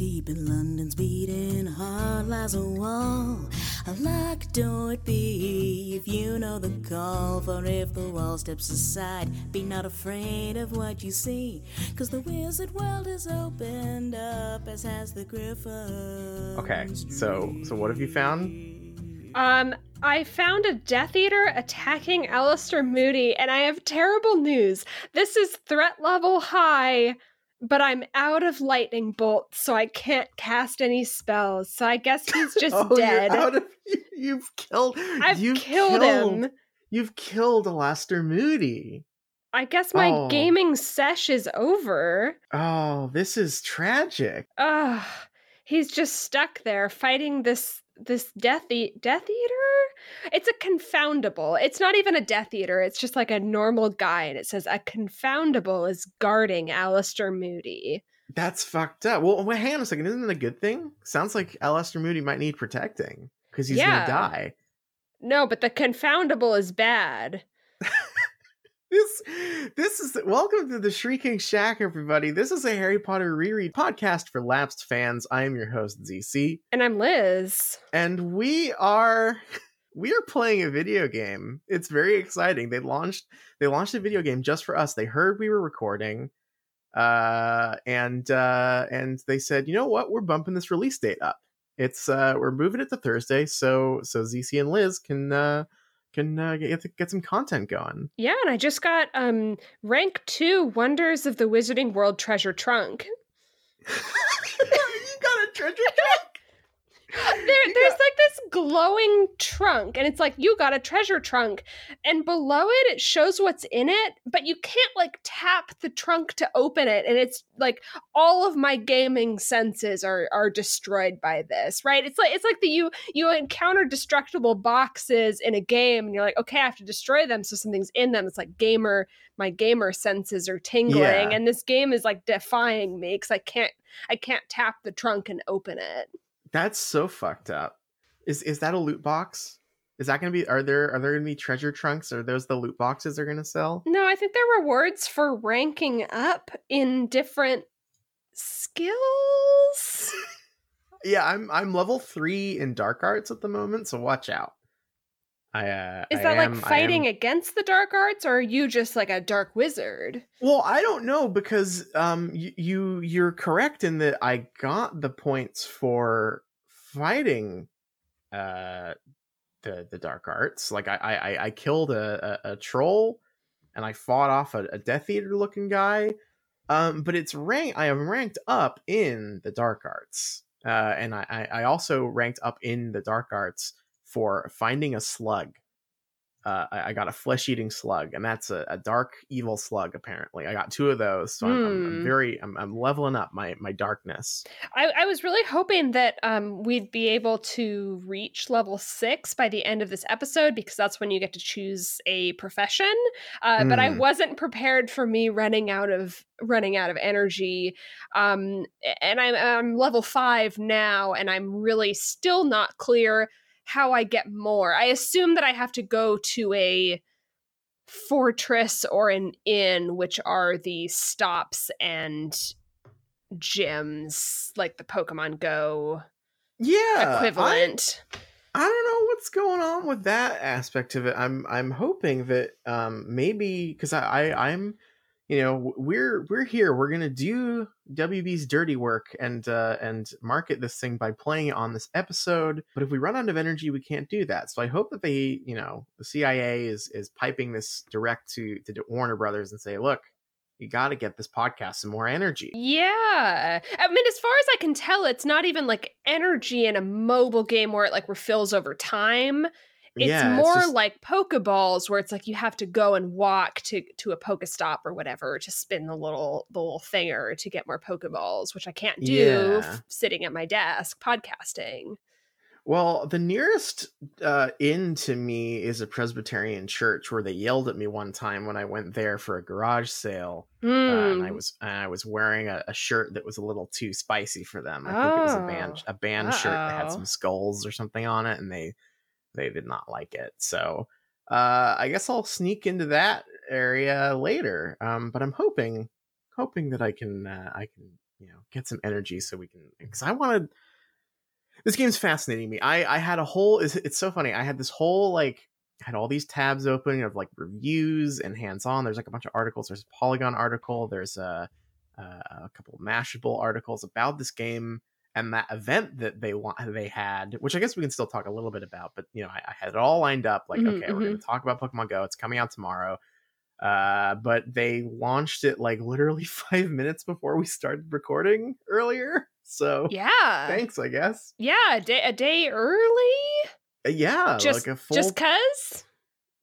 deep in London's beating heart lies a wall. A locked door it be if you know the call. For if the wall steps aside, be not afraid of what you see. Cause the wizard world is opened up as has the griffin. Okay, so so what have you found? Um, I found a Death Eater attacking Alastair Moody, and I have terrible news. This is threat level high, but I'm out of lightning bolts, so I can't cast any spells. So I guess he's just oh, dead. Of, you've killed. I've you've killed, him. You've killed Alastair Moody. I guess my Oh. gaming sesh is over. Oh, this is tragic. Ugh. He's just stuck there fighting this this death e- death eater. It's a confoundable. It's not even a death eater. It's just like a normal guy, and it says a confoundable is guarding Alastair Moody. That's fucked up. Well, wait, hang on a second. Isn't it a good thing? Sounds like Alastair Moody might need protecting because he's Yeah. gonna die. No, but the confoundable is bad. This, this is welcome to the Shrieking Shack, everybody. This is a Harry Potter reread podcast for lapsed fans. I am your host ZC, And I'm Liz. and we are we are playing a video game. It's very exciting. They launched they launched a video game just for us. They heard we were recording, uh, and uh, and they said, you know what, we're bumping this release date up. It's uh, we're moving it to Thursday, so so ZC and Liz can uh, can uh, get get some content going. Yeah, and I just got um rank two Wonders of the Wizarding World treasure trunk. you got a treasure trunk. there, there's like this glowing trunk, and it's like you got a treasure trunk, and below it it shows what's in it, but you can't like tap the trunk to open it, and it's like all of my gaming senses are are destroyed by this, right? It's like it's like the you you encounter destructible boxes in a game, and you're like, okay, I have to destroy them so something's in them. It's like gamer, my gamer senses are tingling, Yeah. and this game is like defying me because I can't I can't tap the trunk and open it. That's so fucked up. Is is that a loot box? Is that going to be? Are there are there going to be treasure trunks? Are those the loot boxes they're going to sell? No, I think they're rewards for ranking up in different skills. Yeah, I'm I'm level three in dark arts at the moment, so watch out. I uh, Is I that am- like fighting against the dark arts, or are you just like a dark wizard? Well, I don't know because um you, you you're correct in that I got the points for fighting uh the the dark arts. Like I I I killed a a, a troll and I fought off a, a Death Eater looking guy. Um, but it's rank. I am ranked up in the dark arts, uh, and I I I also ranked up in the dark arts for finding a slug uh, I, I got a flesh eating slug, and that's a, a dark evil slug. Apparently, I got two of those, so I'm, I'm, I'm Hmm. very I'm, I'm leveling up my my darkness. I, I was really hoping that um, we'd be able to reach level six by the end of this episode because that's when you get to choose a profession. Uh, But I Hmm. wasn't prepared for me running out of running out of energy. Um, and I'm, I'm level five now, and I'm really still not clear how I get more. I assume that I have to go to a fortress or an inn, which are the stops and gyms, like the Pokemon Go Yeah, equivalent. I, I don't know what's going on with that aspect of it. I'm I'm hoping that um maybe because I, I I'm you know we're we're here we're gonna do WB's dirty work and uh and market this thing by playing on this episode. But if we run out of energy, we can't do that. So I hope that they you know the CIA is is piping this direct to to Warner Brothers and say, look, you got to get this podcast some more energy. Yeah. I mean, as far as I can tell, it's not even like energy in a mobile game where it like refills over time. It's Yeah, more just- like Pokeballs where it's like you have to go and walk to to a Pokestop or whatever to spin the little the little thinger to get more Pokeballs, which I can't do Yeah. f- sitting at my desk podcasting. Well, the nearest uh, inn to me is a Presbyterian church where they yelled at me one time when I went there for a garage sale, uh, and I Hmm. was and I was wearing a, a shirt that was a little too spicy for them. I think it was a band Oh. a band shirt that had some skulls or something on it, and they they did not like it. So uh, I guess I'll sneak into that area later. Um, but I'm hoping hoping that I can uh, I can you know get some energy so we can because I wanted this game's fascinating me. I I had a whole it's, it's so funny. I had this whole like had all these tabs open of like reviews and hands on. There's like a bunch of articles. There's a Polygon article. There's a a couple Mashable articles about this game and that event that they want they had, which I guess we can still talk a little bit about. But you know, I, I had it all lined up. Like, Mhm, okay, we're going to talk about Pokemon Go. It's coming out tomorrow. Uh, but they launched it like literally five minutes before we started recording earlier. So Yeah. thanks, I guess. Yeah, a day, a day early? Uh, yeah, Just- like a full. Just cuz?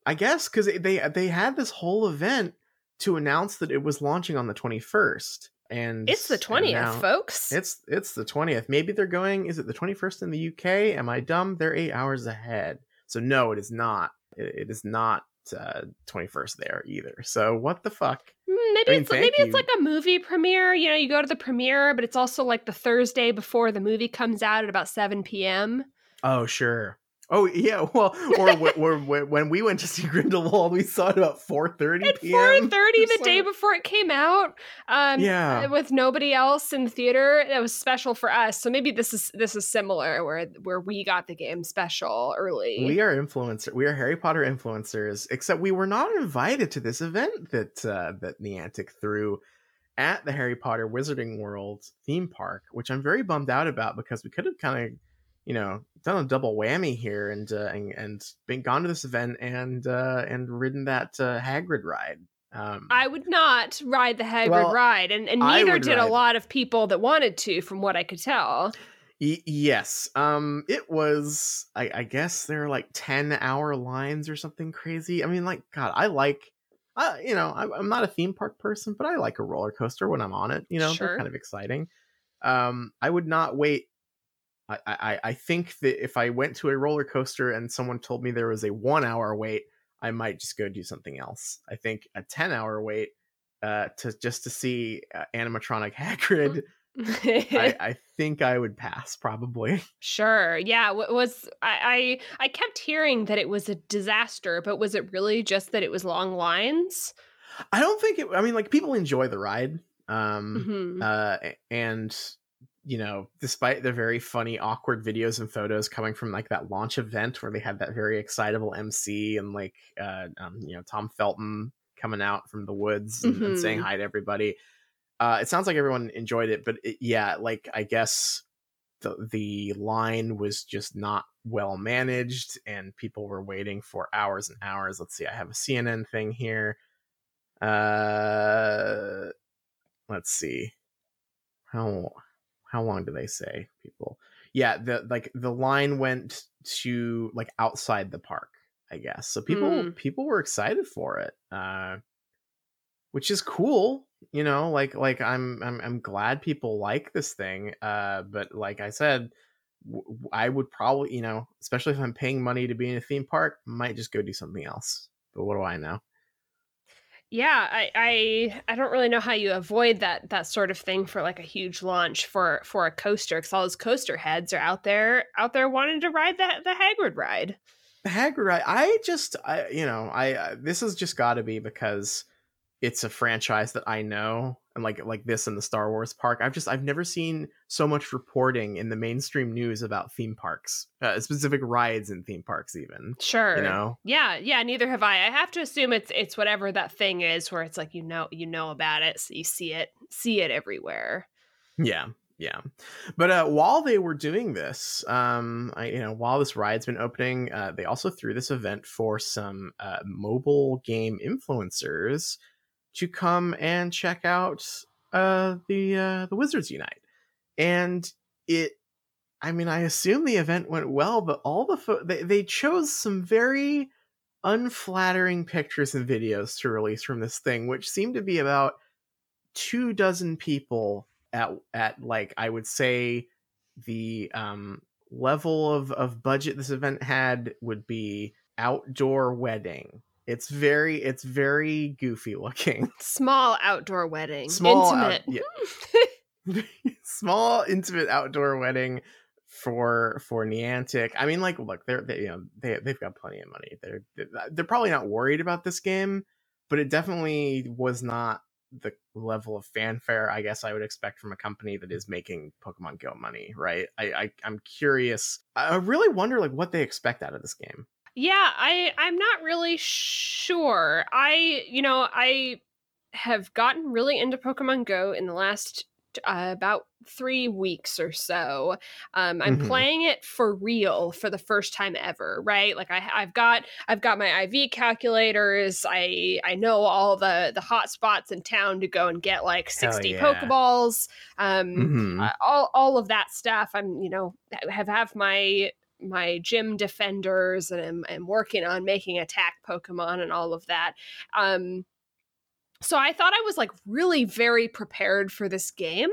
I guess because they they had this whole event to announce that it was launching on the twenty first, and It's the 20th, now- folks. It's it's the twentieth. Maybe they're going. Is it the twenty first in the UK? Am I dumb? They're eight hours ahead. So no, it is not. It, it is not uh, twenty first there either. So what the fuck? Mm, Maybe I mean, it's maybe you. it's like a movie premiere. You know, you go to the premiere, but it's also like the Thursday before the movie comes out at about 7 p.m. Oh sure. Oh yeah. Well, or wh- or when we went to see Grindelwald, we saw it about four thirty At p.m. 4:30 the So- day before it came out. Um Yeah. with nobody else in the theater. That was special for us. So maybe this is this is similar where where we got the game special early. We are influencer. We are Harry Potter influencers. Except we were not invited to this event that uh, that Niantic threw at the Harry Potter Wizarding World theme park, which I'm very bummed out about because we could have kind of, you know, done a double whammy here and uh, and and been gone to this event and uh, and ridden that uh, Hagrid ride. Um, I would not ride the Hagrid Well, ride, and, and neither did a lot of people that wanted to, from what I could tell. Y- yes. Um it was I, I guess there are like 10 hour lines or something crazy. I mean like god, I like I you know, I, I'm not a theme park person, but I like a roller coaster when I'm on it, you know, Sure. they're kind of exciting. Um I would not wait I, I I think that if I went to a roller coaster and someone told me there was a 1 hour wait, I might just go do something else. I think a 10 hour wait uh to just to see uh, animatronic Hagrid I, I think I would pass probably. Sure. Yeah. What was I, I? I kept hearing that it was a disaster, but was it really just that it was long lines? I don't think it. I mean, like people enjoy the ride, um, Mhm. uh, and you know, despite the very funny, awkward videos and photos coming from like that launch event where they had that very excitable MC and like, uh, um, you know, Tom Felton coming out from the woods and, and saying Mhm. hi to everybody. Uh, it sounds like everyone enjoyed it, but it, yeah, like I guess the the line was just not well managed, and people were waiting for hours and hours. Let's see, I have a CNN thing here. Uh, let's see how how long do they say people? Yeah, the like the line went to like outside the park, I guess. So people Mm. people were excited for it. Uh which is cool you know like like i'm i'm, I'm glad people like this thing uh but like i said w- i would probably you know especially if i'm paying money to be in a theme park might just go do something else but what do i know Yeah, I, I I don't really know how you avoid that that sort of thing for like a huge launch for for a coaster because all those coaster heads are out there out there wanting to ride the the Hagrid ride. the Hagrid, I, I just, I, you know, I uh, this has just got to be because it's a franchise that I know, and like like this in the Star Wars park. I've just, I've never seen so much reporting in the mainstream news about theme parks, uh, specific rides in theme parks, even. Sure. You know, Yeah, yeah. Neither have I. I have to assume it's it's whatever that thing is where it's like you know you know about it, so you see it see it everywhere. Yeah, yeah. But uh, while they were doing this, um, I, you know, while this ride's been opening, uh, they also threw this event for some uh, mobile game influencers to come and check out uh, the uh, the Wizards Unite, and it. I mean, I assume the event went well, but all the fo- they they chose some very unflattering pictures and videos to release from this thing, which seemed to be about two dozen people at at like I would say the um level of of budget this event had would be outdoor wedding. It's very it's very goofy looking. Small outdoor wedding, Small out- intimate. Small intimate outdoor wedding for for Niantic. I mean like look, they're they, you know they they've got plenty of money. They're they're probably not worried about this game, but it definitely was not the level of fanfare I guess I would expect from a company that is making Pokemon Go money, right? I, I I'm curious. I really wonder like what they expect out of this game. Yeah, I I'm not really sure. I you know I have gotten really into Pokemon Go in the last uh, about three weeks or so. Um, I'm Mhm. playing it for real for the first time ever, right? Like I, I've got I've got my IV calculators. I I know all the the hot spots in town to go and get like 60 yeah. Pokeballs. Um, Mhm. uh, all all of that stuff. I'm you know have have my my gym defenders and I'm, I'm working on making attack Pokemon and all of that. Um, so I thought I was like really very prepared for this game,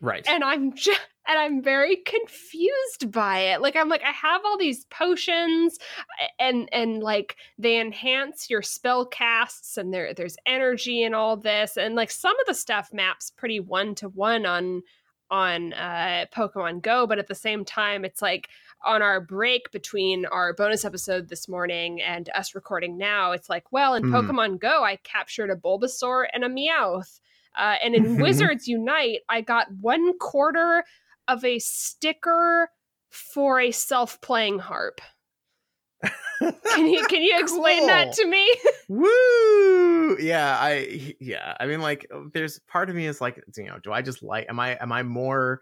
right. and I'm just and I'm very confused by it. Like I'm like I have all these potions and and like they enhance your spell casts and there there's energy and all this and like some of the stuff maps pretty one to one on on uh Pokemon Go, but at the same time it's like on our break between our bonus episode this morning and us recording now, it's like, well, in Mhm. Pokemon Go, I captured a Bulbasaur and a Meowth. Uh, and in Wizards Unite, I got one quarter of a sticker for a self-playing harp. Can you can you explain that to me? Woo! Yeah, I yeah. I mean, like, there's part of me is like, you know, do I just like? Am I am I more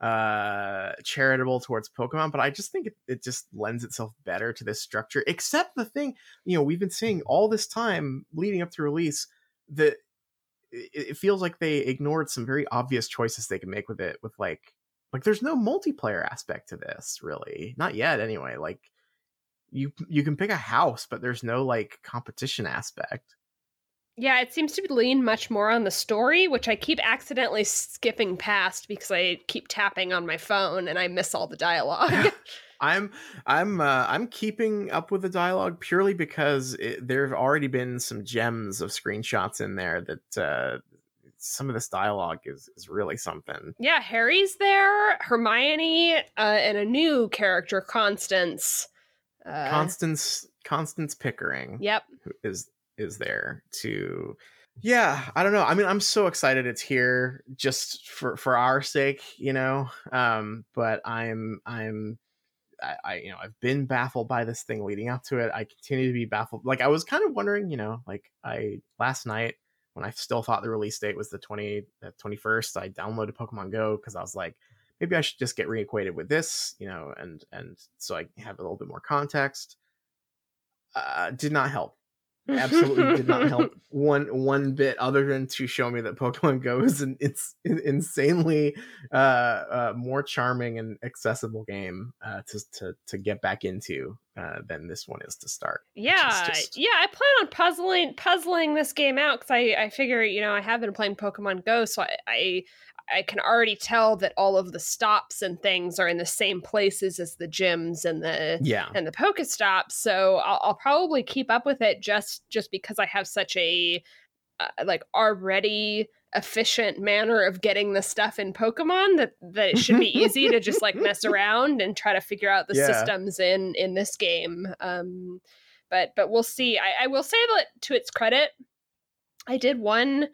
uh charitable towards Pokemon? But I just think it, it just lends itself better to this structure. Except the thing, you know, we've been saying all this time leading up to release that it, it feels like they ignored some very obvious choices they can make with it. With like, like there's no multiplayer aspect to this, really, not yet. Anyway, like you you can pick a house, but there's no like competition aspect. Yeah, it seems to lean much more on the story, which I keep accidentally skipping past because I keep tapping on my phone and I miss all the dialogue. I'm I'm uh, I'm keeping up with the dialogue purely because it, there have already been some gems of screenshots in there that uh, some of this dialogue is is really something. yeah, Harry's there, Hermione, uh, and a new character, Constance. Uh, Constance Constance Pickering Yep. who is is there to yeah i don't know i mean i'm so excited it's here just for for our sake you know um but i'm i'm I, I you know i've been baffled by this thing leading up to it. I continue to be baffled. Like i was kind of wondering you know like i last night when i still thought the release date was the 20 the 21st i downloaded pokemon go because i was like maybe i should just get reacquainted with this you know and and so i have a little bit more context. Uh did not help absolutely did not help one one bit other than to show me that pokemon go is an it's an insanely uh, uh more charming and accessible game uh to to, to get back into uh than this one is to start Yeah, just- yeah. I plan on puzzling puzzling this game out because I I figure you know I have been playing Pokemon Go, so I, I I can already tell that all of the stops and things are in the same places as the gyms and the yeah and the Pokestops. So I'll, I'll probably keep up with it just just because I have such a uh, like already efficient manner of getting the stuff in Pokemon that that it should be easy to just like mess around and try to figure out the Yeah. systems in in this game. Um, but but we'll see. I, I will say that to its credit, I did one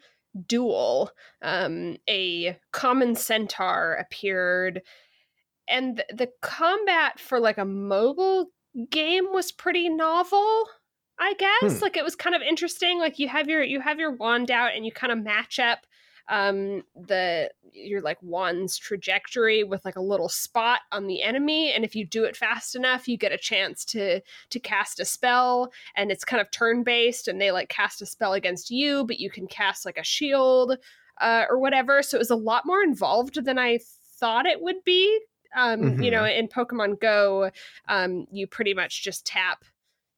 duel. Um, a common centaur appeared, and th- the combat for like a mobile game was pretty novel. I guess Hmm. like it was kind of interesting. Like you have your you have your wand out and you kind of match up um the your like wand's trajectory with like a little spot on the enemy and if you do it fast enough you get a chance to to cast a spell and it's kind of turn based and they like cast a spell against you but you can cast like a shield uh, or whatever. So it was a lot more involved than i thought it would be. Um you know in pokemon go um you pretty much just tap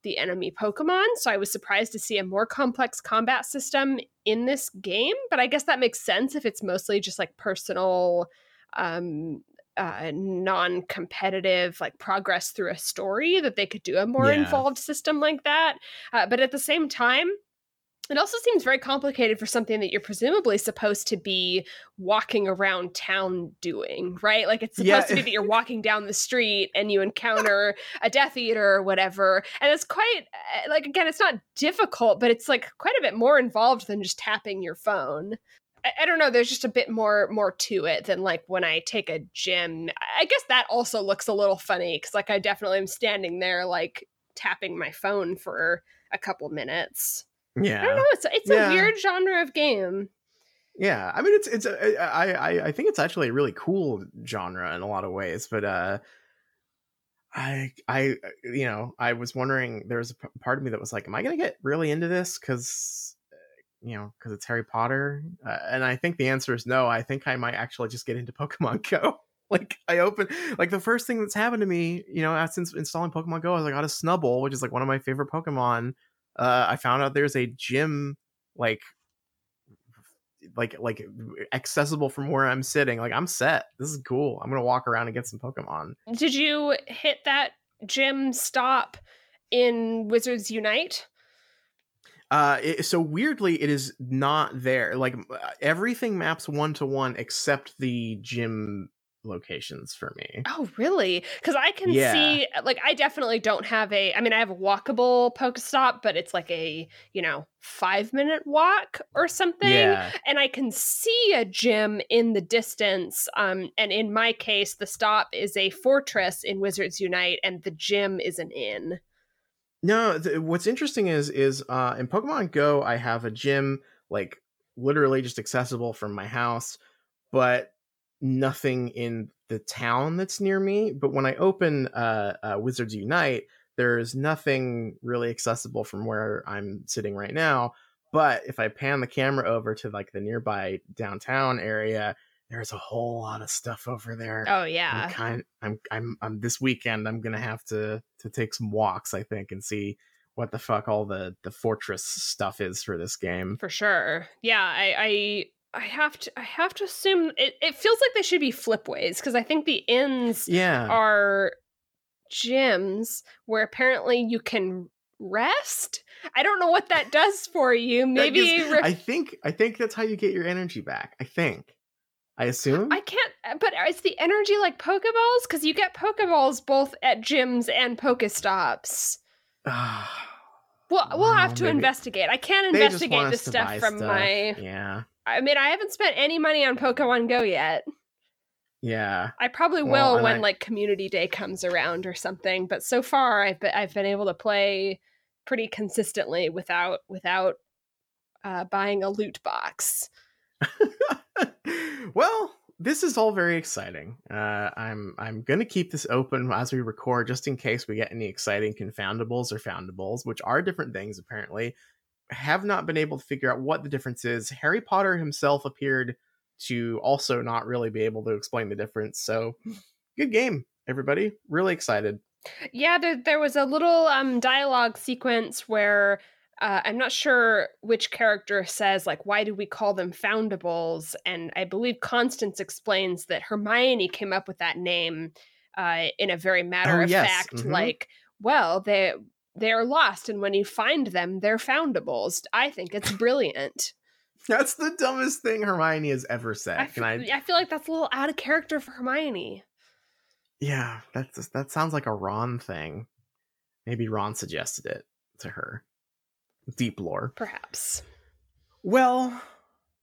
the enemy Pokemon. So I was surprised to see a more complex combat system in this game, but I guess that makes sense if it's mostly just like personal um uh non-competitive like progress through a story that they could do a more Yeah. involved system like that uh, but at the same time It also seems very complicated for something that you're presumably supposed to be walking around town doing, right? Like it's supposed Yeah. to be that you're walking down the street and you encounter a Death Eater or whatever. And it's quite, uh, like, again, it's not difficult, but it's like quite a bit more involved than just tapping your phone. I, I don't know. There's just a bit more more to it than like when I take a gym. I guess that also looks a little funny because like I definitely am standing there like tapping my phone for a couple minutes. I don't Yeah, know. It's it's Yeah. a weird genre of game. yeah. I mean, it's it's a, I I I think it's actually a really cool genre in a lot of ways, but uh, I I you know I was wondering there was a part of me that was like, am I gonna get really into this because you know because it's Harry Potter? Uh, and I think the answer is no. I think I might actually just get into Pokemon Go. like I open like the first thing that's happened to me, you know, since installing Pokemon Go, is I got a Snubbull, which is like one of my favorite Pokemon. Uh, I found out there's a gym like like like accessible from where I'm sitting. Like I'm set. This is cool. I'm gonna walk around and get some Pokemon. Did you hit that gym stop in Wizards Unite? Uh, it, so weirdly, it is not there. Like everything maps one to one except the gym locations for me. Oh, really? Because I can Yeah. see, like, I definitely don't have a. I mean, I have a walkable Pokestop, but it's like a you know five minute walk or something. Yeah, and I can see a gym in the distance. Um, and in my case, the stop is a fortress in Wizards Unite, and the gym is an inn. No, th- what's interesting is is uh in Pokemon Go I have a gym like literally just accessible from my house, but nothing in the town that's near me. But when I open uh, uh Wizards Unite, there's nothing really accessible from where I'm sitting right now. But if I pan the camera over to like the nearby downtown area, there's a whole lot of stuff over there. Oh I'm yeah, kind I'm I'm I'm this weekend I'm gonna have to to take some walks I think and see what the fuck all the the fortress stuff is for this game. for sure. Yeah, I, I I have to I have to assume it, it feels like they should be flipways because I think the inns Yeah. are gyms where apparently you can rest. I don't know what that does for you. Maybe gives- re- I think I think that's how you get your energy back. I think. I assume. I can't, uh, but uh, is the energy like Pokeballs? Because you get Pokeballs both at gyms and Pokestops. Well, we'll have to maybe- investigate. I can't investigate this stuff from stuff. my. Yeah. I mean, I haven't spent any money on Pokemon Go yet. Yeah. I probably will and when I- like Community Day comes around or something. But so far, I've been, I've been able to play pretty consistently without without uh, buying a loot box. well, this is all very exciting. Uh, I'm I'm gonna keep this open as we record, just in case we get any exciting confoundables or foundables, which are different things apparently. Have not been able to figure out what the difference is. Harry Potter himself appeared to also not really be able to explain the difference. So, good game, everybody. Really excited. Yeah, there there was a little um dialogue sequence where uh, I'm not sure which character says like why do we call them foundables, and I believe Constance explains that Hermione came up with that name uh, in a very matter Oh, of yes, fact, mhm. like well they they're lost, and when you find them, they're foundables. I think it's brilliant. That's the dumbest thing Hermione has ever said. I, Can f- I? I feel like that's a little out of character for Hermione. Yeah, that's that sounds like a Ron thing. Maybe Ron suggested it to her. Deep lore. Perhaps. Well,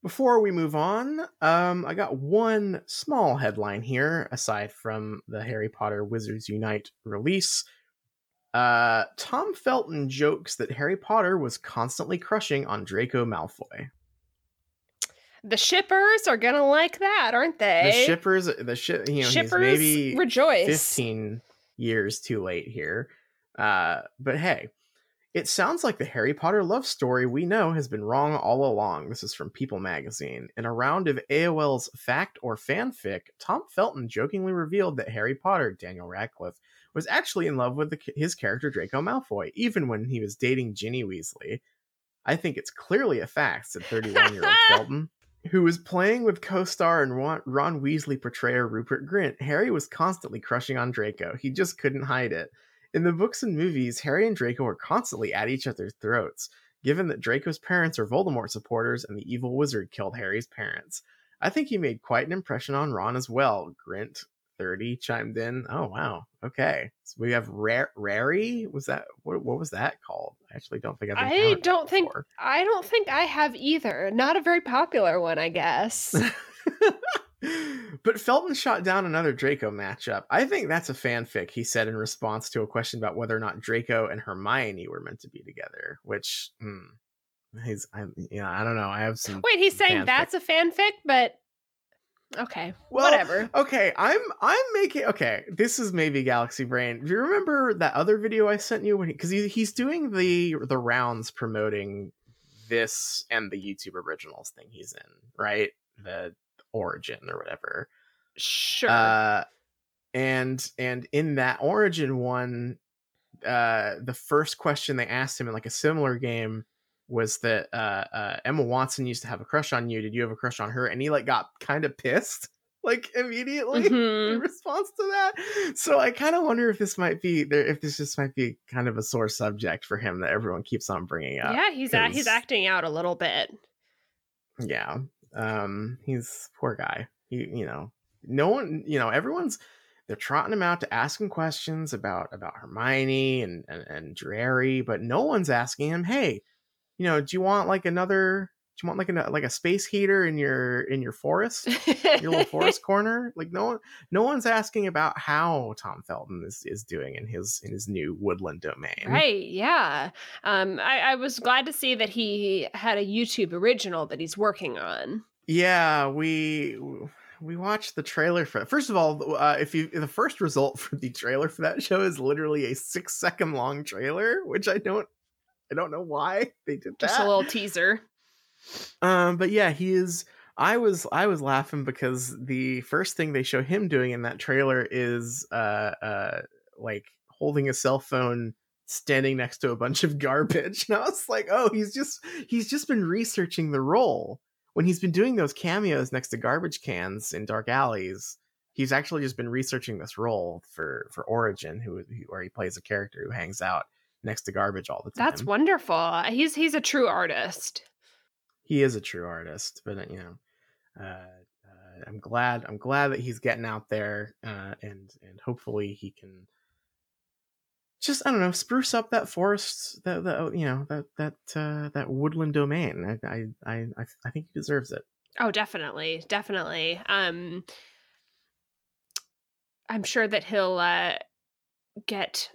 before we move on, um, I got one small headline here, aside from the Harry Potter Wizards Unite release. Uh, Tom Felton jokes that Harry Potter was constantly crushing on Draco Malfoy. The shippers are gonna like that, aren't they? The shippers, the ship, you know, he's shippers maybe rejoice. 15 years too late here. Uh, but hey, it sounds like the Harry Potter love story we know has been wrong all along. This is from People magazine. In a round of AOL's Fact or Fanfic, Tom Felton jokingly revealed that Harry Potter, Daniel Radcliffe, was actually in love with the, his character Draco Malfoy, even when he was dating Ginny Weasley. I think it's clearly a fact, said 31 year old Felton who was playing with co-star and Ron, Ron Weasley portrayer Rupert Grint, Harry was constantly crushing on Draco. He just couldn't hide it. In the books and movies, Harry and Draco were constantly at each other's throats. given that Draco's parents are Voldemort supporters and the evil wizard killed Harry's parents. I think he made quite an impression on Ron as well. Grint 30 chimed in. Oh, wow. Okay. So we have Rare Rary. Was that what, what was that called? I actually don't think I've I don't think before. I don't think I have either. Not a very popular one, I guess. but Felton shot down another Draco matchup. I think that's a fanfic, he said in response to a question about whether or not Draco and Hermione were meant to be together, which hmm, he's I yeah, I don't know. I have some Wait, he's saying fanfic. that's a fanfic, but okay, Well, whatever. Okay, I'm I'm making okay. This is maybe Galaxy Brain. Do you remember that other video I sent you when because he, he's doing the the rounds promoting this and the YouTube originals thing he's in, right? The origin or whatever. Sure. Uh, and and in that origin one, uh, the first question they asked him in like a similar game was that uh, uh, Emma Watson used to have a crush on you. Did you have a crush on her? And he like got kind of pissed, like immediately in Mhm. response to that. So I kind of wonder if this might be there, if this just might be kind of a sore subject for him that everyone keeps on bringing up. yeah, he's a- he's acting out a little bit. yeah um he's poor guy he you know no one you know everyone's they're trotting him out to ask him questions about about hermione and and, and Drarry, but no one's asking him hey you know do you want like another do you want like a like a space heater in your in your forest your little forest corner like no one no one's asking about how tom felton is is doing in his in his new woodland domain Right, yeah. Um, I, I was glad to see that he had a YouTube original that he's working on. Yeah, we we watched the trailer for. First of all, uh, if you the first result for the trailer for that show is literally a six second long trailer, which I don't I don't know why they did that. Just a little teaser. Um, but yeah, he is. I was I was laughing because the first thing they show him doing in that trailer is uh uh like holding a cell phone standing next to a bunch of garbage and i was like oh he's just he's just been researching the role when he's been doing those cameos next to garbage cans in dark alleys he's actually just been researching this role for for origin who where he plays a character who hangs out next to garbage all the time That's wonderful. He's he's a true artist. he is a true artist but uh, you know uh, uh i'm glad i'm glad that he's getting out there uh and and hopefully he can just i don't know spruce up that forest that that you know that that uh that woodland domain i i i, I- I think he deserves it Oh, definitely, definitely. Um, I'm sure that he'll uh, get.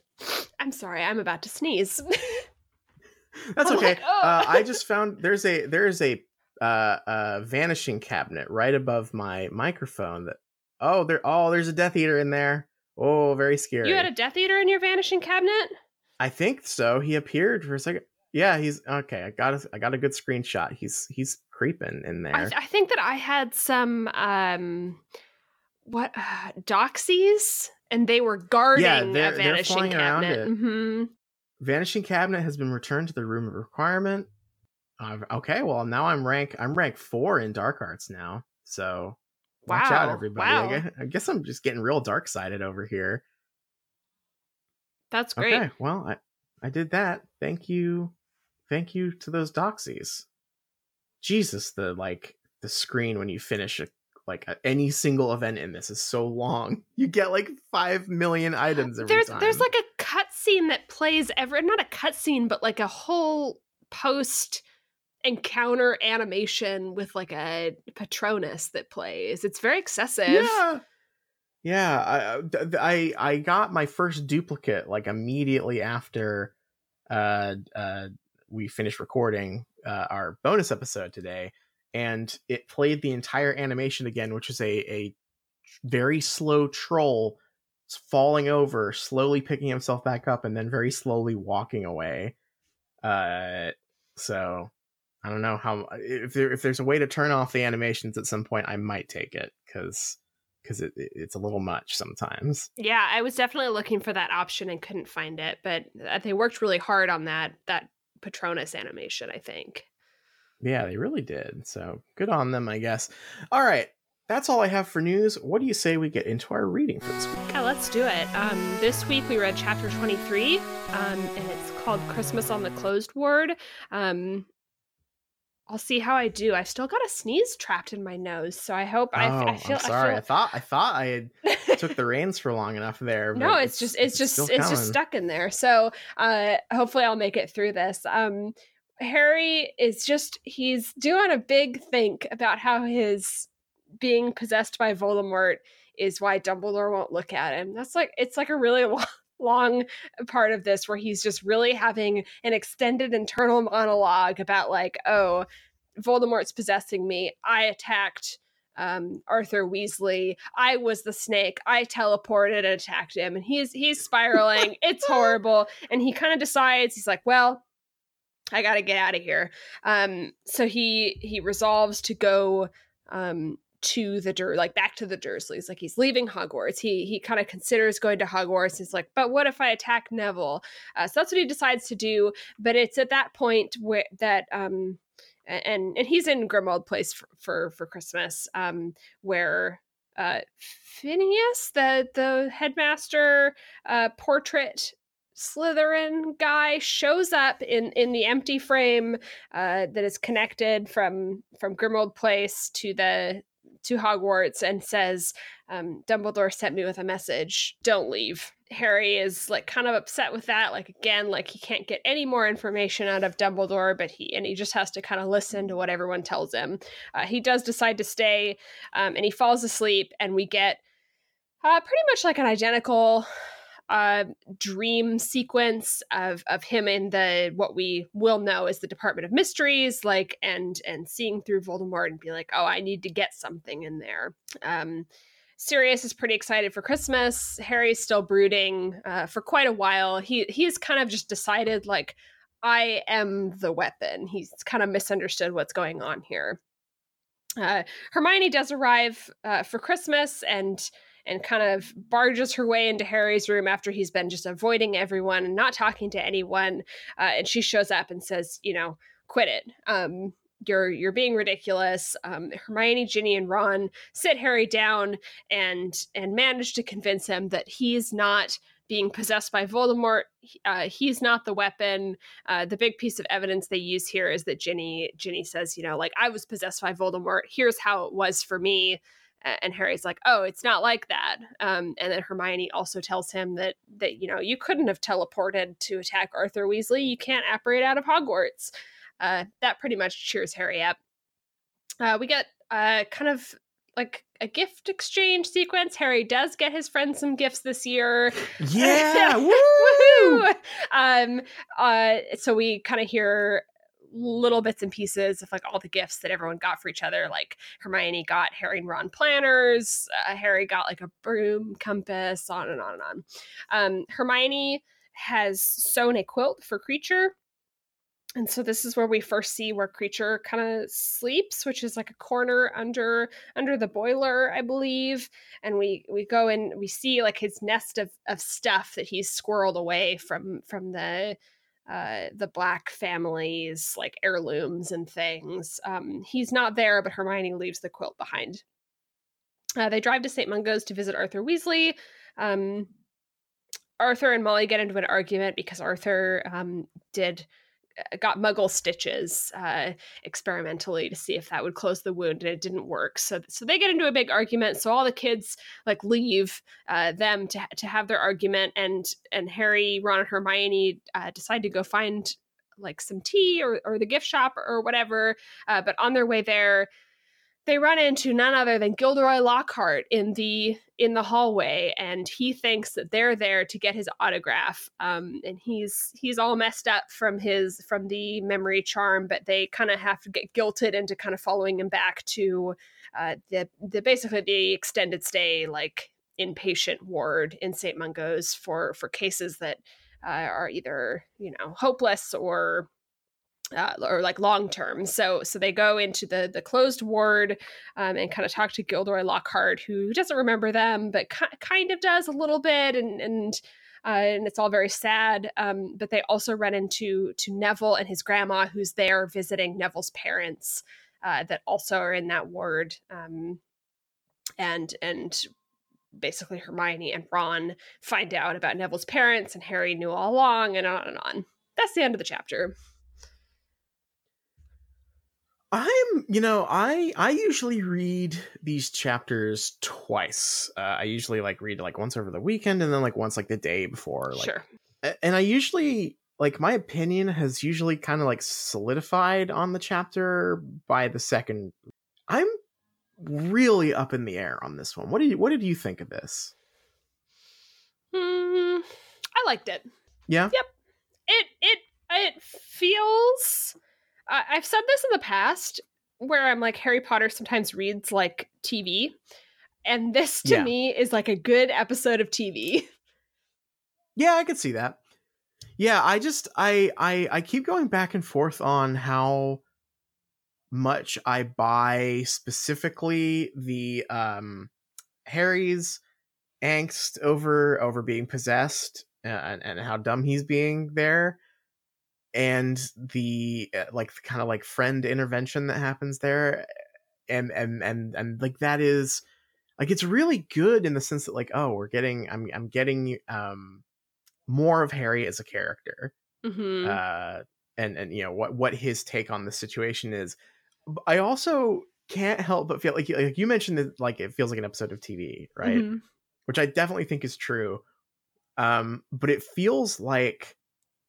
I'm sorry, I'm about to sneeze. that's I'm okay like, "Oh." uh i just found there's a there's a uh uh vanishing cabinet right above my microphone that oh there oh there's a death eater in there oh very scary you had a Death Eater in your vanishing cabinet. I think so. He appeared for a second. Yeah, he's okay. I got a, I got a good screenshot. He's he's creeping in there. I, I think that I had some um, what uh, doxies, and they were guarding they're- a they're vanishing flying around cabinet. it. hmm Vanishing cabinet has been returned to the room of requirement. Uh, okay, well now I'm rank I'm rank four in dark arts now. So watch out, everybody. wow. I, guess, I guess I'm just getting real dark sided over here. That's great. Okay, well I I did that. Thank you, thank you to those doxies. Jesus, the like the screen when you finish a like any single event in this is so long. You get like five million items every there's time. there's like a cutscene that plays every not a cutscene, but like a whole post encounter animation with like a Patronus that plays. It's very excessive. yeah, yeah. I, th- I I got my first duplicate like immediately after uh uh we finished recording uh, our bonus episode today, and it played the entire animation again, which is a a very slow troll falling over, slowly picking himself back up, and then very slowly walking away. Uh, so I don't know how if there if there's a way to turn off the animations at some point, I might take it because because it, it- it's a little much sometimes. Yeah, I was definitely looking for that option and couldn't find it, but uh, they worked really hard on that that Patronus animation, I think. Yeah, they really did. So good on them, I guess. All right. that's all I have for news. What do you say we get into our reading for this week? Yeah, let's do it. Um, this week we read chapter 23, um, and it's called Christmas on the Closed Ward. Um, I'll see how I do. I've still got a sneeze trapped in my nose, so I hope I, oh, I feel. I'm sorry. I, I, thought I thought I had took the reins for long enough there. no, it's, it's, just it's just it's, it's just stuck in there. So uh, hopefully I'll make it through this. Um, Harry is just he's doing a big think about how his being possessed by Voldemort is why Dumbledore won't look at him. That's like it's like a really long long part of this where he's just really having an extended internal monologue about like oh voldemort's possessing me. I attacked um, arthur weasley. I was the snake. I teleported and attacked him. And he's he's spiraling. It's horrible. And he kind of decides he's like well i gotta get out of here um, so he he resolves to go um, to the Dur like back to the Dursleys. Like he's leaving Hogwarts. He he kind of considers going to Hogwarts. He's like, but what if I attack Neville? Uh, so that's what he decides to do. But it's at that point where that um and and he's in Grimmauld Place for for, for Christmas um where uh Phineas the the headmaster uh portrait Slytherin guy shows up in in the empty frame uh, that is connected from from Grimmauld Place to the to Hogwarts and says, um, Dumbledore sent me with a message, don't leave. Harry is like kind of upset with that. Like again, like he can't get any more information out of Dumbledore, but he and he just has to kind of listen to what everyone tells him. Uh, he does decide to stay, um, and he falls asleep, and we get uh, pretty much like an identical uh, dream sequence of of him in the what we will know as the Department of Mysteries, like and and seeing through Voldemort and be like, oh, I need to get something in there. Um, Sirius is pretty excited for Christmas. Harry's still brooding uh, for quite a while. He he's kind of just decided like I am the weapon. He's kind of misunderstood what's going on here. Uh, Hermione does arrive uh, for Christmas and and kind of barges her way into Harry's room after he's been just avoiding everyone and not talking to anyone. Uh, and she shows up and says, you know, quit it. Um, you're you're being ridiculous. Um, Hermione, Ginny, and Ron sit Harry down and and manage to convince him that he's not being possessed by Voldemort. Uh, he's not the weapon. Uh, the big piece of evidence they use here is that Ginny Ginny says, you know, like I was possessed by Voldemort. Here's how it was for me and Harry's like, "Oh, it's not like that." Um, and then Hermione also tells him that that you know you couldn't have teleported to attack Arthur Weasley. You can't apparate out of Hogwarts. Uh, that pretty much cheers Harry up. Uh, we get uh, kind of like a gift exchange sequence. Harry does get his friends some gifts this year. Yeah, woo! um, uh, so we kind of hear little bits and pieces of like all the gifts that everyone got for each other. Like Hermione got Harry and Ron planners, uh, Harry got like a broom, compass, on and on and on. Um, Hermione has sewn a quilt for Kreacher. And so this is where we first see where Kreacher kind of sleeps, which is like a corner under under the boiler, I believe. And we we go and we see like his nest of of stuff that he's squirreled away from from the uh, the black families, like heirlooms and things. Um, he's not there, but Hermione leaves the quilt behind. Uh, they drive to St. Mungo's to visit Arthur Weasley. Um, Arthur and Molly get into an argument because Arthur um, did got muggle stitches uh, experimentally to see if that would close the wound and it didn't work. So so they get into a big argument. So all the kids like leave uh, them to, to have their argument and and harry ron and hermione uh, decide to go find like some tea or, or the gift shop or whatever uh, but on their way there they run into none other than Gilderoy Lockhart in the in the hallway, and he thinks that they're there to get his autograph. Um, and he's he's all messed up from his from the memory charm, but they kind of have to get guilted into kind of following him back to uh, the the basically the extended stay like inpatient ward in St. Mungo's for for cases that uh, are either you know hopeless or uh, or like long term. So so they go into the the closed ward um, and kind of talk to Gilderoy Lockhart, who doesn't remember them, but ki- kind of does a little bit, and and uh, and it's all very sad. Um, but they also run into to Neville and his grandma, who's there visiting Neville's parents, uh, that also are in that ward. Um, and and basically Hermione and Ron find out about Neville's parents and Harry knew all along and on and on. That's the end of the chapter. I'm, you know, I I usually read these chapters twice. Uh, I usually like read like once over the weekend and then like once like the day before. Like, sure. And I usually like my opinion has usually kind of like solidified on the chapter by the second. I'm really up in the air on this one. What did you What did you think of this? Mm, I liked it. Yeah. Yep. It it it feels uh, I've said this in the past where I'm like Harry Potter sometimes reads like TV, and this to Yeah. me is like a good episode of TV. Yeah, I could see that. Yeah, I just I I I keep going back and forth on how much I buy specifically the um Harry's angst over over being possessed uh, and and how dumb he's being there and the uh, like kind of like friend intervention that happens there and and and and like that is like it's really good in the sense that like oh we're getting I'm I'm getting um more of Harry as a character Mm-hmm. uh and and you know what what his take on the situation is i also can't help but feel like, you- like you mentioned that like it feels like an episode of tv right Mhm. which i definitely think is true um but it feels like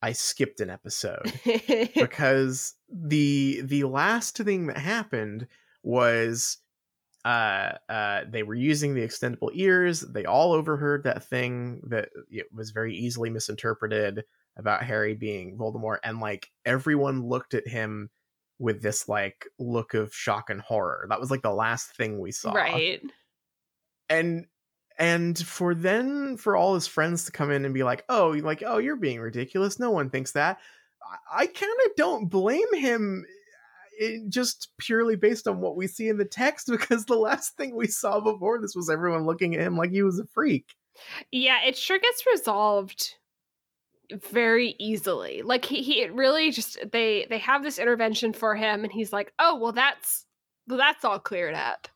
i skipped an episode because the the last thing that happened was uh uh they were using the extendable ears they all overheard that thing that it was very easily misinterpreted about harry being voldemort and like everyone looked at him with this like look of shock and horror that was like the last thing we saw right. and and for then for all his friends to come in and be like oh like oh you're being ridiculous no one thinks that i, I kind of don't blame him eh, it, just purely based on what we see in the text because the last thing we saw before this was everyone looking at him like he was a freak Yeah, it sure gets resolved very easily. Like he, he it really just they they have this intervention for him and he's like, "Oh, well that's well that's all cleared up."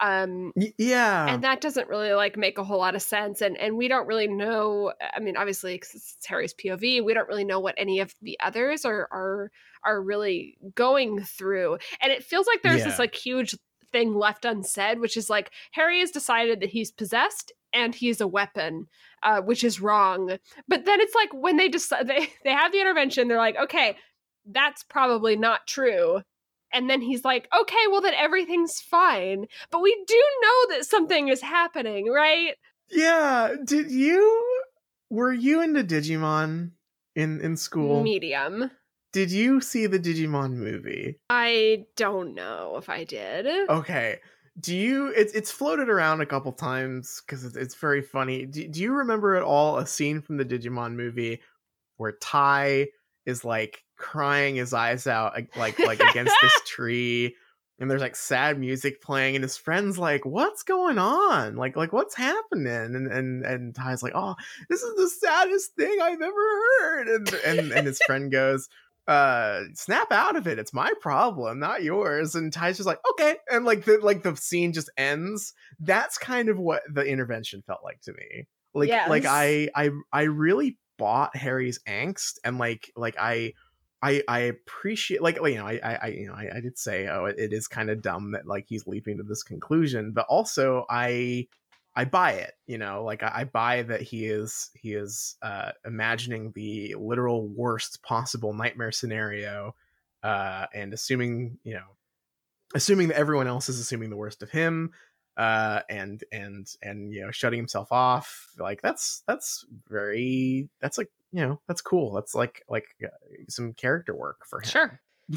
Um yeah. and that doesn't really like make a whole lot of sense and and we don't really know i mean obviously 'cause it's harry's pov we don't really know what any of the others are are are really going through and it feels like there's this like huge thing left unsaid which is like harry has decided that he's possessed and he's a weapon uh, which is wrong but then it's like when they decide they, they have the intervention they're like okay that's probably not true and then he's like, okay, well, then everything's fine. But we do know that something is happening, right? yeah did you were you into digimon in in school Medium. did you see the digimon movie I don't know if I did. Okay. Do you? It's it's floated around a couple times because it's, it's very funny. Do, do you remember at all a scene from the Digimon movie where Tai is like crying his eyes out like like, against this tree, and there's like sad music playing, and his friend's like, "What's going on? Like like what's happening?" And and and Tai's like, "Oh, this is the saddest thing I've ever heard," and and and his friend goes uh snap out of it. It's my problem not yours. And Tai's just like okay. And like the like the scene just ends. That's kind of what the intervention felt like to me. Like like i i i really bought harry's angst and like like i I, I appreciate like you know I I, you know I, I did say oh it, it is kind of dumb that like he's leaping to this conclusion but also I I buy it you know like I, I buy that he is he is uh imagining the literal worst possible nightmare scenario uh and assuming you know assuming that everyone else is assuming the worst of him uh and and and you know shutting himself off like that's that's very that's like you know that's cool that's like like uh, some character work for him Sure.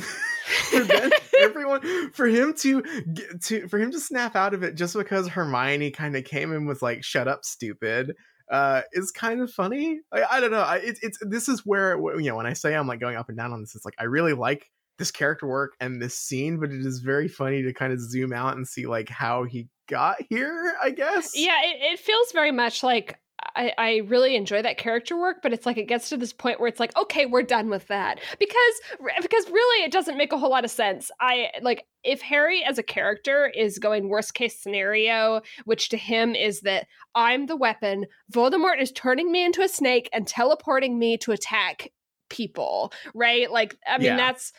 for then everyone for him to get to for him to snap out of it just because Hermione kind of came in with like "shut up, stupid." Uh, is kind of funny. I, I don't know. I, it, it's this is where you know when I say I'm like going up and down on this, it's like I really like this character work and this scene, but it is very funny to kind of zoom out and see like how he got here. I guess. Yeah, it, it feels very much like I, I really enjoy that character work, but it's like it gets to this point where it's like, okay, we're done with that because because really it doesn't make a whole lot of sense. I like if Harry as a character is going worst case scenario, which to him is that I'm the weapon, Voldemort is turning me into a snake and teleporting me to attack people, right? Like I mean Yeah. that's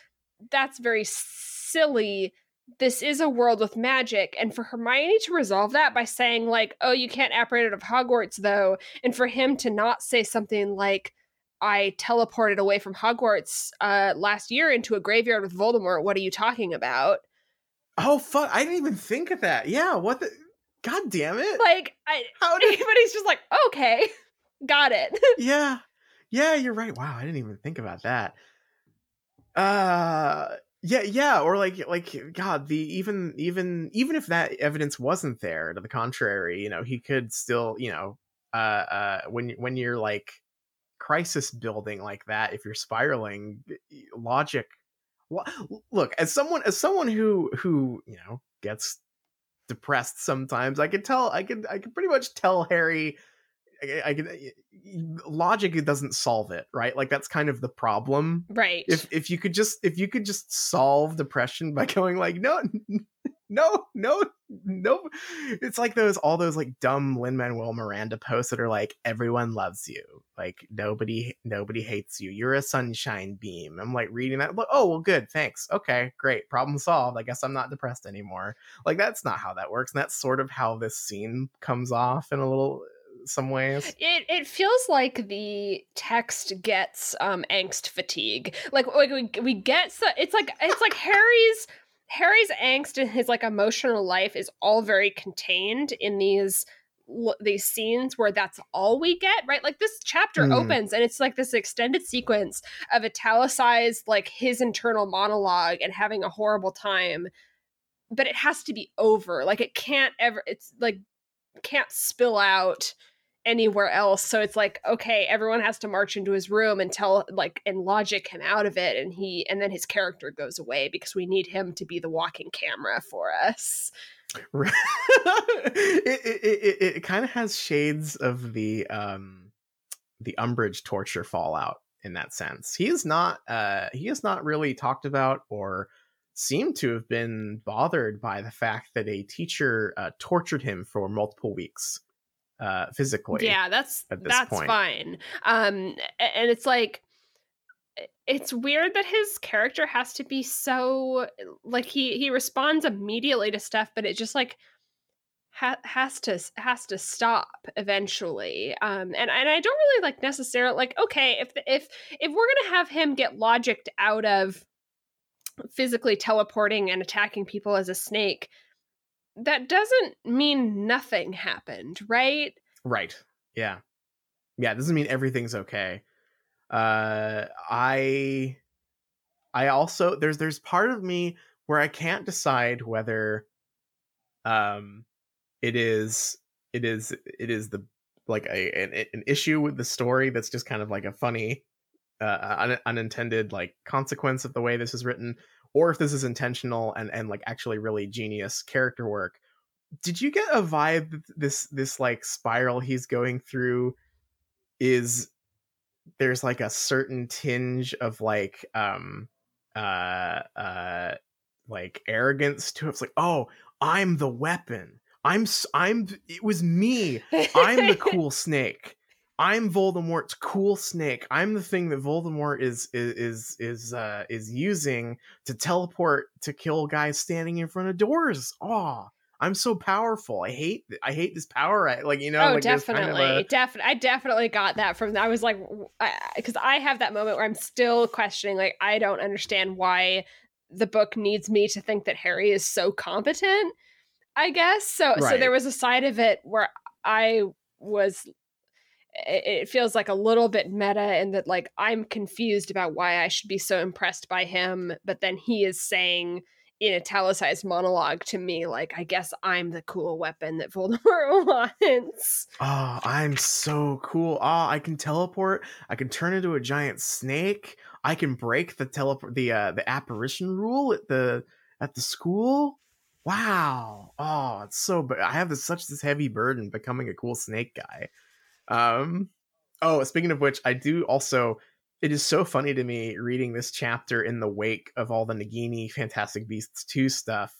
that's very silly this is a world with magic and for hermione to resolve that by saying like oh you can't apparate out of hogwarts though and for him to not say something like i teleported away from hogwarts uh last year into a graveyard with voldemort what are you talking about Oh fuck! I didn't even think of that. Yeah, what the? God damn it! like i How but did? he's just like okay got it yeah, yeah, you're right. Wow, I didn't even think about that. Uh, yeah, yeah, or like, like, God, the even, even, even if that evidence wasn't there, to the contrary, you know, he could still, you know, uh, uh, when when you're like crisis building like that, if you're spiraling, logic. Look, as someone, as someone who who you know gets depressed sometimes, I could tell, I could, I could pretty much tell Harry I, I can eh, logic it doesn't solve it right? Like that's kind of the problem. Right. If if you could just if you could just solve depression by going like no no no no it's like those all those like dumb lin manuel miranda posts that are like everyone loves you. Like nobody nobody hates you. You're a sunshine beam. I'm like reading that like, oh well good thanks. Okay great. Problem solved. I guess i'm not depressed anymore. Like that's not how that works and that's sort of how this scene comes off in a little some ways It it feels like the text gets um angst fatigue. Like like we we get so it's like it's like Harry's Harry's angst and his like emotional life is all very contained in these these scenes where that's all we get, right? Like this chapter Hmm. opens and it's like this extended sequence of italicized like his internal monologue and having a horrible time. But it has to be over. Like it can't ever it's like can't spill out anywhere else. So it's like okay everyone has to march into his room and tell like and logic him out of it and he and then his character goes away because we need him to be the walking camera for us. It it, it, it kind of has shades of the um the Umbridge torture fallout in that sense. He is not uh he is not really talked about or seemed to have been bothered by the fact that a teacher uh, tortured him for multiple weeks uh physically. yeah that's that's point. fine um and it's like it's weird that his character has to be so like he he responds immediately to stuff but it just like ha- has to has to stop eventually um and and I don't really like necessarily like okay if the, if if we're going to have him get logicked out of physically teleporting and attacking people as a snake that doesn't mean nothing happened right Right. Yeah. Yeah, doesn't mean everything's okay. Uh I I also there's there's part of me where I can't decide whether um it is it is it is the like a an, an issue with the story that's just kind of like a funny uh un, unintended like consequence of the way this is written or if this is intentional and and like actually really genius character work did you get a vibe that this this like spiral he's going through is there's like a certain tinge of like um uh uh like arrogance to it. It's like, oh, I'm the weapon. I'm i'm it was me. I'm the cool snake. I'm Voldemort's cool snake. I'm the thing that Voldemort is is is is uh is using to teleport to kill guys standing in front of doors. Oh, I'm so powerful. I hate I hate this power. I, like you know, oh, like there's kind of definitely, a- definitely. I definitely got that from. I was like, because I, have that moment where I'm still questioning. Like, I don't understand why the book needs me to think that Harry is so competent. I guess so. So there was a side of it where I was. It, feels like a little bit meta and that, like, I'm confused about why I should be so impressed by him, but then he is saying in a italicized monologue to me, like, I guess I'm the cool weapon that Voldemort wants. Oh, I'm so cool. Oh, I can teleport. I can turn into a giant snake. I can break the teleport the uh the apparition rule at the at the school. Wow. Oh, it's so but I have this such this heavy burden becoming a cool snake guy. Um, oh, speaking of which, I do also. It is so funny to me reading this chapter in the wake of all the Nagini Fantastic Beasts 2 stuff.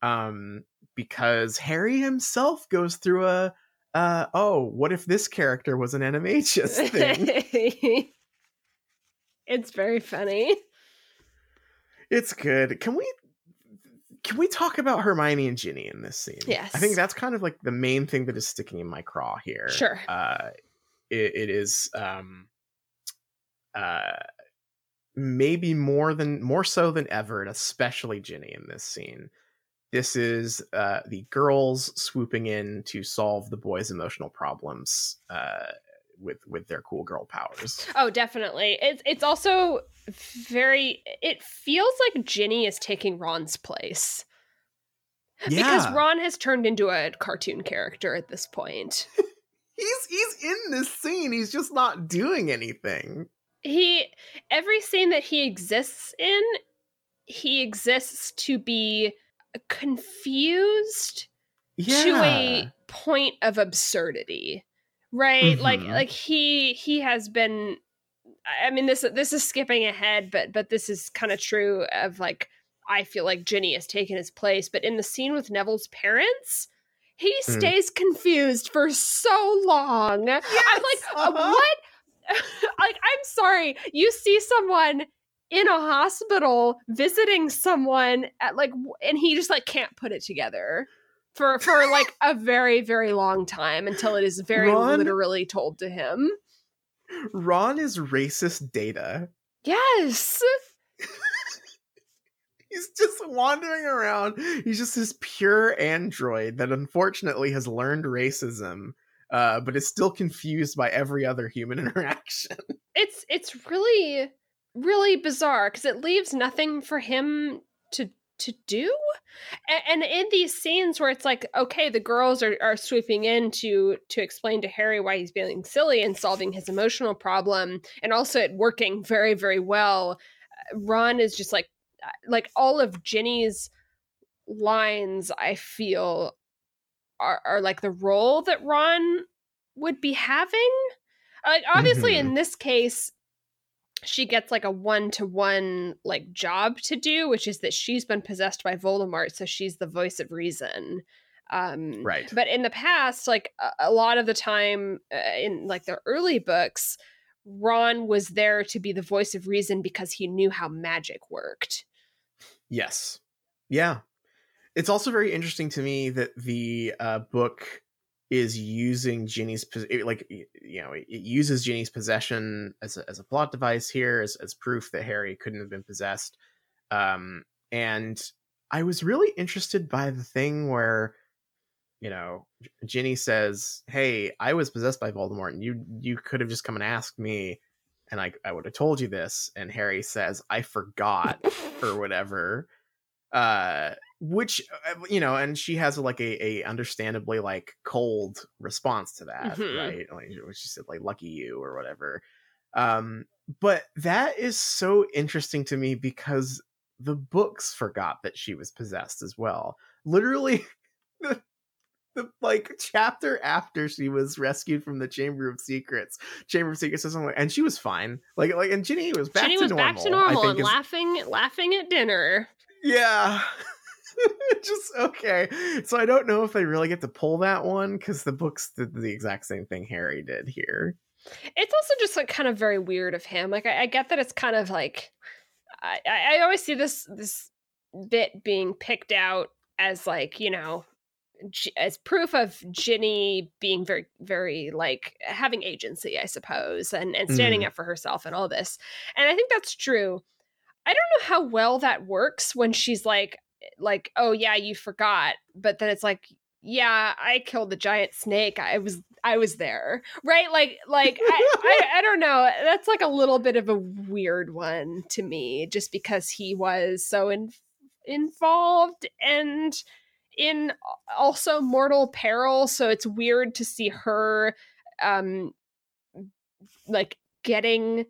Um, because Harry himself goes through a uh oh, what if this character was an animagus thing? it's very funny. It's good. Can we can we talk about Hermione and Ginny in this scene? Yes. I think that's kind of like the main thing that is sticking in my craw here. Sure. Uh it, it is um uh maybe more than more so than ever, and especially Ginny in this scene. This is uh the girls swooping in to solve the boys' emotional problems uh with with their cool girl powers. Oh, definitely. It's it's also very. It feels like Ginny is taking Ron's place Yeah. because Ron has turned into a cartoon character at this point. he's he's in this scene. He's just not doing anything. he every scene that he exists in, he exists to be confused Yeah. to a point of absurdity right like Mhm. like he he has been i mean this this is skipping ahead but but this is kind of true of like i feel like ginny has taken his place but in the scene with neville's parents he Mm. stays confused for so long i'm like uh, uh-huh. what like i'm sorry you see someone in a hospital visiting someone at like and he just like can't put it together for for like a very very long time until it is very Ron- literally told to him Ron is racist data. yes He's just wandering around. He's just this pure android that unfortunately has learned racism, uh, but is still confused by every other human interaction. it's it's really really bizarre because it leaves nothing for him to to do? And, and in these scenes where it's like okay the girls are, are swooping in to to explain to harry why he's being silly and solving his emotional problem and also it working very very well uh, ron is just like uh, like all of ginny's lines i feel are, are like the role that ron would be having. Like obviously in this case she gets like a one-to-one like job to do which is that she's been possessed by voldemort so she's the voice of reason um Right. but in the past like a, a lot of the time uh, in like the early books ron was there to be the voice of reason because he knew how magic worked Yes. Yeah. It's also very interesting to me that the uh, book is using Ginny's like you know it uses Ginny's possession as a, as a plot device here as, as proof that Harry couldn't have been possessed. Um, and I was really interested by the thing where you know Ginny says, "Hey, I was possessed by Voldemort, and you you could have just come and asked me." And I, I would have told you this. And Harry says, I forgot or whatever uh which uh, you know and she has like a, a understandably like cold response to that Mhm. right? Like she said like lucky you or whatever. Um but that is so interesting to me because the books forgot that she was possessed as well. Literally the, the like chapter after she was rescued from the chamber of secrets chamber of secrets like, and she was fine. Like like and ginny was back Ginny to was normal back to I normal think and is- laughing laughing at dinner yeah. just okay. So I don't know if they really get to pull that one because the books did the exact same thing Harry did here. it's also just like kind of very weird of him. Like I, I get that it's kind of like I, I always see this this bit being picked out as like you know as proof of Ginny being very very like having agency, I suppose, and and standing Mm. up for herself and all this. And I think that's true. I don't know how well that works when she's like like oh yeah you forgot, but then it's like yeah I killed the giant snake. I was I was there right like like I, I i don't know that's like a little bit of a weird one to me just because he was so in, involved and in also mortal peril so it's weird to see her um like getting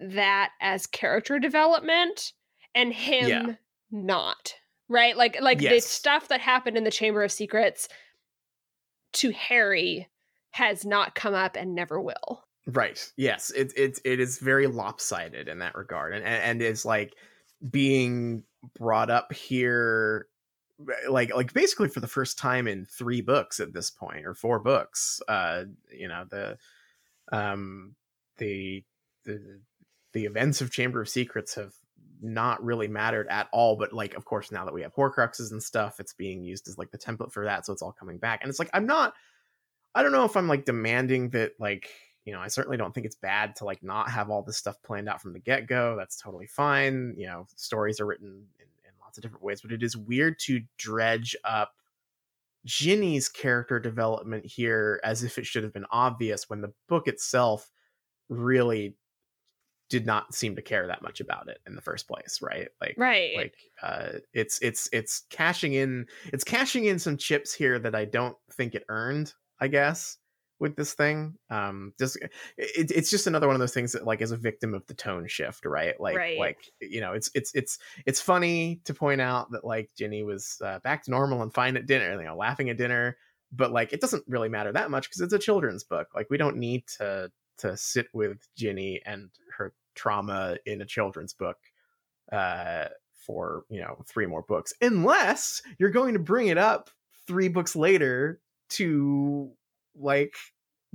that as character development and him Yeah. not right like like the stuff that happened in the chamber of secrets to harry has not come up and never will. Right. Yes. It it it is very lopsided in that regard, and and, and is like being brought up here, like like basically for the first time in three books at this point, or four books. Uh, you know the, um, the the the events of Chamber of Secrets have not really mattered at all but like of course now that we have horcruxes and stuff it's being used as like the template for that so it's all coming back and it's like i'm not i don't know if i'm like demanding that like you know, I certainly don't think it's bad to like not have all this stuff planned out from the get go. That's totally fine. You know, stories are written in, in lots of different ways, but it is weird to dredge up Ginny's character development here as if it should have been obvious when the book itself really did not seem to care that much about it in the first place right like right like uh it's it's it's cashing in it's cashing in some chips here that i don't think it earned i guess with this thing. Um, just it, it's just another one of those things that like is a victim of the tone shift, right? Like right. like you know, it's it's it's it's funny to point out that like Ginny was uh, back to normal and fine at dinner, you know, laughing at dinner, but like it doesn't really matter that much because it's a children's book. Like we don't need to to sit with Ginny and her trauma in a children's book uh for you know three more books unless you're going to bring it up three books later to like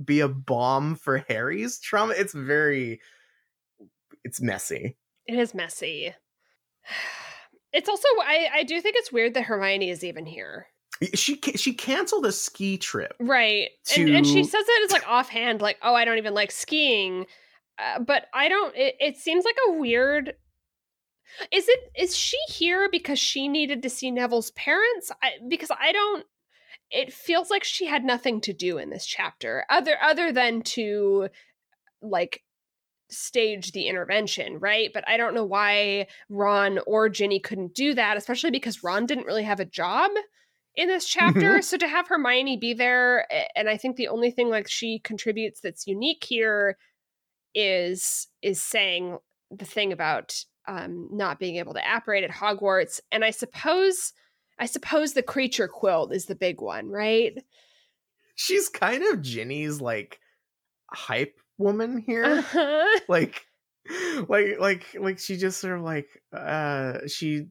be a bomb for Harry's trauma. It's very it's messy. It is messy. It's also I I do think it's weird that Hermione is even here. She she canceled a ski trip, right? To... And, and she says it as like offhand, like, "Oh, I don't even like skiing," uh, but I don't. It, it seems like a weird. Is it is she here because she needed to see Neville's parents? I, because I don't it feels like she had nothing to do in this chapter other other than to like stage the intervention, right? But I don't know why Ron or Ginny couldn't do that, especially because Ron didn't really have a job in this chapter. Mm-hmm. So to have Hermione be there, and I think the only thing like she contributes that's unique here is is saying the thing about um, not being able to apparate at Hogwarts, and I suppose I suppose the Kreacher quilt is the big one, right? She's kind of Ginny's like hype woman here. Uh-huh. Like like like like she just sort of like uh she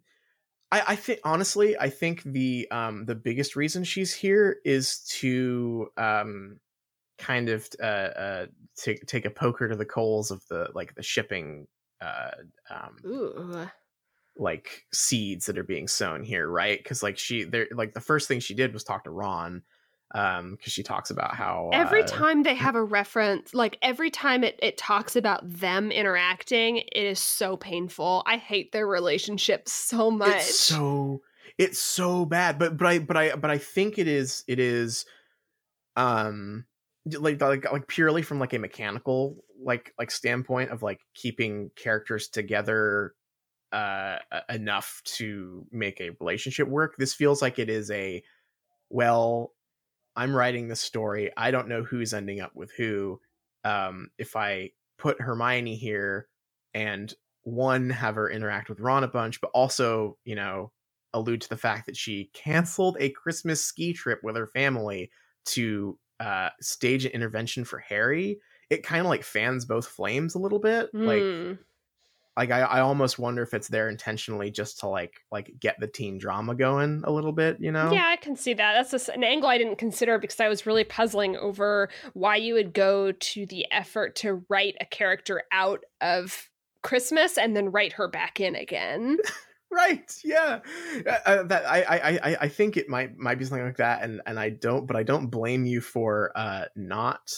I, I think honestly, I think the um the biggest reason she's here is to um kind of uh, uh take take a poker to the coals of the like the shipping uh um Ooh like seeds that are being sown here, right? Because like she, they're like the first thing she did was talk to Ron, um, because she talks about how every uh, time they have a reference, like every time it it talks about them interacting, it is so painful. I hate their relationship so much. It's so it's so bad, but but I but I but I think it is it is, um, like like like purely from like a mechanical like like standpoint of like keeping characters together uh, enough to make a relationship work. This feels like it is a well, I'm writing this story. I don't know who's ending up with who. Um, if I put Hermione here and one have her interact with Ron a bunch, but also you know allude to the fact that she canceled a Christmas ski trip with her family to uh, stage an intervention for Harry. It kind of like fans both flames a little bit. Mm. Like hmm like I, I almost wonder if it's there intentionally just to like like get the teen drama going a little bit you know? Yeah i can see that. That's a, an angle i didn't consider because i was really puzzling over why you would go to the effort to write a character out of christmas and then write her back in again. Right yeah. Uh, uh, that I, I i think it might might be something like that and and i don't but i don't blame you for uh not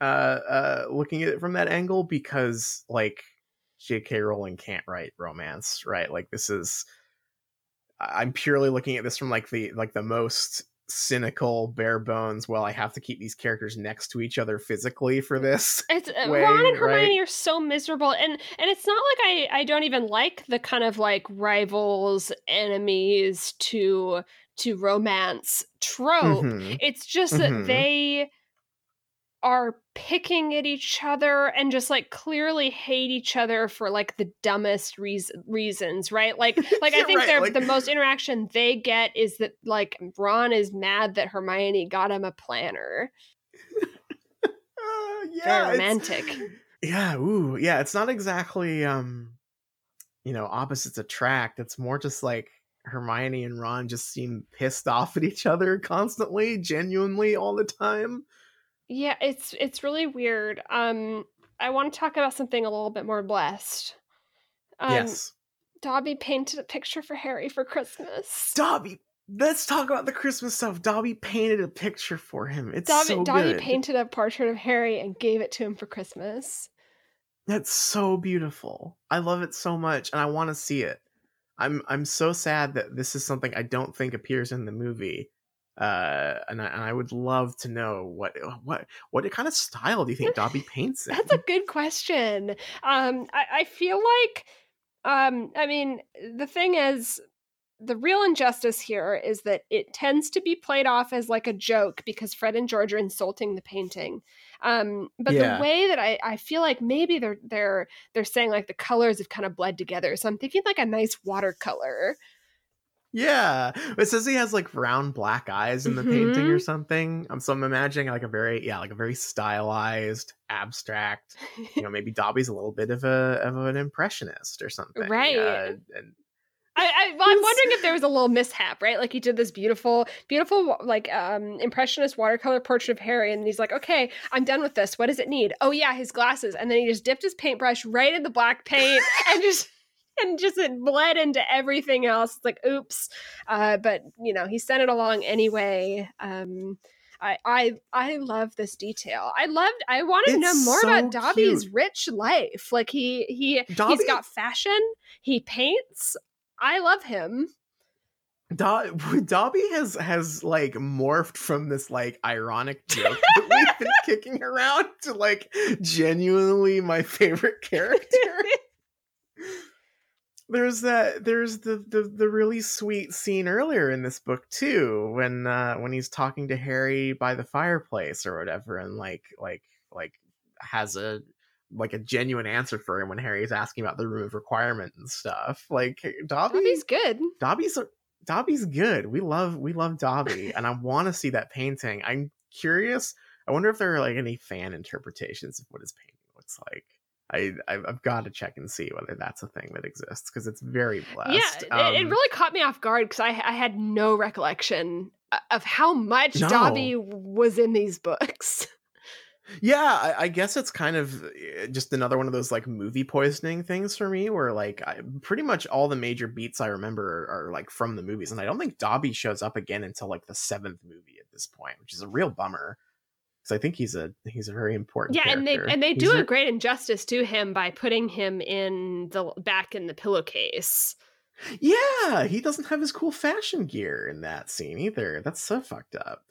uh uh looking at it from that angle because like J.K. Rowling can't write romance, right? Like this is I'm purely looking at this from like the like the most cynical bare bones well i have to keep these characters next to each other physically for this it's uh, way, ron and hermione right? are so miserable and and it's not like i i don't even like the kind of like rivals enemies to to romance trope mm-hmm. it's just that mm-hmm. they are picking at each other and just like clearly hate each other for like the dumbest reason reasons, right? Like like I think right, like... the most interaction they get is that like Ron is mad that Hermione got him a planner. Uh, yeah, Very romantic. Yeah, ooh, yeah. It's not exactly um, you know, opposites attract. It's more just like Hermione and Ron just seem pissed off at each other constantly, genuinely all the time. Yeah, it's it's really weird. Um, I want to talk about something a little bit more blessed. Um, yes, Dobby painted a picture for Harry for Christmas. Dobby. Let's talk about the Christmas stuff. Dobby painted a picture for him. It's Dobby, so Dobby good. painted a portrait of Harry and gave it to him for Christmas. That's so beautiful. I love it so much, and I want to see it. I'm I'm so sad that this is something I don't think appears in the movie. Uh, and I, and I would love to know what what what kind of style do you think Dobby paints in? That's a good question. Um, I, I feel like, um, I mean, the thing is, the real injustice here is that it tends to be played off as like a joke because Fred and George are insulting the painting. Um, but Yeah. the way that I, I feel like maybe they're they're they're saying like the colors have kind of bled together. So I'm thinking like a nice watercolor. Yeah, it says he has like round black eyes in the painting or Mhm. something. Um, so I'm imagining like a very yeah, like a very stylized, abstract. You know, maybe Dobby's a little bit of a of an impressionist or something, Right. Uh, and I, I well, I'm wondering if there was a little mishap, right? Like he did this beautiful, beautiful, like um impressionist watercolor portrait of Harry, and he's like, "Okay, I'm done with this. What does it need? Oh yeah, his glasses." And then he just dipped his paintbrush right in the black paint and just and just it bled into everything else. It's like, oops. Uh, but you know, he sent it along anyway. Um, I I I love this detail. I loved. I wanted to know more so about Dobby's cute. rich life. Like he he Dobby- he's got fashion. He paints. I love him. Do- Dobby has has like morphed from this like ironic joke that we've been kicking around to like genuinely my favorite character. There's that there's the, the the really sweet scene earlier in this book too when uh when he's talking to Harry by the fireplace or whatever and like like like has a like a genuine answer for him when Harry's asking about the room of requirement and stuff. Like Dobby Dobby's good. Dobby's Dobby's good. We love we love Dobby, and I want to see that painting. I'm curious. I wonder if there are like any fan interpretations of what his painting looks like. I I've, I've got to check and see whether that's a thing that exists because it's very blessed. Yeah, it, it Um, really caught me off guard because I, I had no recollection uh, of how much No. Dobby was in these books. Yeah, I, I guess it's kind of uh, just another one of those like movie poisoning things for me, where like I, pretty much all the major beats I remember are, are like from the movies, and I don't think Dobby shows up again until like the seventh movie at this point, which is a real bummer because I think he's a he's a very important. yeah, and they and they He's do ver- a great injustice to him by putting him in the back in the pillowcase. Yeah, he doesn't have his cool fashion gear in that scene either. That's so fucked up.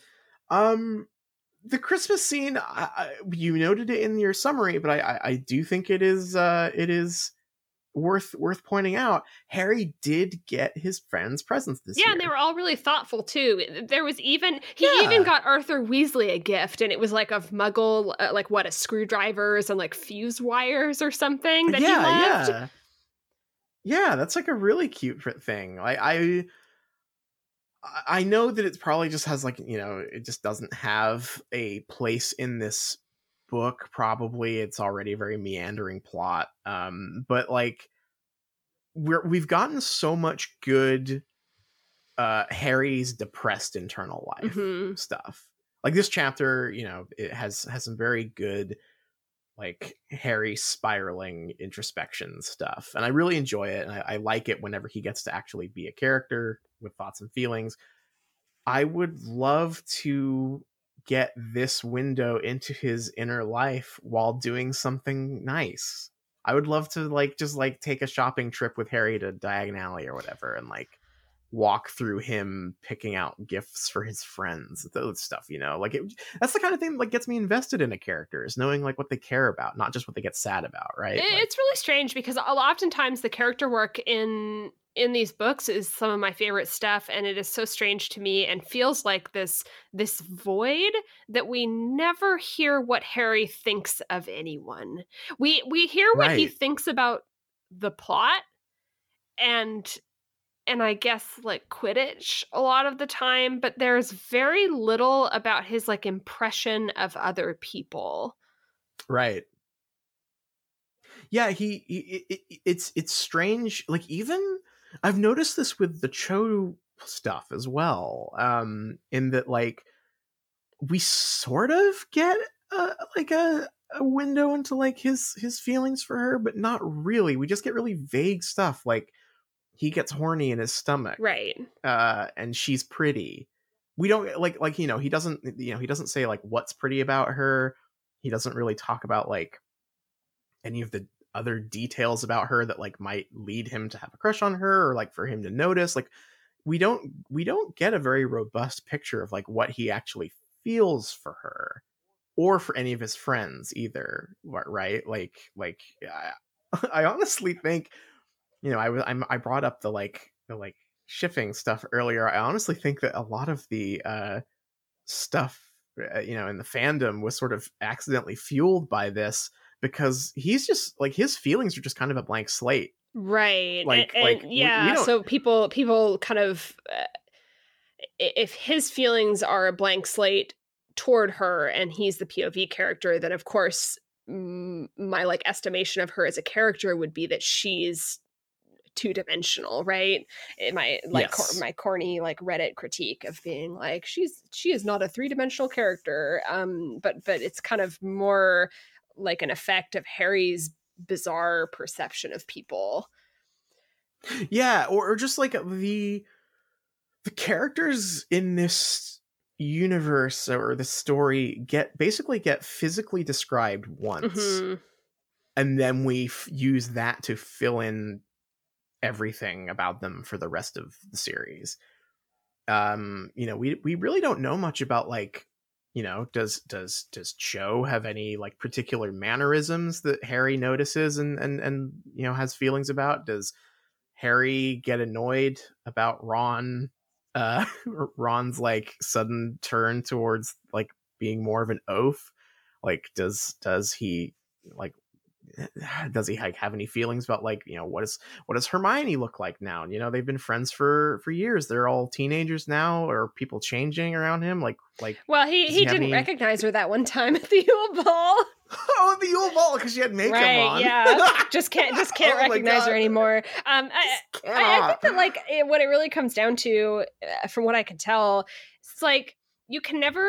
Um, the Christmas scene, I, I, you noted it in your summary, but I, I, I do think it is, uh, it is worth worth pointing out. Harry did get his friends presents this Yeah, year. Yeah, and they were all really thoughtful too. There was even he Yeah. even got Arthur Weasley a gift, and it was like of Muggle, uh, like what a screwdrivers and like fuse wires or something that he loved. yeah. Yeah, that's like a really cute thing. Like I I know that it probably just has like, you know, it just doesn't have a place in this book probably. It's already a very meandering plot. Um but like we're we've gotten so much good uh Harry's depressed internal life Mhm. stuff. Like this chapter, you know, it has has some very good like Harry spiraling introspection stuff. And I really enjoy it. And I, I like it whenever he gets to actually be a character with thoughts and feelings. I would love to get this window into his inner life while doing something nice. I would love to like just like take a shopping trip with Harry to Diagon Alley or whatever and like walk through him picking out gifts for his friends those stuff you know? Like it, that's the kind of thing that like gets me invested in a character is knowing like what they care about not just what they get sad about right? It- Like, it's really strange because oftentimes the character work in in these books is some of my favorite stuff and it is so strange to me and feels like this this void that we never hear what Harry thinks of anyone. We we hear what he thinks about the plot and and I guess like Quidditch a lot of the time, but there's very little about his like impression of other people. Right. Yeah, he, he it, it's it's strange. Like even I've noticed this with the Cho stuff as well. Um, in that like we sort of get a, like a a window into like his his feelings for her, but not really. We just get really vague stuff like he gets horny in his stomach, Right. uh, and she's pretty. We don't like like you know he doesn't you know he doesn't say like what's pretty about her. He doesn't really talk about like any of the other details about her that like might lead him to have a crush on her or like for him to notice. Like we don't we don't get a very robust picture of like what he actually feels for her or for any of his friends either right like like i, I honestly think you know i was I'm, i brought up the like the like shifting stuff earlier i honestly think that a lot of the uh stuff uh, you know in the fandom was sort of accidentally fueled by this because he's just like his feelings are just kind of a blank slate Right. Like- and, like, and, we- we yeah, so people people kind of uh, if his feelings are a blank slate toward her and he's the POV character, then of course my like estimation of her as a character would be that she's two dimensional, right? In my like cor- my corny like Reddit critique of being like she's she is not a three dimensional character, um, but but it's kind of more like an effect of Harry's bizarre perception of people. yeah or, or just like the the characters in this universe or the story get basically get physically described once Mhm. and then we f- use that to fill in everything about them for the rest of the series. Um you know we we really don't know much about like you know does does does cho have any like particular mannerisms that harry notices and and and you know has feelings about? Does harry get annoyed about ron uh ron's like sudden turn towards like being more of an oaf? Like does does he like does he like have any feelings about like you know what is what does hermione look like now you know they've been friends for for years they're all teenagers now or people changing around him like like Well, he he he didn't any- recognize her that one time at the Yule Ball. oh the Yule Ball because she had makeup right? on Yeah, just can't just can't Oh recognize her anymore. Um, I, I, I think that like it, what it really comes down to, uh, from what I can tell, it's like you can never.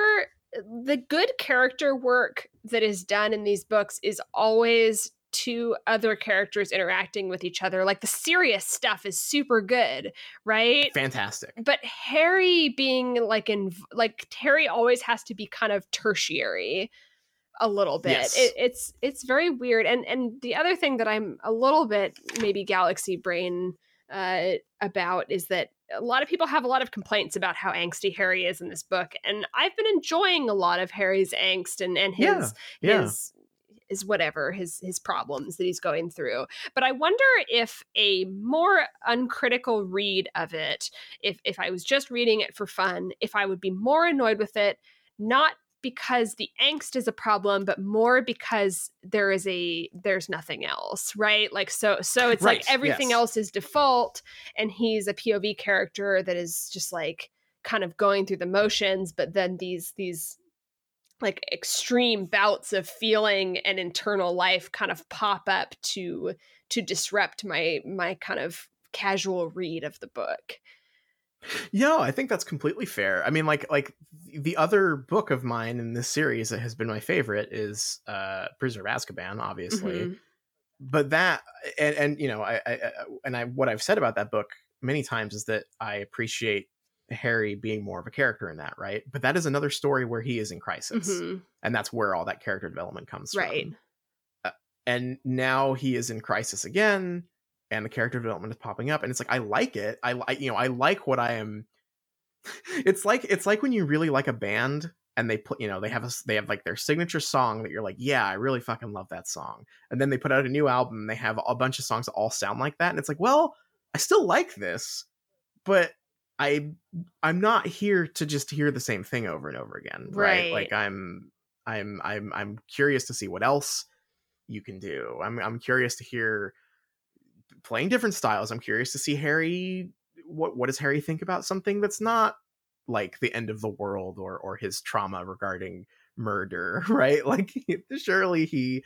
The good character work that is done in these books is always two other characters interacting with each other. Like the serious stuff is super good, right? fantastic but harry being like in like harry always has to be kind of tertiary a little bit Yes. it, it's it's very weird and and the other thing that i'm a little bit maybe galaxy brain uh about is that a lot of people have a lot of complaints about how angsty harry is in this book and i've been enjoying a lot of harry's angst and and his Yeah, yeah. his is whatever his his problems that he's going through but i wonder if a more uncritical read of it if if i was just reading it for fun if i would be more annoyed with it not because the angst is a problem but more because there is a there's nothing else right like so so it's Right, like everything yes. else is default and he's a pov character that is just like kind of going through the motions but then these these like extreme bouts of feeling and internal life kind of pop up to to disrupt my my kind of casual read of the book. No, I think that's completely fair. I mean, like, like the other book of mine in this series that has been my favorite is uh, Prisoner of Azkaban, obviously. Mhm. But that, and and you know, I, I and I what I've said about that book many times is that I appreciate Harry being more of a character in that, right? But that is another story where he is in crisis, Mhm. and that's where all that character development comes Right. from. Uh, and now he is in crisis again and the character development is popping up and it's like i like it. I like you know i like what i am it's like it's like when you really like a band and they put you know they have a they have like their signature song that you're like yeah i really fucking love that song. And then they put out a new album and they have a bunch of songs that all sound like that and it's like well i still like this but i i'm not here to just hear the same thing over and over again right, Right. like i'm i'm i'm i'm curious to see what else you can do. I'm i'm curious to hear playing different styles i'm curious to see harry what what does Harry think about something that's not like the end of the world or or his trauma regarding murder, right? Like surely he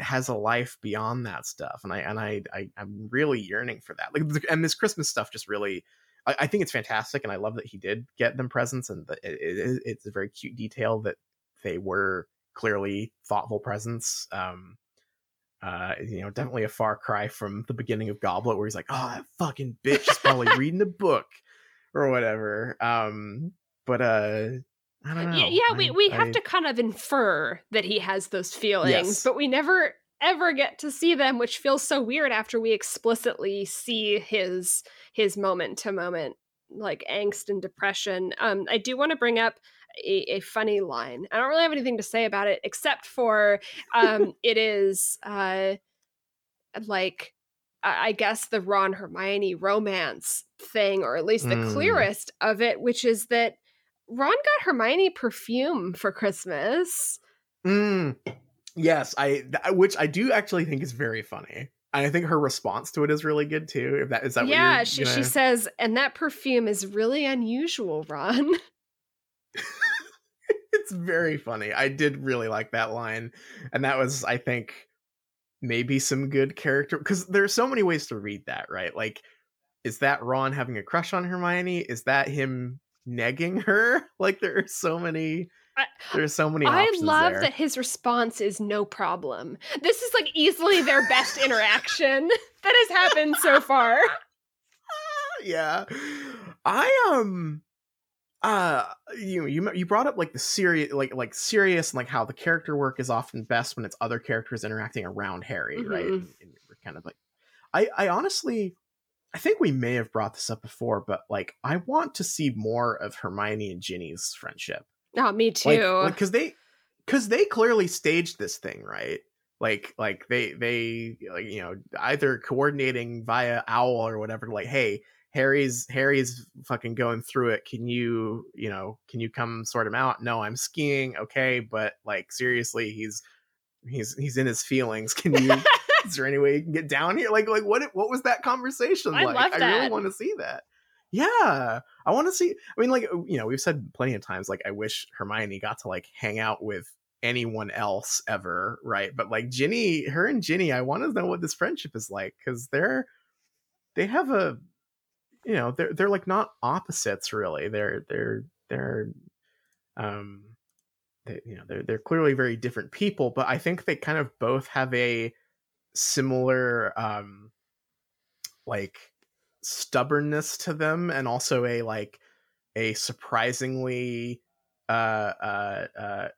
has a life beyond that stuff, and I and I, I I'm really yearning for that. Like and this Christmas stuff just really. I, I think it's fantastic, and I love that he did get them presents, and it, it, it's a very cute detail that they were clearly thoughtful presents. Um, uh, you know, definitely a far cry from the beginning of Goblet, where he's like, "Oh, that fucking bitch is probably reading a book or whatever." Um, but uh, I don't know. Yeah, yeah I, we we I, have to kind of infer that he has those feelings, Yes. but we never ever get to see them, which feels so weird after we explicitly see his his moment to moment like angst and depression. Um, I do want to bring up a, a funny line. I don't really have anything to say about it except for um, it is uh, like I I guess the Ron Hermione romance thing, or at least the Mm. clearest of it, which is that Ron got Hermione perfume for Christmas. Mm, yes, I th- which I do actually think is very funny. And I think her response to it is really good too. If that is that, yeah, what you're she, gonna- she says, and that perfume is really unusual, Ron. it's very funny. I did really like that line, and that was, I think, maybe some good character because there are so many ways to read that, right? Like, is that Ron having a crush on Hermione? Is that him negging her? Like, there are so many. I- There's so many. I love there. that his response is no problem. This is like easily their best interaction that has happened so far. yeah i um uh you you you brought up like the serious like like serious and like how the character work is often best when it's other characters interacting around harry right Mhm. and, and we're kind of like i i honestly i think we may have brought this up before but like i want to see more of hermione and ginny's friendship Oh, me too. like because they because they clearly staged this thing right like like they they like you know either coordinating via owl or whatever like hey harry's harry's fucking going through it. Can you you know can you come sort him out? No i'm skiing. Okay but like seriously he's he's he's in his feelings. Can you is there any way you can get down here? Like like what what was that conversation I like? i really want to see that. Yeah i want to see i mean like you know we've said plenty of times like i wish hermione got to like hang out with anyone else ever right? But like ginny her and ginny i want to know what this friendship is like because they're they have a you know they're they're like not opposites really. They're they're they're um they, you know they're they're clearly very different people but i think they kind of both have a similar um like stubbornness to them and also a like a surprisingly uh uh uh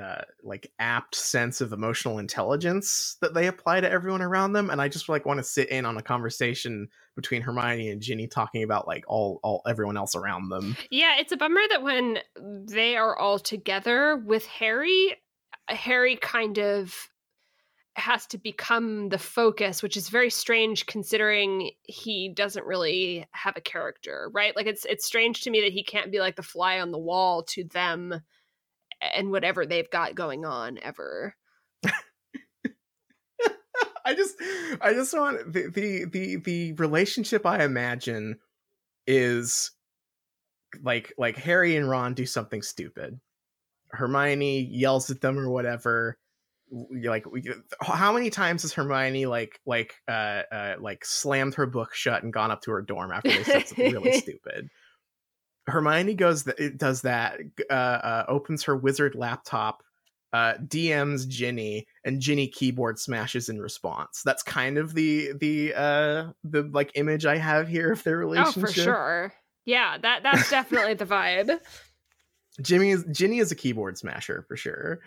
uh, like apt sense of emotional intelligence that they apply to everyone around them and i just like want to sit in on a conversation between hermione and ginny talking about like all all everyone else around them Yeah, it's a bummer that when they are all together with Harry, Harry kind of has to become the focus, which is very strange considering he doesn't really have a character, right? Like it's it's strange to me that he can't be like the fly on the wall to them and whatever they've got going on ever. I just I just want the the the the relationship I imagine is like like Harry and Ron do something stupid. Hermione yells at them or whatever. Like how many times has Hermione like like uh uh like slammed her book shut and gone up to her dorm after they said something really stupid? Hermione goes th- it does that uh, uh opens her wizard laptop uh, DMs Ginny, and Ginny keyboard smashes in response. That's kind of the the uh the like image I have here of their relationship. Oh, for sure. Yeah, that that's definitely the vibe. Jimmy is Ginny is a keyboard smasher for sure.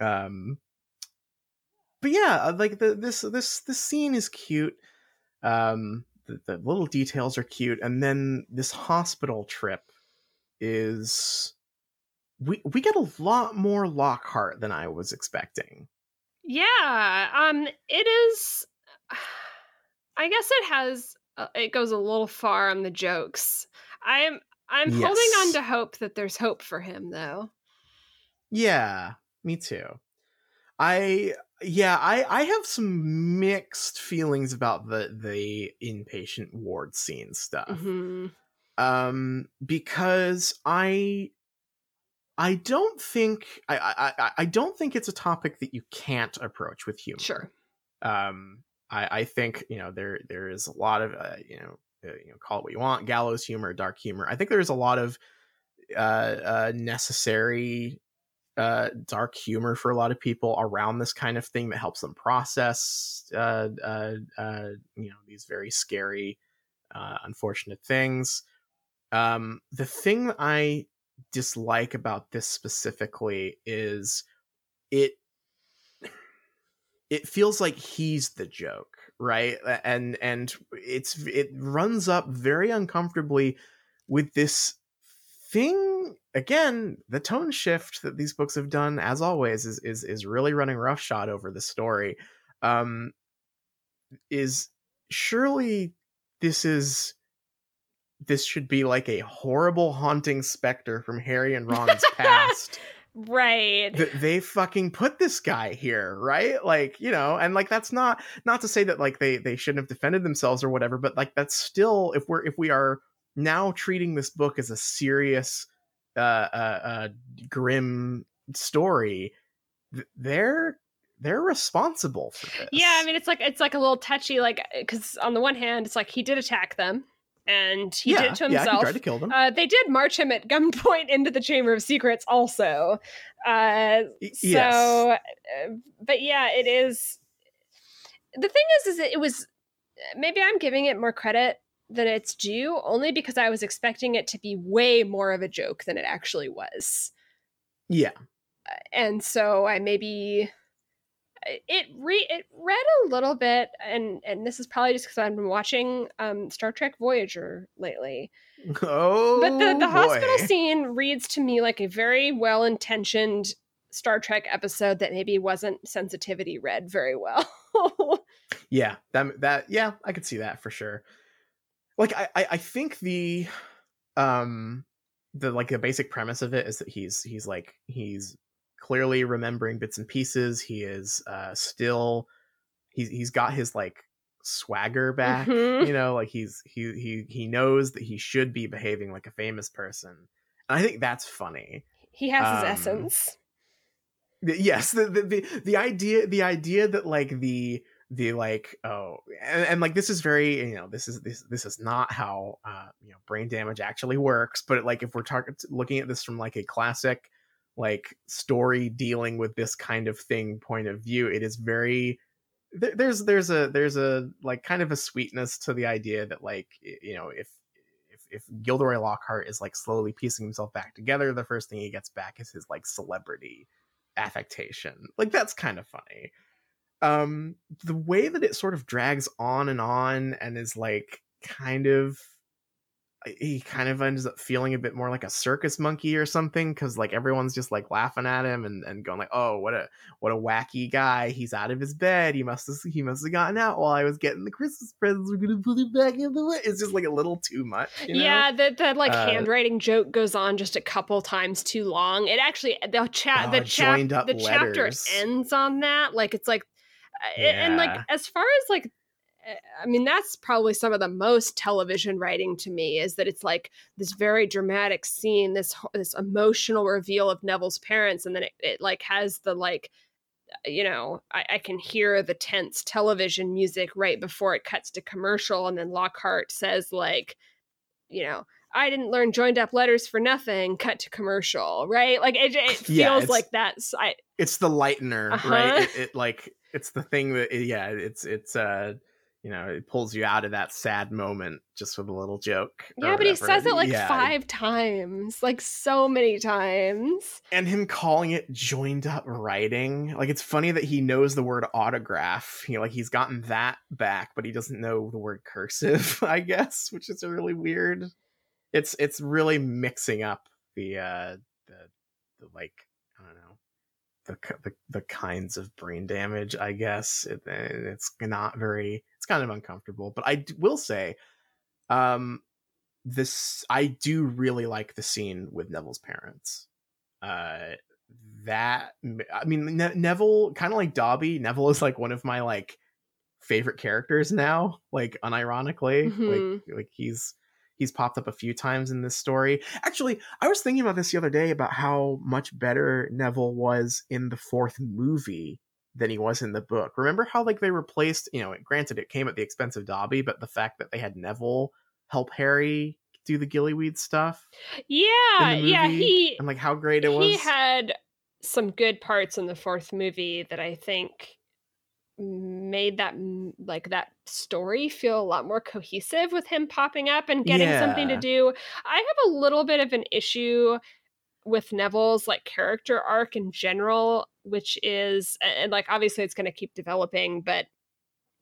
Um, but yeah, uh, like the this this this scene is cute. Um, the, the little details are cute, and then this hospital trip is we we get a lot more Lockhart than I was expecting. Yeah, um it is I guess it has uh, it goes a little far on the jokes. I'm I'm holding on to hope that there's hope for him though. Yeah, me too. I yeah, I I have some mixed feelings about the the inpatient ward scene stuff. Mhm. Um because I I don't think I, I I don't think it's a topic that you can't approach with humor. Sure. Um I I think, you know, there there is a lot of uh, you know, uh, you know, call it what you want, gallows humor, dark humor. I think there's a lot of uh uh necessary uh dark humor for a lot of people around this kind of thing that helps them process uh uh uh you know these very scary uh unfortunate things. Um the thing that i dislike about this specifically is it it feels like he's the joke right? And and it's it runs up very uncomfortably with this thing again the tone shift that these books have done as always is is is really running roughshod over the story um is surely this is this should be like a horrible haunting specter from harry and ron's past Right. that they fucking put this guy here right like you know and like that's not not to say that like they they shouldn't have defended themselves or whatever but like that's still if we're if we are now treating this book as a serious uh uh, uh grim story they're they're responsible for this Yeah, I mean it's like it's like a little touchy, like because on the one hand, it's like he did attack them, and he did it to yeah, he himself. tried to kill them uh, they did march him at gunpoint into the Chamber of Secrets, also. Uh, Y- so, yes uh, but yeah, it is. The thing is, is it was maybe I'm giving it more credit than it's due, only because I was expecting it to be way more of a joke than it actually was yeah and so I maybe it re it read a little bit, and and this is probably just because I've been watching um Star Trek Voyager lately. oh But the the hospital scene reads to me like a very well intentioned Star Trek episode that maybe wasn't sensitivity read very well. yeah that that yeah i could see that for sure like I, I think the um the like the basic premise of it is that he's he's like he's clearly remembering bits and pieces he is uh still he's he's got his like swagger back Mhm. you know like he's he he he knows that he should be behaving like a famous person and i think that's funny he has his Um, essence. the- yes the, the the the idea the idea that like the the like oh and, and like this is very you know this is this this is not how uh you know brain damage actually works but like if we're talking looking at this from like a classic like story dealing with this kind of thing point of view it is very there, there's there's a there's a like kind of a sweetness to the idea that like you know if if if Gilderoy Lockhart is like slowly piecing himself back together, the first thing he gets back is his like celebrity affectation. Like that's kind of funny. Um the way that it sort of drags on and on and is like kind of he kind of ends up feeling a bit more like a circus monkey or something because like everyone's just like laughing at him and, and going like oh what a what a wacky guy he's out of his bed he must have he must have gotten out while i was getting the christmas presents we're gonna put it back in the way it's just like a little too much you know? Yeah, the the like Uh, handwriting joke goes on just a couple times too long. It actually the chat Oh, the chap joined up the chapter ends on that. Like it's like, uh, and like as far as like, uh, I mean that's probably some of the most television writing to me is that it's like this very dramatic scene, this this emotional reveal of Neville's parents, and then it, it like has the like you know, I, I can hear the tense television music right before it cuts to commercial, and then Lockhart says like, you know, I didn't learn joined up letters for nothing. Cut to commercial, right? Like it, it feels Yeah, like that's I it's the lightener Uh-huh. right it, it like it's the thing that yeah it's it's uh you know it pulls you out of that sad moment just with a little joke yeah, but he says it like Yeah. five times, like so many times. and him calling it joined up writing like it's funny that he knows the word autograph you know like he's gotten that back but he doesn't know the word cursive i guess which is really weird it's it's really mixing up the uh the, the like i don't know the, the the kinds of brain damage i guess it, it's not very it's kind of uncomfortable but i d- will say um this i do really like the scene with neville's parents uh that I mean ne- Neville kind of like Dobby. Neville is like one of my like favorite characters now, like unironically. Mhm. Like like he's he's popped up a few times in this story. Actually, I was thinking about this the other day about how much better Neville was in the fourth movie than he was in the book. Remember how like they replaced, you know, granted it came at the expense of Dobby, but the fact that they had Neville help Harry do the gillyweed stuff Yeah, yeah, he and like how great it was. he had some good parts in the fourth movie that I think made that like that story feel a lot more cohesive with him popping up and getting something to do. I have a little bit of an issue with Neville's like character arc in general, which is and like obviously it's going to keep developing, but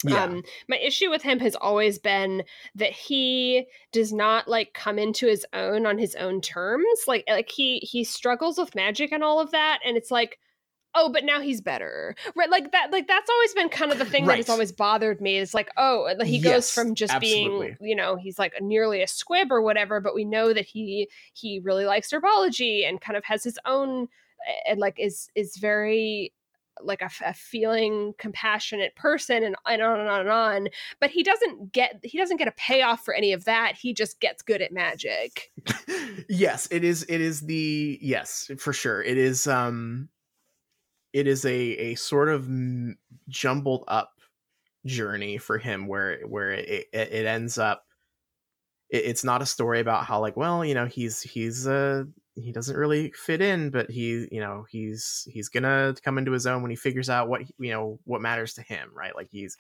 yeah. um my issue with him has always been that he does not like come into his own on his own terms like like he he struggles with magic and all of that and it's like oh but now he's better right? Like that like that's always been kind of the thing that has always bothered me is like oh he goes Yes, from just absolutely. being you know he's like nearly a squib or whatever but we know that he he really likes herbology and kind of has his own and like is is very like a feeling compassionate person and, and on and on and on but he doesn't get he doesn't get a payoff for any of that. He just gets good at magic. Yes it is it is the yes for sure. It is um it is a a sort of jumbled up journey for him where where it it, ends up it, it's not a story about how like well you know he's he's uh he doesn't really fit in but he you know he's he's gonna come into his own when he figures out what you know what matters to him right? Like he's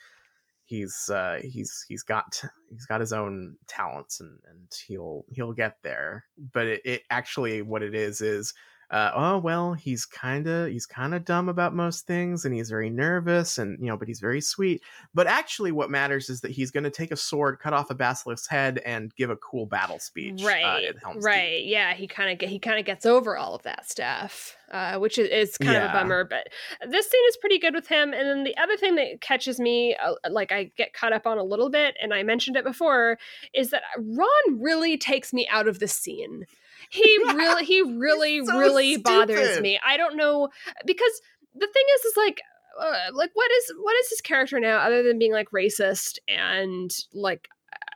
he's uh he's he's got he's got his own talents and and he'll he'll get there. But it, it actually what it is is uh oh well he's kind of he's kind of dumb about most things and he's very nervous and you know but he's very sweet. But actually what matters is that he's going to take a sword cut off a basilisk's head and give a cool battle speech uh, right at Helm's Deep. right yeah he kind of he kind of gets over all of that stuff uh, which is, is kind of a bummer but this scene is pretty good with him and then the other thing that catches me uh, like i get caught up on a little bit and i mentioned it before is that ron really takes me out of the scene he really he really so really bothers me i don't know because the thing is is like uh, like what is what is his character now other than being like racist and like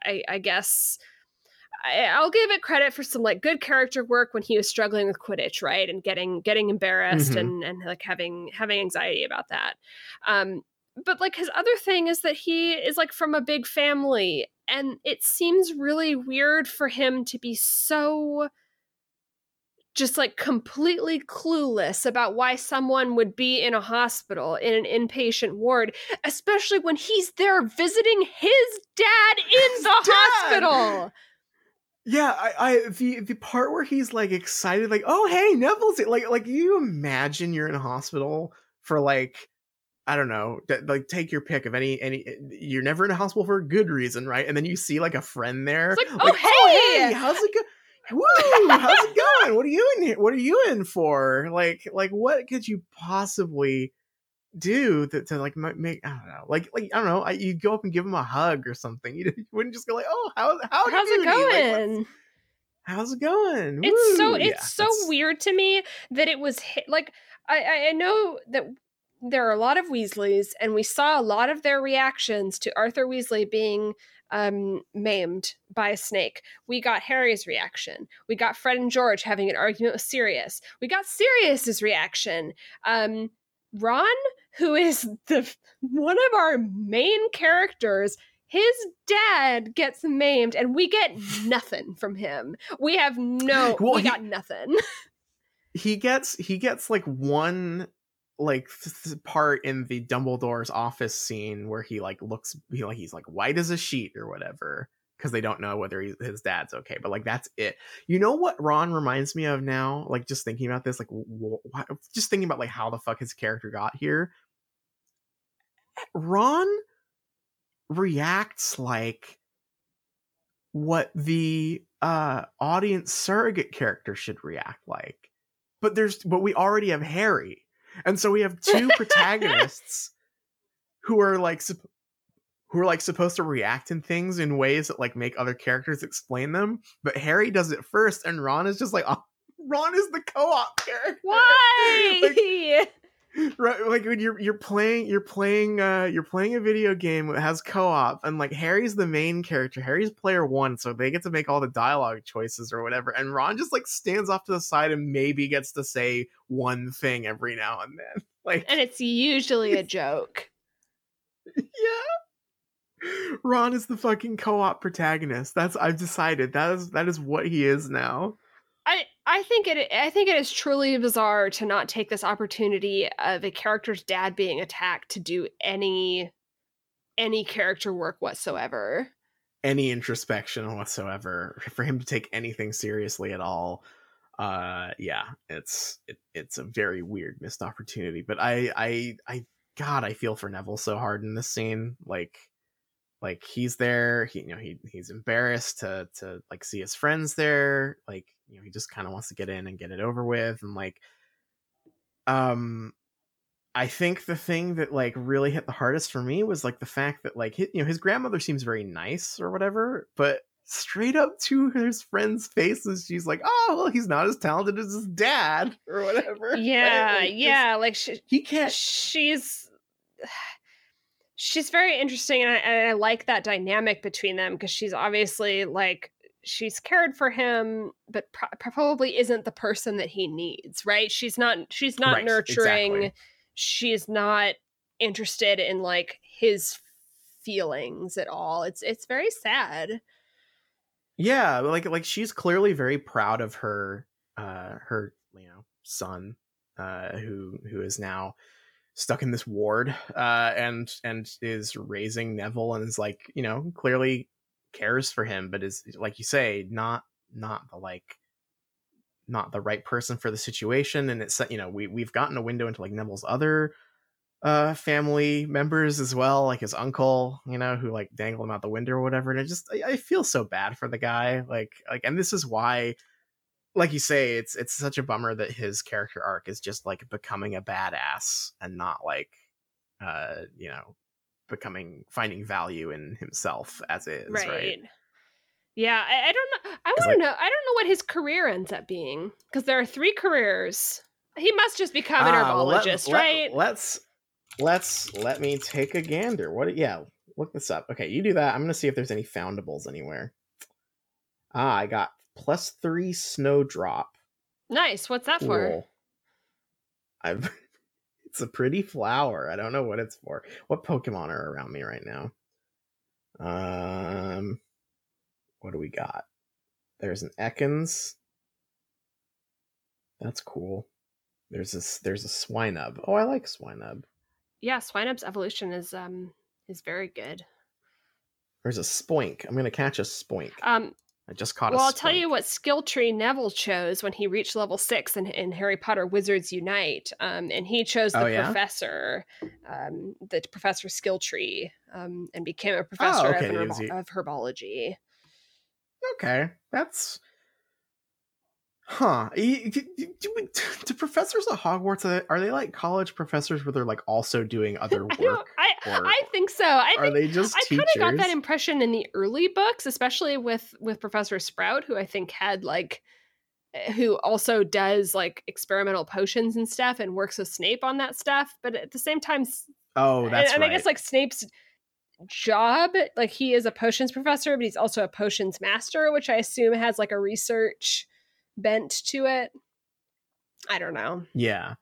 i i guess I, I'll give it credit for some like good character work when he was struggling with Quidditch, right, and getting getting embarrassed Mhm. and and like having having anxiety about that. Um, but like his other thing is that he is like from a big family, and it seems really weird for him to be so just like completely clueless about why someone would be in a hospital in an inpatient ward, especially when he's there visiting his dad in the dad! hospital. Yeah, I, I the the part where he's like excited, like, oh hey, Neville's here." like like you imagine you're in a hospital for like I don't know, like take your pick of any any eh, you're never in a hospital for a good reason, right? And then you see like a friend there, It's like, "Oh, oh hey!" how's it going? Woo, how's it going? What are you in here? What are you in for? Like like what could you possibly do to, to like make I don't know, like like I don't know, I, you go up and give him a hug or something. You, you wouldn't just go like, oh, how how How's it going? how's it going? it's so it's Yeah, so that's- weird to me that it was hit like I I know that there are a lot of Weasleys and we saw a lot of their reactions to Arthur Weasley being um maimed by a snake. We got Harry's reaction. We got Fred and George having an argument with Sirius. We got Sirius's reaction. Um Ron, who is the one of our main characters, his dad gets maimed and we get nothing from him. We have no Well, we he- got nothing. he gets he gets like one like th- part in the Dumbledore's office scene where he like looks he like he's like white as a sheet or whatever because they don't know whether he, his dad's okay but like that's it. You know what ron reminds me of now? Like just thinking about this like wh- wh- just thinking about like how the fuck his character got here. Ron reacts like what the uh audience surrogate character should react like but there's but we already have harry and so we have two protagonists who are like sup- who are like supposed to react in things in ways that like make other characters explain them but harry does it first and ron is just like oh, Ron is the co-op character. Why? right like when you're you're playing you're playing uh you're playing a video game that has co-op and like harry's the main character. Harry's player one so they get to make all the dialogue choices or whatever and ron just like stands off to the side and maybe gets to say one thing every now and then. Like and it's usually a joke. yeah. Ron is the fucking co-op protagonist. That's i've decided. That is that is what he is now I think it I think it is truly bizarre to not take this opportunity of a character's dad being attacked to do any any character work whatsoever. any introspection whatsoever for him to take anything seriously at all uh yeah it's it, it's a very weird missed opportunity but i i i god i feel for neville so hard in this scene like like he's there he you know he he's embarrassed to to like see his friends there like you know he just kind of wants to get in and get it over with and like um I think the thing that like really hit the hardest for me was like the fact that like hi- you know his grandmother seems very nice or whatever, but straight up to his friends' faces, she's like, "Oh, well, he's not as talented as his dad or whatever." Yeah, Like, yeah, like she, he can't. she's she's very interesting and I, and I like that dynamic between them because she's obviously like she's cared for him but pro- probably isn't the person that he needs right? She's not she's not Right, nurturing exactly. she's not interested in like his feelings at all. It's it's very sad. Yeah, like like she's clearly very proud of her uh her you know son uh who who is now stuck in this ward uh and and is raising Neville and is like, you know, clearly cares for him but is like you say not not the like not the right person for the situation and it's you know we we've gotten a window into like Neville's other uh family members as well like his uncle you know who like dangled him out the window or whatever and it just I, I feel so bad for the guy like like and this is why like you say it's it's such a bummer that his character arc is just like becoming a badass and not like uh you know becoming finding value in himself as is right, right, yeah I, I don't know I want to like- know i don't know what his career ends up being because there are three careers. He must just become an Ah, well, let- herbologist let- right? let's let's let me take a gander. What yeah look this up. Okay you do that. I'm gonna see if there's any foundables anywhere. Ah i got plus three snowdrop. Nice what's that for? I've it's a pretty flower. I don't know what it's for. What Pokemon are around me right now? Um what do we got? There's an Ekans. That's cool. There's a s- there's a Swinub. Oh, I like Swinub. yeah swinub's evolution is um is very good There's a Spoink. I'm gonna catch a Spoink. um I just caught a well i'll tell you what skill tree neville chose when he reached level six in, in harry potter wizards unite um and he chose the Oh, yeah? professor um the professor skill tree um and became a professor okay, of, was of herbology Okay, that's huh. Do, do, do- professors at Hogwarts are they, like college professors where they're like also doing other work? I, or I think so i are think they just I kind of got that impression in the early books, especially with with Professor Sprout, who I think had like, eh, who also does like experimental potions and stuff, and works with Snape on that stuff. But at the same time, oh, and, that's and right. I guess like Snape's job, like he is a potions professor, but he's also a potions master, which I assume has like a research bent to it. I don't know, yeah,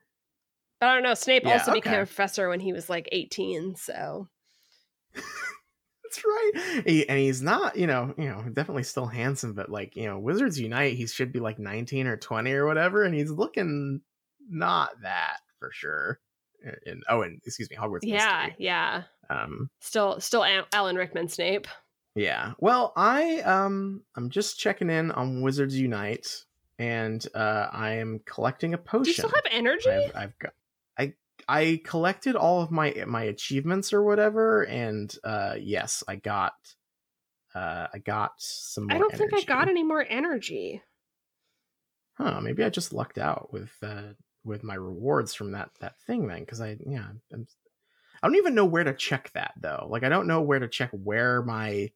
but I don't know. Snape Yeah, also became a professor when he was like eighteen, so that's right. He, and he's not, you know, you know, definitely still handsome, but like you know, Wizards Unite, he should be like nineteen or twenty or whatever, and he's looking not that for sure. In oh, and excuse me, Hogwarts. yeah, Mystery. yeah. Um, Still, still Al- Alan Rickman Snape. Yeah. Well, I um I'm just checking in on Wizards Unite and uh I am collecting a potion. Do you still have energy? I've, I've got I I collected all of my my achievements or whatever and uh yes, I got uh I got some more I don't think I got any more energy. Huh, maybe I just lucked out with uh with my rewards from that that thing then cuz I yeah, I'm I don't even know where to check that though. Like I don't know where to check where my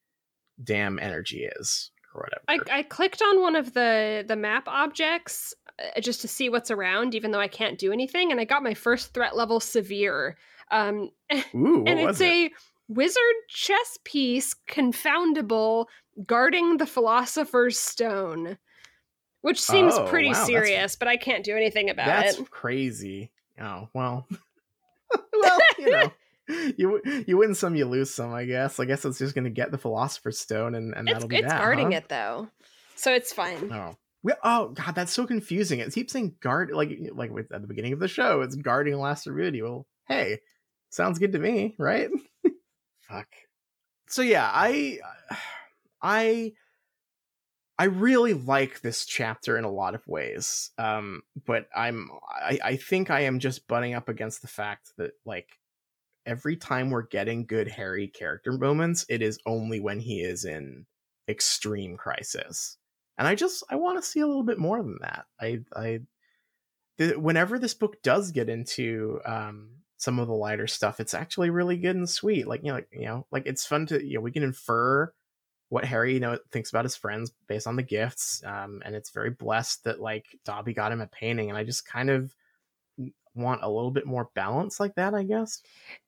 damn energy is or whatever. I, I clicked on one of the the map objects uh, just to see what's around, even though I can't do anything. And I got my first threat level severe. Um, Ooh, and it's it? a wizard chess piece, confoundable, guarding the philosopher's stone, which seems Oh, pretty wow, serious, but I can't do anything about That's it. That's crazy. Oh well. well, you know, you you win some, you lose some. I guess. I guess it's just gonna get the philosopher's stone, and and It's, that'll be it's that. guarding huh? it though, so it's fine. Oh. We- oh god, that's so confusing. It keeps saying guard like like with, at the beginning of the show. It's guarding last Rudy. Well, hey, sounds good to me, right? Fuck. So yeah, I I I really like this chapter in a lot of ways. Um, but I'm I, I think I am just butting up against the fact that like every time we're getting good Harry character moments, it is only when he is in extreme crisis. And I just I want to see a little bit more than that. I I the, whenever this book does get into um some of the lighter stuff, it's actually really good and sweet. Like you know, like, you know, like it's fun to you know we can infer what Harry you know thinks about his friends based on the gifts, um, and it's very blessed that like Dobby got him a painting, and I just kind of want a little bit more balance like that. I guess.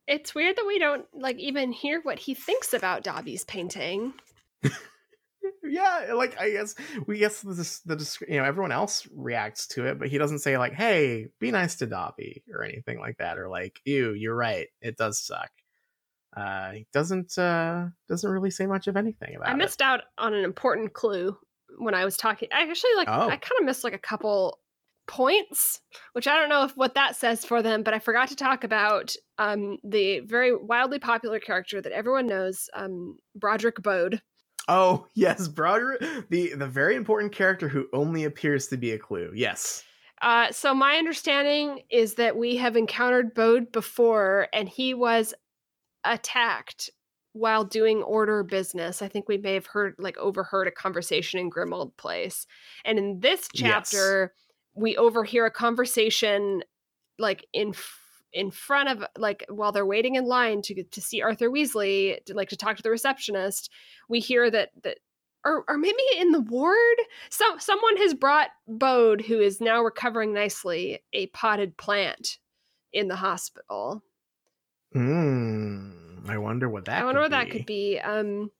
It's weird that we don't like even hear what he thinks about Dobby's painting. yeah like i guess we guess this the you know everyone else reacts to it but he doesn't say like hey be nice to dobby or anything like that or like ew you're right it does suck uh he doesn't uh doesn't really say much of anything about it. I it missed out on an important clue when I was talking. I actually like Oh. I kind of missed like a couple points, which I don't know if what that says for them, but I forgot to talk about um the very wildly popular character that everyone knows, um Broderick Bode. oh yes broderick the the very important character who only appears to be a clue yes Uh, so my understanding is that we have encountered Bode before, and he was attacked while doing order business. I think we may have heard like overheard a conversation in Grimmauld Place, and in this Yes. We overhear a conversation like in. In front of like while they're waiting in line to to see Arthur Weasley to like to talk to the receptionist, we hear that that or or maybe in the ward some someone has brought Bode, who is now recovering nicely, a potted plant in the hospital. mm, i wonder what that I wonder could what that could be. Um,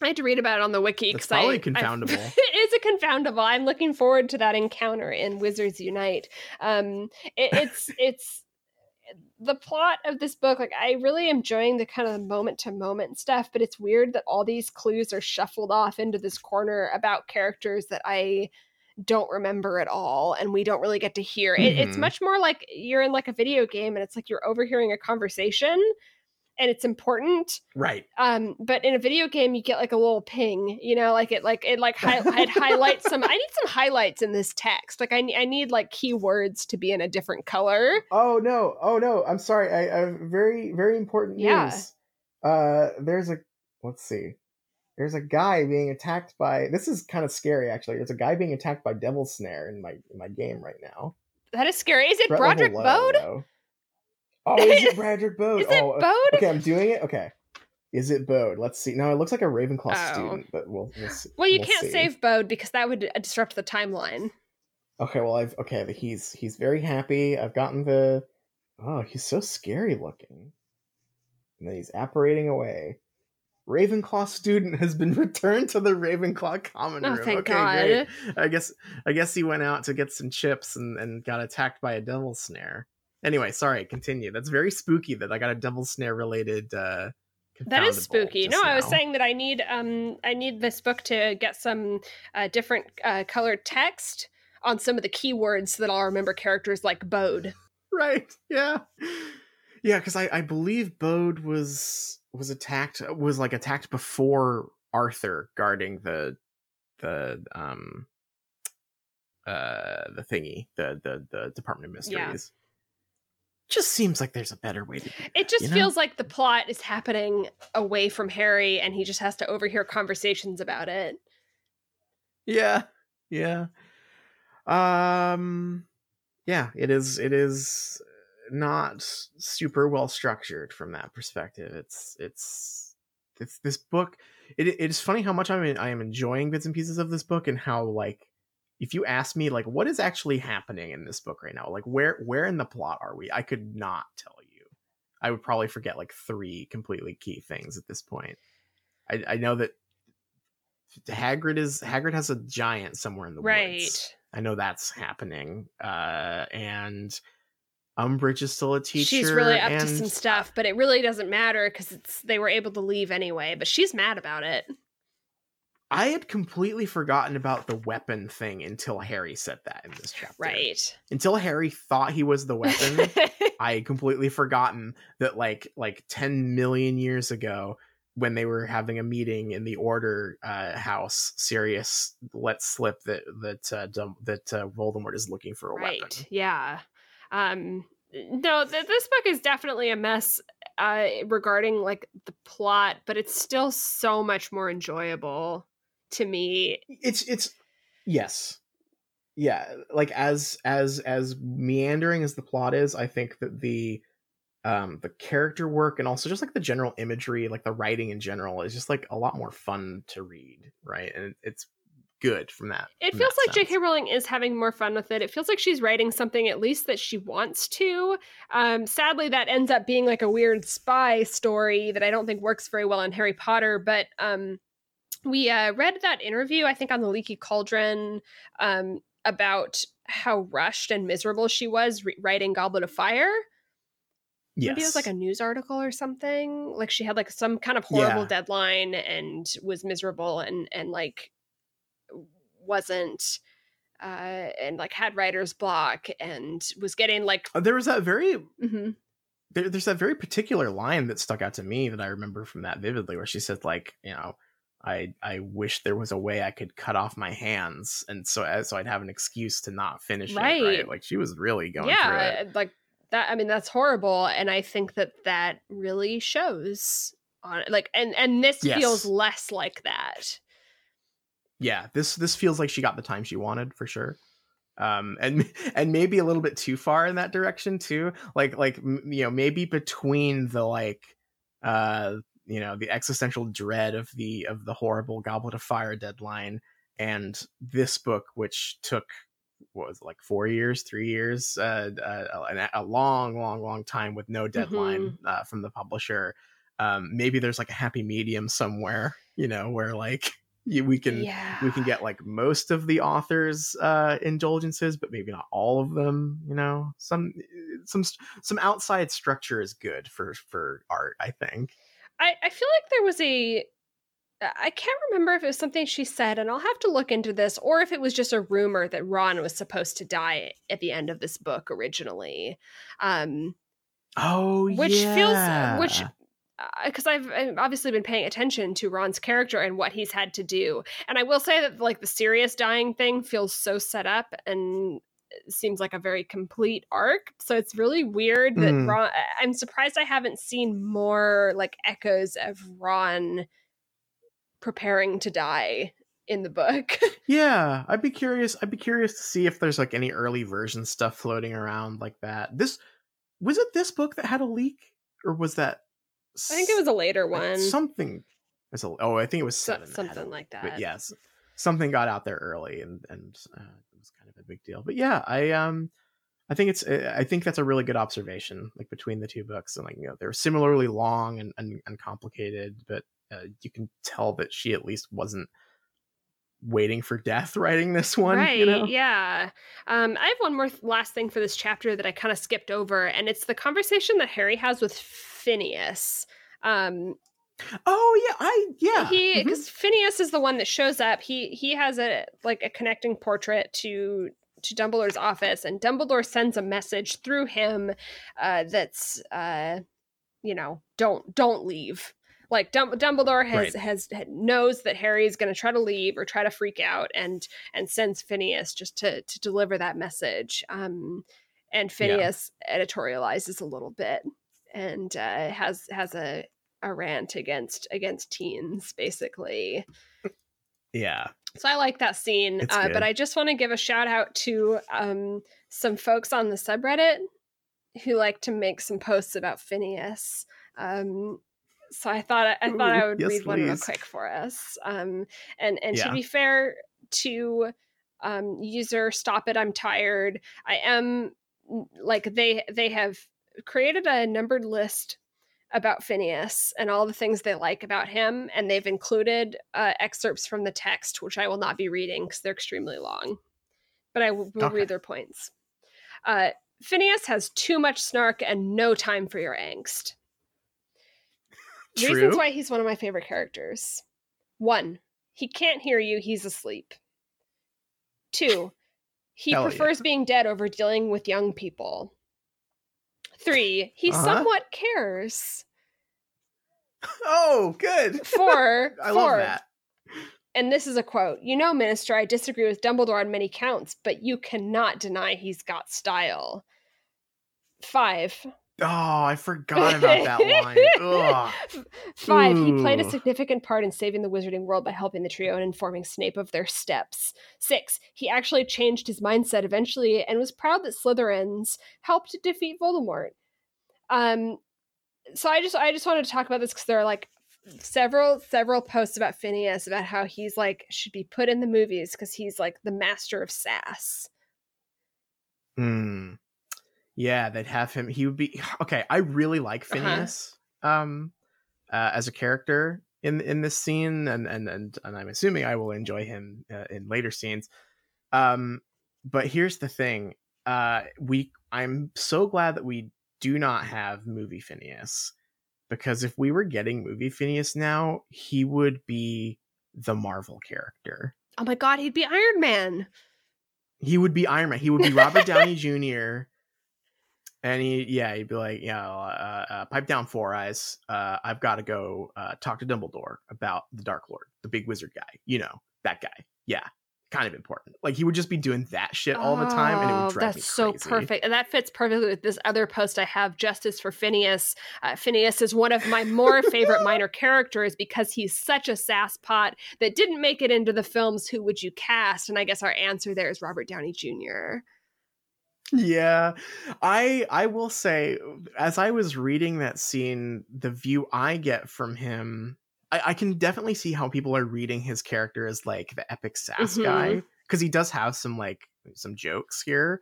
I had to read about it on the wiki. That's 'cause I- probably I- confoundable. a confoundable. I'm looking forward to that encounter in Wizards Unite. Um, it, it's it's the plot of this book. Like I really am enjoying the kind of moment to moment stuff, but it's weird that all these clues are shuffled off into this corner about characters that I don't remember at all and we don't really get to hear it, it's much more like you're in like a video game and it's like you're overhearing a conversation and it's important right um but in a video game you get like a little ping you know like it like it like hi- it highlights some i need some highlights in this text like I, I need like keywords to be in a different color Oh no! Oh no! I'm sorry. I, very very important Yeah. news. Uh, there's a let's see. There's a guy being attacked by. This is kind of scary, actually. There's a guy being attacked by Devil Snare in my in my game right now. that is scary is it Threat broderick bode. Oh, is it Broderick Bode? is it oh, bode okay. I'm doing it. Okay. Is it Bode? Let's see. No, it looks like a Ravenclaw Oh. student, but we'll we'll see. well you we'll can't see. save bode because that would uh, disrupt the timeline Okay, well I've okay, but he's he's very happy. I've gotten the Oh, he's so scary looking. And then he's apparating away. Ravenclaw student has been returned to the Ravenclaw common room. Oh, room. thank okay, God. great. I guess I guess he went out to get some chips and, and got attacked by a devil snare. Anyway, sorry, continue. That's very spooky that I got a devil snare related uh that is spooky. no i was saying that i need um i need this book to get some uh, different uh, colored text on some of the keywords so that i'll remember characters like bode. Right yeah. Yeah because I, I believe bode was was attacked was like attacked before arthur guarding the the um uh the thingy the the the department of Yeah. Just seems like there's a better way to do It just you know? feels like the plot is happening away from Harry and he just has to overhear conversations about it. yeah yeah um yeah it is it is not super well structured from that perspective it's it's it's this book it, it's funny how much i'm i am enjoying bits and pieces of this book and how like if you ask me like what is actually happening in this book right now, like where where in the plot are we? I could not tell you. I would probably forget like three completely key things at this point. I, I know that Hagrid is Hagrid has a giant somewhere in the right. woods. I know that's happening. Uh, and Umbridge is still a teacher. She's really up and to some stuff, but it really doesn't matter because it's they were able to leave anyway. But she's mad about it. I had completely forgotten about the weapon thing until Harry said that in this chapter. Right. Until Harry thought he was the weapon, I had completely forgotten that like like 10 million years ago when they were having a meeting in the order uh, house, Sirius let slip that that uh, Dum- that uh, Voldemort is looking for a right. weapon. Yeah. Um no, th- this book is definitely a mess uh regarding like the plot, but it's still so much more enjoyable to me. It's it's yes. Yeah, like as as as meandering as the plot is, I think that the um the character work and also just like the general imagery, like the writing in general is just like a lot more fun to read, right? And it's good from that. It from feels that like sense. J.K. Rowling is having more fun with it. It feels like she's writing something at least that she wants to. Um, sadly, that ends up being like a weird spy story that I don't think works very well in Harry Potter. But um, we uh, read that interview, I think, on the Leaky Cauldron um, about how rushed and miserable she was re- writing Goblet of Fire. Yes. Maybe it was like a news article or something. Like she had like some kind of horrible Yeah. deadline and was miserable and and like wasn't uh and like had writer's block and was getting like Uh, there was that very mhm. there, there's that very particular line that stuck out to me that I remember from that vividly, where she said like, you know, I I wish there was a way I could cut off my hands, and so uh, so I'd have an excuse to not finish it. Right. Right? Like she was really going through it. yeah like that i mean that's horrible and i think that that really shows on like and and this Yes. feels less like that yeah this this feels like she got the time she wanted for sure um and and maybe a little bit too far in that direction too like like you know maybe between the like uh you know the existential dread of the of the horrible goblet of fire deadline and this book which took what was it, like four years three years uh, uh a, a long long long time with no deadline uh, from the publisher um maybe there's like a happy medium somewhere you know where like you, we can yeah. we can get like most of the author's uh indulgences but maybe not all of them you know? Some some some outside structure is good for for art i think I, I feel like there was a I can't remember if it was something she said, and I'll have to look into this, or if it was just a rumor that Ron was supposed to die at the end of this book originally. Um, oh which yeah. feels which because I've, I've obviously been paying attention to Ron's character and what he's had to do, and I will say that like the Sirius dying thing feels so set up and seems like a very complete arc. So it's really weird that Mm. Ron. I'm surprised I haven't seen more like echoes of Ron preparing to die in the book. yeah i'd be curious i'd be curious to see if there's like any early version stuff floating around like that this was it this book that had a leak or was that I think it was a later one, something a, oh i think it was So- seven that a something leak. like that. but yes something got out there early and and uh, was kind of a big deal. But yeah i um i think it's uh, i think that's a really good observation like between the two books and like you know they're similarly long and and, and complicated but uh, you can tell that she at least wasn't waiting for death writing this one right you know? yeah. Um i have one more th- last thing for this chapter that i kind of skipped over and it's the conversation that harry has with phineas. Um oh yeah i yeah he because phineas is the one that shows up he he has a like a connecting portrait to to dumbledore's office and dumbledore sends a message through him uh that's uh you know don't don't leave like Dum- Dumbledore has, Right. has knows that Harry is going to try to leave or try to freak out, and and sends Phineas just to to deliver that message. Um, and Yeah. Phineas editorializes a little bit and uh, has has a a rant against against teens, basically. yeah So I like that scene, uh, but I just want to give a shout out to um, some folks on the subreddit who like to make some posts about Phineas. Um, so I thought I thought I would yes, read one real quick for us. Um, and and to be fair to um, user stop it i'm tired i am like they they have created a numbered list about phineas and all the things they like about him and they've included uh, excerpts from the text which i will not be reading because they're extremely long but i will, will Okay. read their points uh, phineas has too much snark and no time for your angst True. reasons why he's one of my favorite characters one he can't hear you he's asleep two he Hell yeah. prefers being dead over dealing with young people three he Uh-huh. somewhat cares Oh, good. four I four, love that. and this is a quote you know minister i disagree with dumbledore on many counts but you cannot deny he's got style five Oh, I forgot about that line. Ugh. Five, he played a significant part in saving the wizarding world by helping the trio and informing Snape of their steps. Six, he actually changed his mindset eventually and was proud that Slytherins helped defeat Voldemort. Um, so I just I just wanted to talk about this because there are like several several posts about Phineas about how he's like should be put in the movies because he's like the master of sass. Hmm. Yeah, they'd have him. He would be okay. I really like Uh-huh. Phineas, um, uh, as a character in in this scene, and and and and I'm assuming I will enjoy him uh, in later scenes. Um, but here's the thing. Uh, we I'm so glad that we do not have movie Phineas because if we were getting movie Phineas now, he would be the Marvel character. Oh my god, he'd be Iron Man. He would be Iron Man. He would be Robert Downey Jr. And he, yeah, he'd be like, yeah, uh, uh, pipe down, Four Eyes. Uh, I've got to go uh, talk to Dumbledore about the Dark Lord, the big wizard guy. You know, that guy. Yeah, kind of important. Like he would just be doing that shit all the time, and it Oh, would drive that's me so perfect, and that fits perfectly with this other post I have. Justice for Phineas. Uh, Phineas is one of my more favorite minor characters because he's such a sasspot that didn't make it into the films. Who would you cast? And I guess our answer there is Robert Downey Jr. yeah i i will say as i was reading that scene the view i get from him i, I can definitely see how people are reading his character as like the epic sass Mhm. guy because he does have some like some jokes here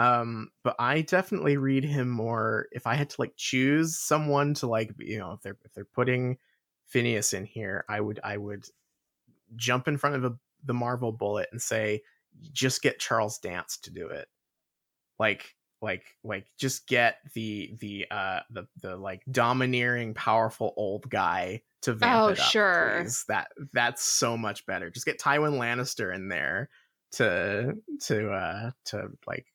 um but i definitely read him more if i had to like choose someone to like you know if they're if they're putting phineas in here i would i would jump in front of a, the marvel bullet and say just get charles dance to do it like like like just get the the uh the the like domineering powerful old guy to vamp Oh, it up, sure. please. that that's so much better just get tywin lannister in there to to uh to like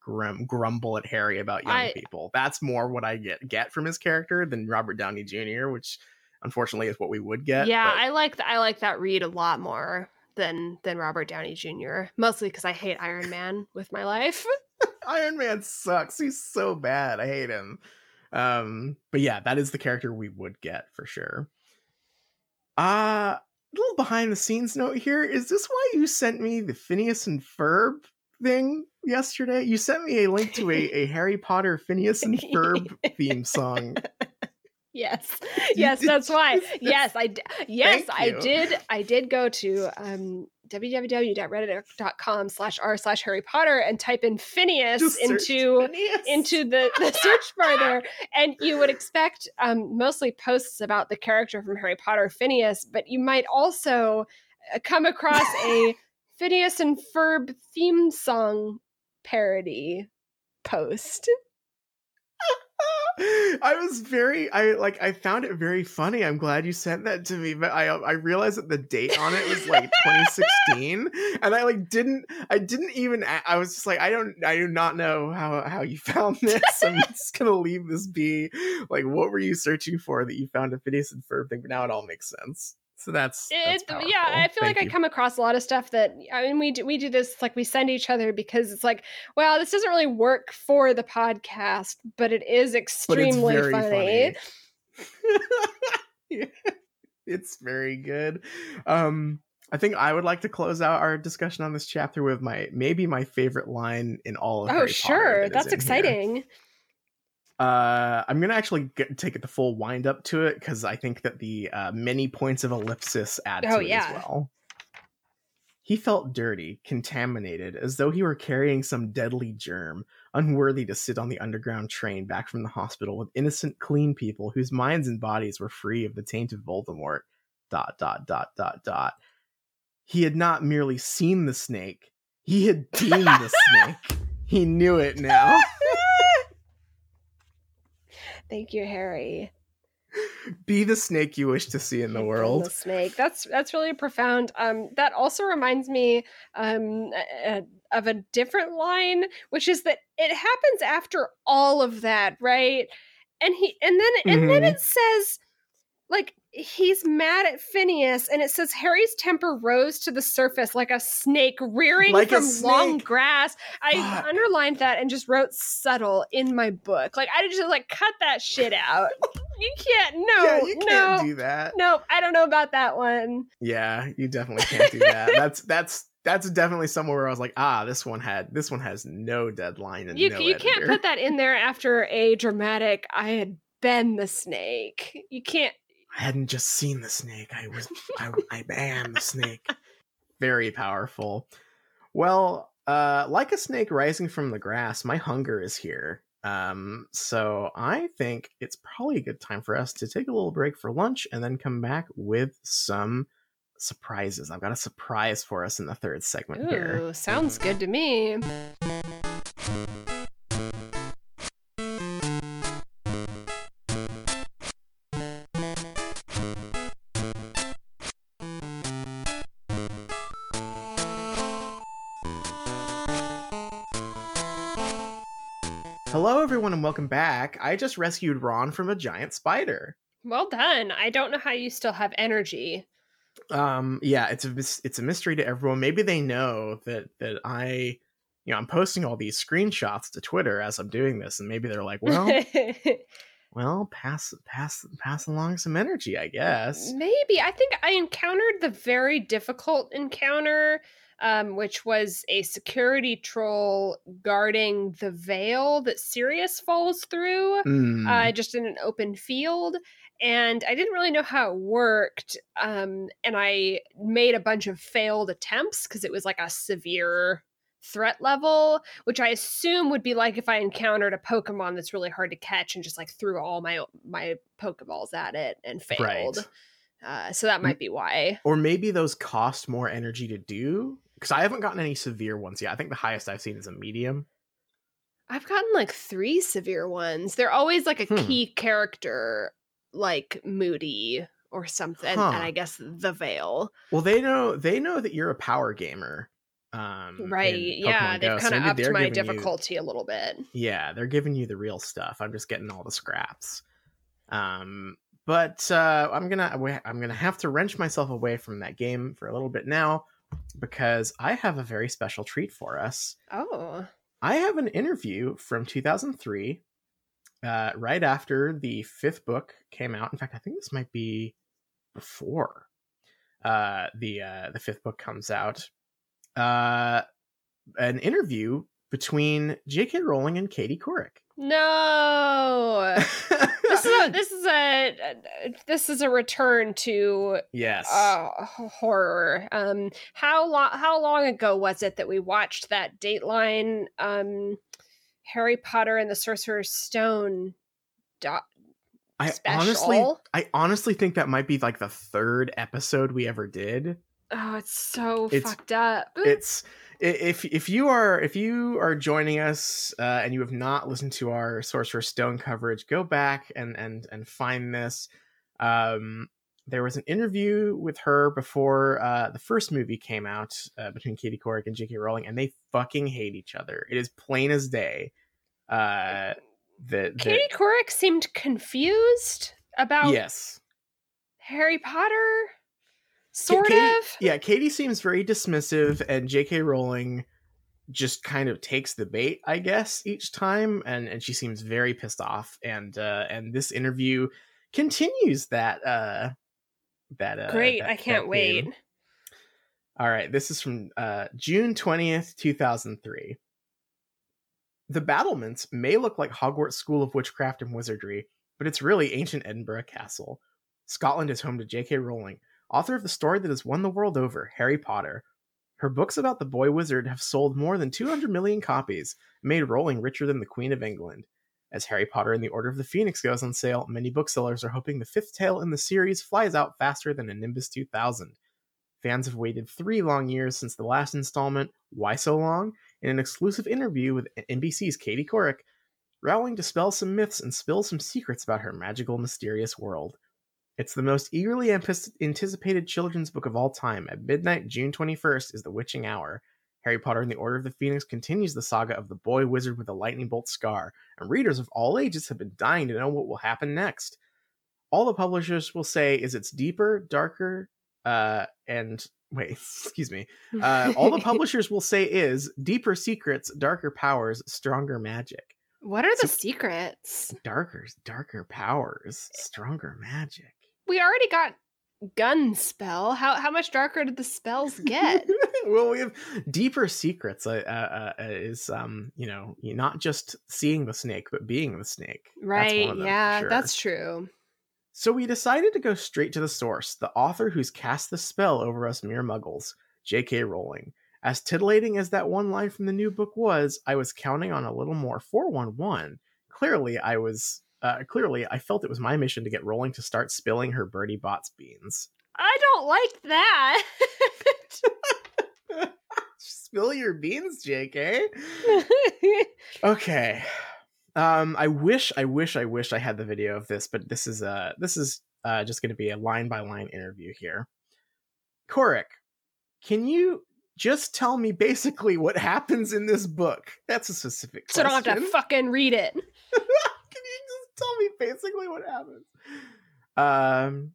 grum, grumble at harry about young I- people that's more what i get get from his character than robert downey jr which unfortunately is what we would get yeah, but- I like th- I like that read a lot more than than Robert Downey Jr. Mostly because I hate Iron Man with my life. Iron Man sucks. He's so bad. I hate him. Um, but yeah, that is the character we would get for sure. Uh little behind the scenes note here. Is this why you sent me the Phineas and Ferb thing yesterday? You sent me a link to a, a Harry Potter Phineas and Ferb theme song. Yes. Yes, that's why. Yes, I d- yes, Thank I you. did I did go to um www.reddit.com slash r slash Harry Potter and type in Phineas into Phineas. into the, the search bar there and you would expect um, mostly posts about the character from Harry Potter, Phineas, but you might also uh, come across a Phineas and Ferb theme song parody post. I was very I like I found it very funny. I'm glad you sent that to me, but I um, I realized that the date on it was like 2016 and I like didn't I didn't even I was just like I don't I do not know how how you found this. I'm just going to leave this be. Like what were you searching for that you found a Phineas and Ferb thing? But now it all makes sense. So that's, that's It, yeah. I feel like Thank I come across a lot of stuff that I mean we do, we do this like we send each other because it's like well this doesn't really work for the podcast but it is extremely very funny. Yeah, it's very good. Um, I think I would like to close out our discussion on this chapter with my maybe my favorite line in all of. Oh Harry sure, that is exciting here. Uh, I'm gonna actually get, take it the full wind up to it because I think that the uh, many points of ellipsis add Oh, to it yeah. as well. He felt dirty, contaminated, as though he were carrying some deadly germ, unworthy to sit on the underground train back from the hospital with innocent, clean people whose minds and bodies were free of the taint of Voldemort. Dot, dot, dot, dot, dot. He had not merely seen the snake, he had been the snake. He knew it now. Thank you, Harry. Be the snake you wish to see in the world. The snake. That's that's really profound. Um, that also reminds me um uh, of a different line, which is that it happens after all of that, right? And he and then and then Mhm. it says like he's mad at Phineas, and it says Harry's temper rose to the surface like a snake rearing Like from long grass. I Fuck. underlined that and just wrote subtle in my book. Like I just like cut that shit out. you can't. No, yeah, you no. can't do that. Nope, I don't know about that one. Yeah, you definitely can't do that. that's that's that's definitely somewhere where I was like, ah, this one had this one has no deadline and You no you can't put that in there after a dramatic I had been the snake. You can't I hadn't just seen the snake. I was I, I am the snake. Very powerful. Well, uh like a snake rising from the grass, my hunger is here. Um so I think it's probably a good time for us to take a little break for lunch and then come back with some surprises. I've got a surprise for us in the third segment here. Ooh, sounds good to me. And welcome back. I just rescued Ron from a giant spider. Well done. I don't know how you still have energy. um yeah it's a it's a mystery to everyone maybe they know that that i you know i'm posting all these screenshots to twitter as i'm doing this and maybe they're like well well pass pass pass along some energy i guess Maybe. I think I encountered the very difficult encounter, um, which was a security troll guarding the veil that Sirius falls through, Mm, uh, just in an open field. And I didn't really know how it worked. Um, and I made a bunch of failed attempts because it was like a severe threat level, which I assume would be like if I encountered a Pokemon that's really hard to catch and just like threw all my my Pokeballs at it and failed. Right. Uh, so that might be why. or maybe those cost more energy to do because i haven't gotten any severe ones yet i think the highest i've seen is a medium I've gotten like three severe ones. They're always like a Hmm. key character, like Moody or something, and I guess the Veil. well they know they know that you're a power gamer um Right? Yeah, Pokemon they've kind of maybe upped my giving you- difficulty a little bit. Yeah, they're giving you the real stuff. I'm just getting all the scraps. Um, but uh, I'm gonna I'm gonna have to wrench myself away from that game for a little bit now because I have a very special treat for us. Oh, I have an interview from 2003, uh, right after the fifth book came out. In fact, I think this might be before uh, the uh, the fifth book comes out. Uh, an interview between J.K. Rowling and Katie Couric. No! this is a this is a this is a return to yes. uh, horror. Um, how long how long ago was it that we watched that Dateline um, Harry Potter and the Sorcerer's Stone I special? honestly, I honestly think that might be like the third episode we ever did. oh, it's so It's- fucked up. It's if if you are if you are joining us uh, and you have not listened to our Sorcerer's Stone coverage, go back and and and find this. Um, there was an interview with her before uh, the first movie came out uh, between Katie Couric and J.K. Rowling, and they fucking hate each other. It is plain as day. Uh, that Katie Couric seemed confused about yes. Harry Potter. Sort Katie- of. yeah, Katie seems very dismissive, and J.K. Rowling just kind of takes the bait, I guess, each time, and and she seems very pissed off. And uh, and this interview continues that uh, that uh, Great. that- I can't wait. theme. All right, this is from uh, June twentieth, two thousand three. The battlements may look like Hogwarts School of Witchcraft and Wizardry, but it's really ancient Edinburgh Castle. Scotland is home to J.K. Rowling, author of the story that has won the world over, Harry Potter. Her books about the boy wizard have sold more than 200 million copies, made Rowling richer than the Queen of England. As Harry Potter and the Order of the Phoenix goes on sale, many booksellers are hoping the fifth tale in the series flies out faster than a Nimbus 2000. Fans have waited three long years since the last installment. Why so long? In an exclusive interview with NBC's Katie Couric, Rowling dispels some myths and spills some secrets about her magical, mysterious world. It's the most eagerly anticipated children's book of all time. At midnight, June 21st, is the witching hour. Harry Potter and the Order of the Phoenix continues the saga of the boy wizard with a lightning bolt scar, and readers of all ages have been dying to know what will happen next. All the publishers will say is it's deeper, darker, uh, and wait, excuse me. Uh, all the publishers will say is deeper secrets, darker powers, stronger magic. What are the secrets? Darker, darker powers, stronger magic. We already got gun spell. How how much darker did the spells get? well, we have deeper secrets. Uh, uh, uh, is um you know not just seeing the snake, but being the snake. Right. Them, yeah, sure. that's true. So we decided to go straight to the source, the author who's cast the spell over us mere muggles, J.K. Rowling. As titillating as that one line from the new book was, I was counting on a little more 411. Clearly, I was uh, clearly I felt it was my mission to get Rowling to start spilling her Bertie Botts beans. I don't like that. Spill your beans, JK. okay. Um, I wish, I wish, I wish I had the video of this, but this is uh this is uh just going to be a line by line interview here. Couric, can you just tell me basically what happens in this book? That's a specific. So question. I don't have to fucking read it. can you just tell me basically what happens? Um,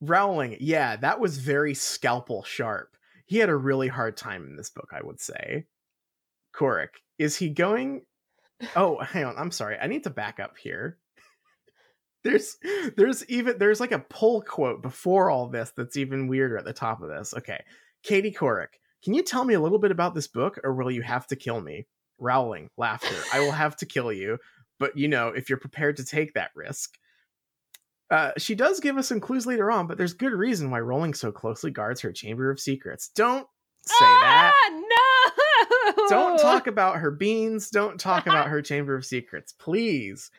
Rowling, yeah, that was very scalpel sharp. He had a really hard time in this book, I would say. Couric, is he going oh, hang on. I'm sorry. I need to back up here. there's there's even there's like a pull quote before all this that's even weirder at the top of this. Okay. Katie Couric, can you tell me a little bit about this book or will you have to kill me? Rowling, laughter. I will have to kill you, but you know, if you're prepared to take that risk. Uh, she does give us some clues later on, but there's good reason why Rowling so closely guards her Chamber of Secrets. Don't say ah, that. Don't talk about her beans. Don't talk about her Chamber of Secrets, please.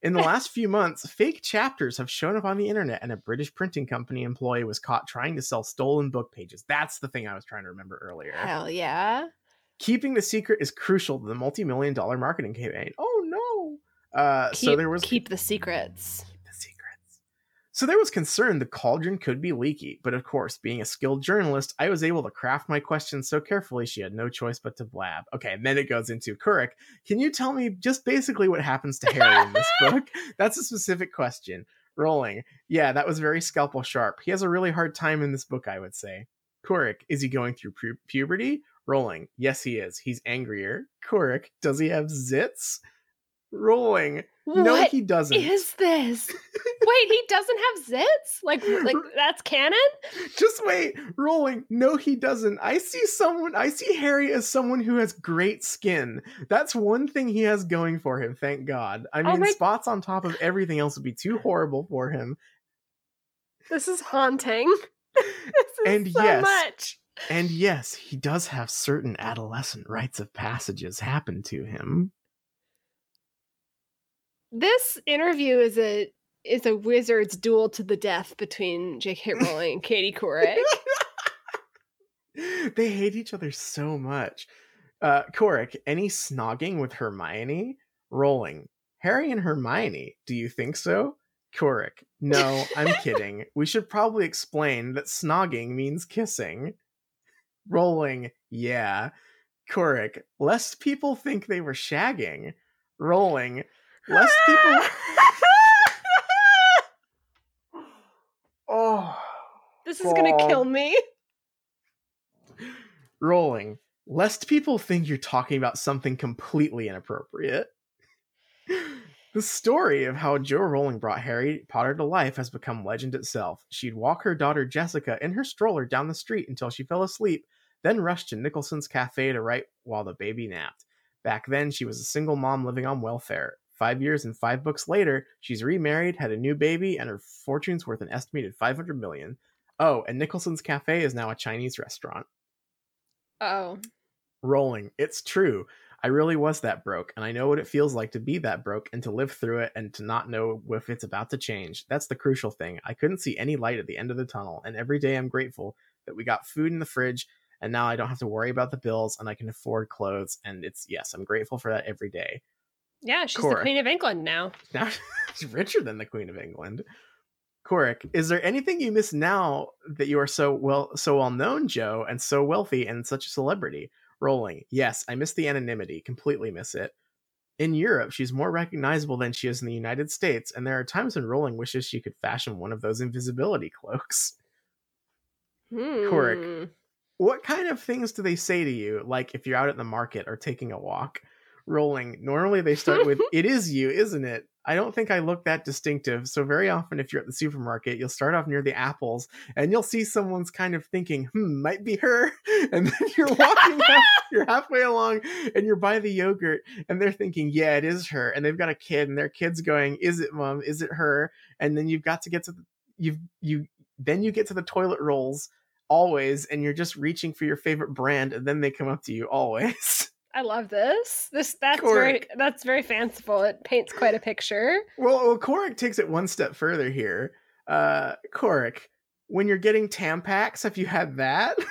In the last few months, fake chapters have shown up on the internet, and a British printing company employee was caught trying to sell stolen book pages. That's the thing I was trying to remember earlier. Hell yeah. Keeping the secret is crucial to the multi million dollar marketing campaign. Oh no. Uh, keep, so there was. Keep the secrets. Keep the secrets. So there was concern the cauldron could be leaky, but of course, being a skilled journalist, I was able to craft my questions so carefully she had no choice but to blab. Okay, and then it goes into Couric. Can you tell me just basically what happens to Harry in this book? That's a specific question. Rowling. Yeah, that was very scalpel sharp. He has a really hard time in this book, I would say. Couric. Is he going through pu- puberty? Rowling. Yes, he is. He's angrier. Couric. Does he have zits? Rowling. No, he doesn't. Is this? wait, he doesn't have zits? Like, like that's canon? Just wait, Rowling. No, he doesn't. I see someone. I see Harry as someone who has great skin. That's one thing he has going for him. Thank God. I oh mean, oh my... spots on top of everything else would be too horrible for him. This is haunting. this is and so yes, much. And yes, he does have certain adolescent rites of passages happen to him this interview is a is a wizard's duel to the death between J.K. Rowling and Katie Couric. they hate each other so much. Uh, Couric, any snogging with Hermione? Rowling, Harry and Hermione. Do you think so? Couric, no, I'm kidding. We should probably explain that snogging means kissing. Rowling, yeah. Couric, lest people think they were shagging. Rowling, less people. oh, this is gonna kill me. Rowling, lest people think you're talking about something completely inappropriate. The story of how Jo Rowling brought Harry Potter to life has become legend itself. She'd walk her daughter Jessica in her stroller down the street until she fell asleep, then rushed to Nicholson's cafe to write while the baby napped. Back then, she was a single mom living on welfare. Five years and five books later, she's remarried, had a new baby, and her fortune's worth an estimated 500 million. Oh, and Nicholson's Cafe is now a Chinese restaurant. Oh. Rowling. It's true. I really was that broke, and I know what it feels like to be that broke and to live through it and to not know if it's about to change. That's the crucial thing. I couldn't see any light at the end of the tunnel, and every day I'm grateful that we got food in the fridge and now I don't have to worry about the bills and I can afford clothes. And it's, yes, I'm grateful for that every day. Yeah, she's Cora. the Queen of England now. Now she's richer than the Queen of England. Couric, is there anything you miss now that you are so well so well known, Jo, and so wealthy and such a celebrity? Rowling. Yes, I miss the anonymity. Completely miss it. In Europe, she's more recognizable than she is in the United States, and there are times when Rowling wishes she could fashion one of those invisibility cloaks. Hmm. What kind of things do they say to you, like if you're out at the market or taking a walk? Rowling. Normally they start with, It is you, isn't it? I don't think I look that distinctive. So, very often, if you're at the supermarket, you'll start off near the apples and you'll see someone's kind of thinking, Hmm, might be her. And then you're walking, half, you're halfway along and you're by the yogurt and they're thinking, Yeah, it is her. And they've got a kid and their kid's going, Is it mom? Is it her? And then you've got to get to the, you've, you, then you get to the toilet rolls always and you're just reaching for your favorite brand and then they come up to you always I love this. This that's very that's very fanciful. It paints quite a picture. well, well Couric takes it one step further here uh Couric when you're getting tampax have you had that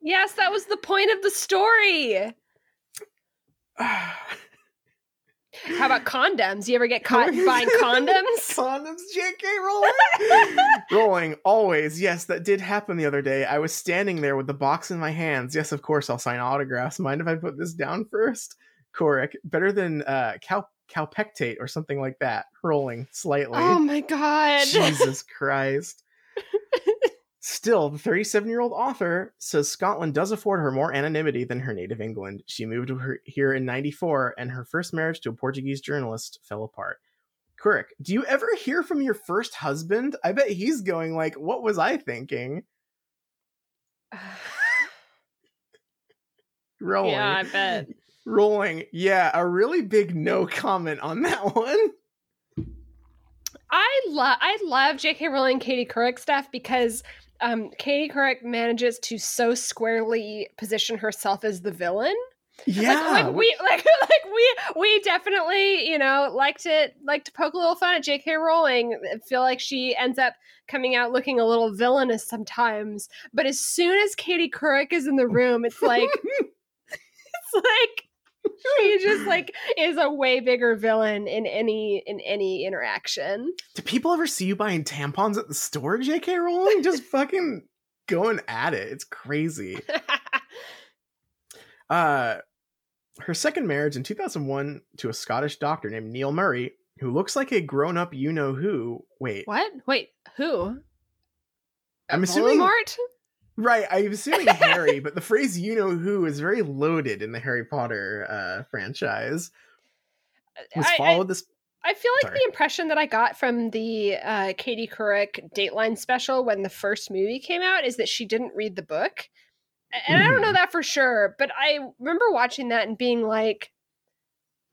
yes, that was the point of the story. How about condoms? You ever get caught buying condoms? condoms jk Rowling Rowling always yes that did happen the other day i was standing there with the box in my hands yes of course i'll sign autographs mind if i put this down first Couric, better than uh cal calpectate or something like that Rowling slightly Oh my god. Jesus Christ. Still, the 37 year old author says Scotland does afford her more anonymity than her native England. She moved her, here in 94, and her first marriage to a Portuguese journalist fell apart. Couric, do you ever hear from your first husband? I bet he's going like, "What was I thinking?" Rowling, yeah, I bet. Rowling. Yeah, a really big no comment on that one. I love I love J.K. Rowling, Katie Couric stuff because um, Katie Couric manages to so squarely position herself as the villain. Yeah, like, like we like like we we definitely you know like to like to poke a little fun at J.K. Rowling. I feel like she ends up coming out looking a little villainous sometimes, but as soon as Katie Couric is in the room, it's like it's like she just like is a way bigger villain in any in any interaction. Do people ever see you buying tampons at the store, JK Rowling? Just fucking going at it. It's crazy. Uh her second marriage in 2001 to a Scottish doctor named Neil Murray, who looks like a grown-up you know who. Wait. what? Wait, who? I'm assuming Voldemort? Right, I'm assuming Harry, but the phrase you know who is very loaded in the Harry Potter uh franchise. Who's I- I- followed this I feel like Sorry. the impression that I got from the uh, Katie Couric Dateline special when the first movie came out is that she didn't read the book. And I don't know Mhm. that for sure, but I remember watching that and being like,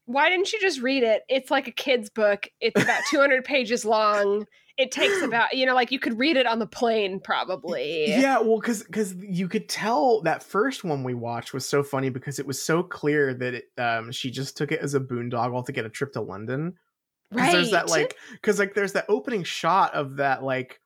why didn't you just read it? It's like a kid's book. It's about 200 pages long. It takes about, you know, like you could read it on the plane probably. Yeah, well, because because you could tell that first one we watched was so funny because it was so clear that it, um she just took it as a boondoggle to get a trip to London. Right. There's that like because like there's that opening shot of that like.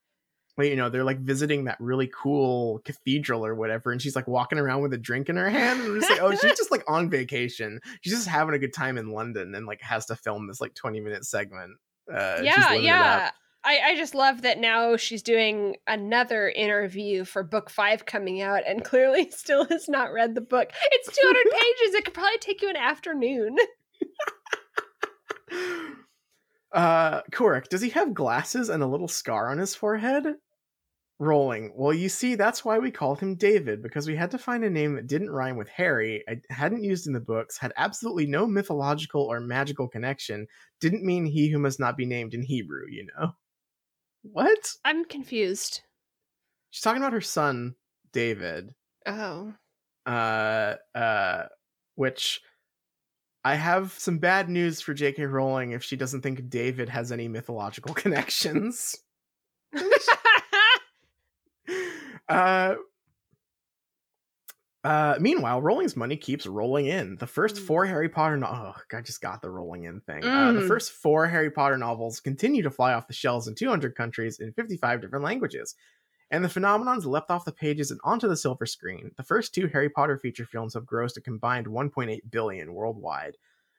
Well, you know, they're like visiting that really cool cathedral or whatever, and she's like walking around with a drink in her hand. And I'm just like, oh, she's just like on vacation. She's just having a good time in London and like has to film this like 20 minute segment. Uh, yeah, yeah. I, I just love that now she's doing another interview for book five coming out and clearly still has not read the book. It's 200 pages. It could probably take you an afternoon. Uh, Couric, does he have glasses and a little scar on his forehead? Rowling. Well, you see, that's why we called him David, because we had to find a name that didn't rhyme with Harry, I hadn't used in the books, had absolutely no mythological or magical connection, didn't mean he who must not be named in Hebrew, you know? What? I'm confused. She's talking about her son, David. Oh. uh uh which I have some bad news for J.K. Rowling if she doesn't think David has any mythological connections. uh, uh, meanwhile, Rowling's money keeps rolling in. The first Mm. four Harry Potter no- oh, I just got the rolling in thing. Uh, the Mm. first four Harry Potter novels continue to fly off the shelves in 200 countries in 55 different languages. And the phenomenon's leapt off the pages and onto the silver screen. The first two Harry Potter feature films have grossed a combined 1.8 billion worldwide.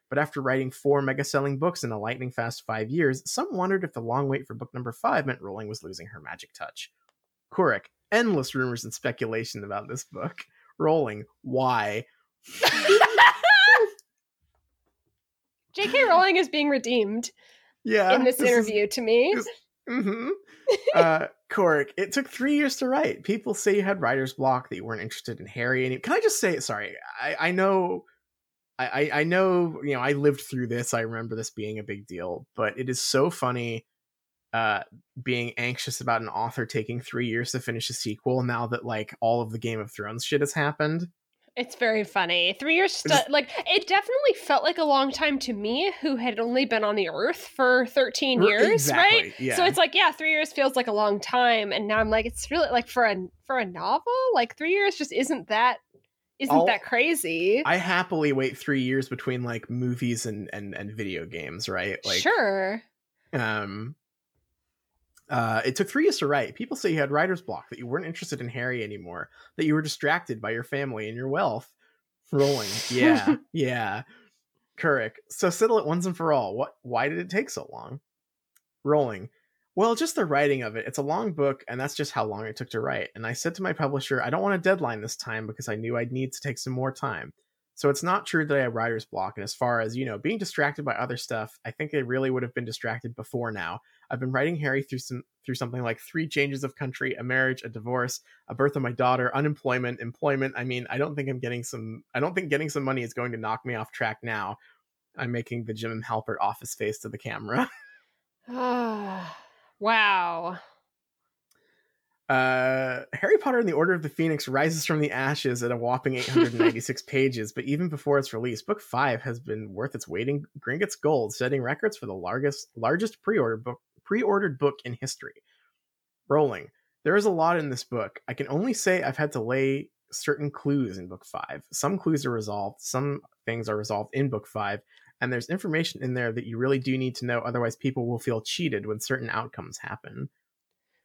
But after writing four mega-selling books in a lightning fast five years, some wondered if the long wait for book number five meant Rowling was losing her magic touch. Couric, endless rumors and speculation about this book. Rowling, why? J.K. Rowling is being redeemed Yeah. in this, interview to me. this- hmm uh, Couric, it took three years to write. People say you had writer's block, that you weren't interested in Harry. And can I just say, sorry, I, I know, I- I know, you know, I lived through this. I remember this being a big deal, but it is so funny uh being anxious about an author taking three years to finish a sequel now that like all of the game of thrones shit has happened It's very funny. Three years, stu- Just- like it definitely felt like a long time to me, who had only been on the earth for thirteen years, exactly, right? yeah. So it's like, yeah, three years feels like a long time, and now I'm like, it's really like for a for a novel, like three years just isn't that isn't I'll- that crazy? i happily wait three years between like movies and and, and video games right like sure. um uh, it took three years to write. People say you had writer's block, that you weren't interested in Harry anymore, that you were distracted by your family and your wealth. Rowling, yeah, yeah. Couric, so settle it once and for all. What? Why did it take so long? Rowling, well, just the writing of it. It's a long book, and that's just how long it took to write. And I said to my publisher, I don't want a deadline this time because I knew I'd need to take some more time. So it's not true that I have writer's block. And as far as you know, being distracted by other stuff, I think I really would have been distracted before now. I've been writing Harry through some through something like three changes of country, a marriage, a divorce, a birth of my daughter, unemployment, employment. I mean, I don't think I'm getting some. I don't think getting some money is going to knock me off track now. I'm making the Jim Halpert office face to the camera. wow. Uh, Harry Potter and the Order of the Phoenix rises from the ashes at a whopping 896 pages, but even before its release, Book Five has been worth its weight in Gringotts gold, setting records for the largest largest pre-order book pre-ordered book in history. Rowling. There is a lot in this book. I can only say I've had to lay certain clues in Book Five. Some clues are resolved. Some things are resolved in Book Five, and there's information in there that you really do need to know. Otherwise, people will feel cheated when certain outcomes happen.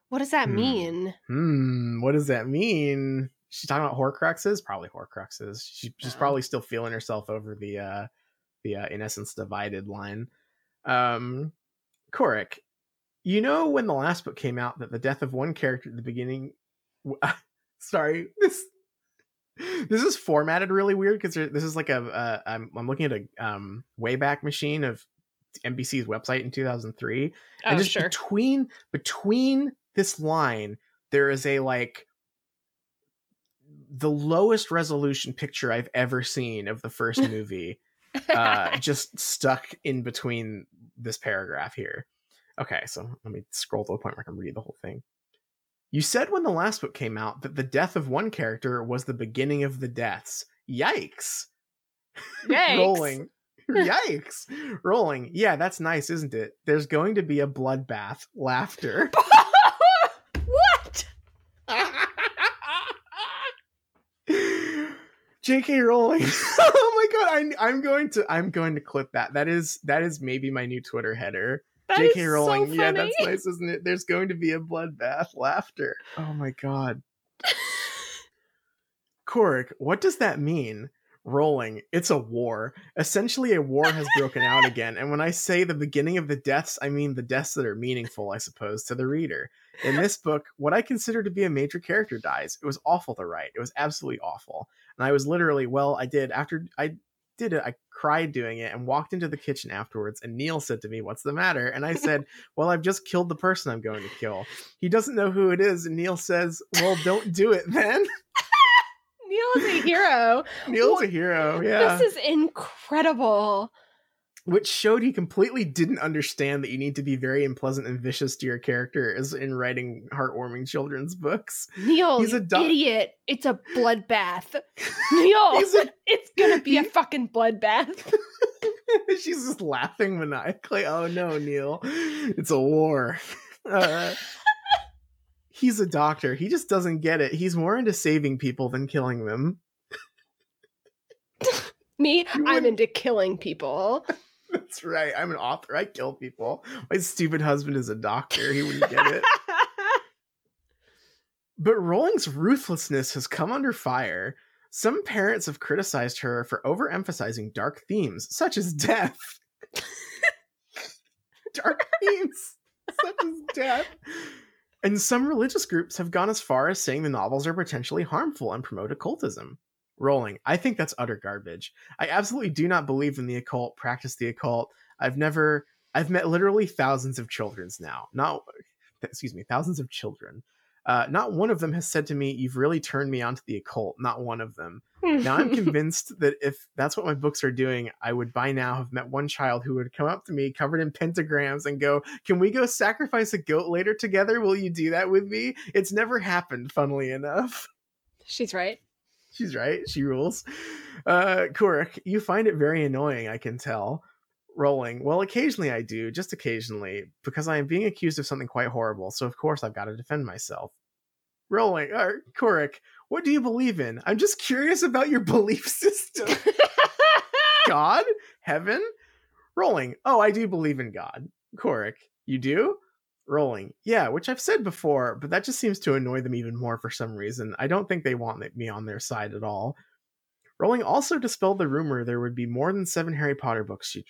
What does that Hmm. mean? Hmm, what does that mean? She's talking about Horcruxes, probably Horcruxes. She, she's Oh. probably still feeling herself over the uh the uh, in essence divided line. Um Couric, you know when the last book came out that the death of one character at the beginning sorry, this this is formatted really weird because this is like a uh, I'm I'm looking at a um Wayback Machine of NBC's website in 2003 Oh, and just sure. between between this line there is a like the lowest resolution picture i've ever seen of the first movie uh just stuck in between this paragraph here okay so let me scroll to the point where i can read the whole thing. You said when the last book came out that the death of one character was the beginning of the deaths. Yikes. Yikes. Rowling. Yikes. Rowling. Yeah that's nice isn't it? There's going to be a bloodbath. Laughter. What? jk Rowling oh my god I, i'm going to i'm going to clip that. That is that is maybe my new twitter header That jk Rowling so yeah that's nice isn't it there's going to be a bloodbath laughter oh my god Couric, what does that mean? Rowling. It's a war. Essentially, a war has broken out again. And when I say the beginning of the deaths, I mean the deaths that are meaningful, I suppose, to the reader. In this book, what I consider to be a major character dies. It was awful to write. It was absolutely awful. And I was literally, well, I did. After I did it, I cried doing it and walked into the kitchen afterwards. And Neil said to me, What's the matter? And I said, Well, I've just killed the person I'm going to kill. He doesn't know who it is. And Neil says, Well, don't do it then. Neil is a hero. Neil's a hero, yeah. This is incredible. Which showed he completely didn't understand that you need to be very unpleasant and vicious to your characters in writing heartwarming children's books. Neil, He's a do- idiot. It's a bloodbath. Neil, a- it's gonna be a fucking bloodbath. She's just laughing maniacally. Oh no, Neil. It's a war. Uh, he's a doctor. He just doesn't get it. He's more into saving people than killing them. Me, I'm into killing people. That's right. I'm an author. I kill people. My stupid husband is a doctor. He wouldn't get it. But Rowling's ruthlessness has come under fire. Some parents have criticized her for overemphasizing dark themes, such as death. dark themes, such as death. And some religious groups have gone as far as saying the novels are potentially harmful and promote occultism. Rowling, I think that's utter garbage. I absolutely do not believe in the occult, practice the occult. I've never, I've met literally thousands of children's now. Not, excuse me, thousands of children. Uh, not one of them has said to me, You've really turned me onto the occult. Not one of them. Now I'm convinced that if that's what my books are doing, I would by now have met one child who would come up to me covered in pentagrams and go, Can we go sacrifice a goat later together? Will you do that with me? It's never happened, funnily enough. She's right. She's right. She rules. Uh, Couric, you find it very annoying, I can tell. Rowling. Well, occasionally I do, just occasionally, because I am being accused of something quite horrible, so of course I've got to defend myself. Rowling. Uh, Couric, what do you believe in? I'm just curious about your belief system. God? Heaven? Rowling. Oh, I do believe in God. Couric. You do? Rowling. Yeah, which I've said before, but that just seems to annoy them even more for some reason. I don't think they want me on their side at all. Rowling also dispelled the rumor there would be more than seven Harry Potter books, she,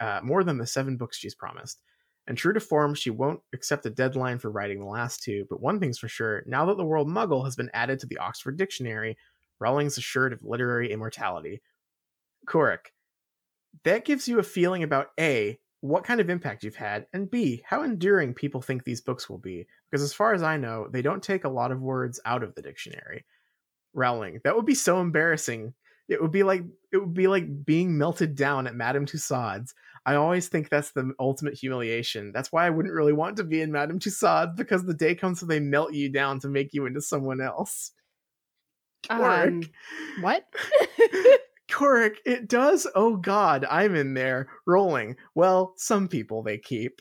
uh, more than the seven books she's promised. And true to form, she won't accept a deadline for writing the last two, but one thing's for sure now that the word muggle has been added to the Oxford Dictionary, Rowling's assured of literary immortality. Couric, that gives you a feeling about A, what kind of impact you've had, and B, how enduring people think these books will be. Because as far as I know, they don't take a lot of words out of the dictionary. Rowling, that would be so embarrassing. It would be like it would be like being melted down at Madame Tussauds. I always think that's the ultimate humiliation. That's why I wouldn't really want to be in Madame Tussauds because the day comes when they melt you down to make you into someone else. Um, what? Couric, it does. Oh God, I'm in there Rowling. Well, some people they keep.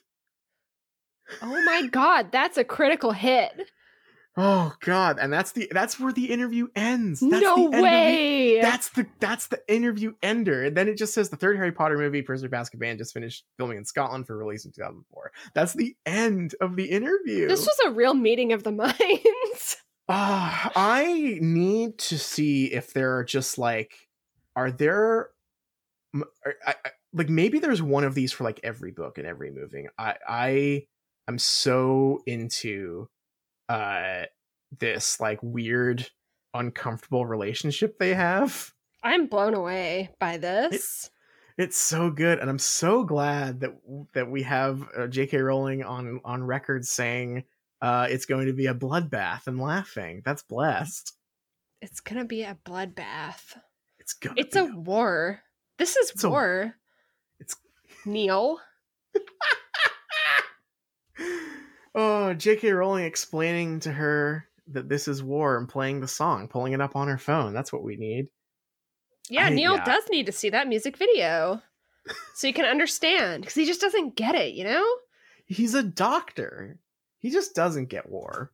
oh my god, that's a critical hit. Oh God, and that's the that's where the interview ends. That's no the end of the- way. that's the that's the interview ender, and then it just says the third Harry Potter movie, Prisoner of Azkaban, just finished filming in Scotland for release in 2004. That's the end of the interview. this was a real meeting of the minds. Ah, I need to see if there are just like, are there, are- I, I- like maybe there's one of these for like every book and every movie. I I am so into uh this like weird uncomfortable relationship they have. I'm blown away by this. It's so good, and I'm so glad that that we have uh, J.K. Rowling on on record saying uh, it's going to be a bloodbath and laughing. That's blessed. It's gonna be a bloodbath. It's gonna. It's a war. This is It's a- war. it's- Neil. oh, J.K. Rowling explaining to her that this is war and playing the song, pulling it up on her phone. That's what we need. Yeah, I- Neil yeah. does need to see that music video so you can understand because he just doesn't get it, you know? He's a doctor. He just doesn't get war.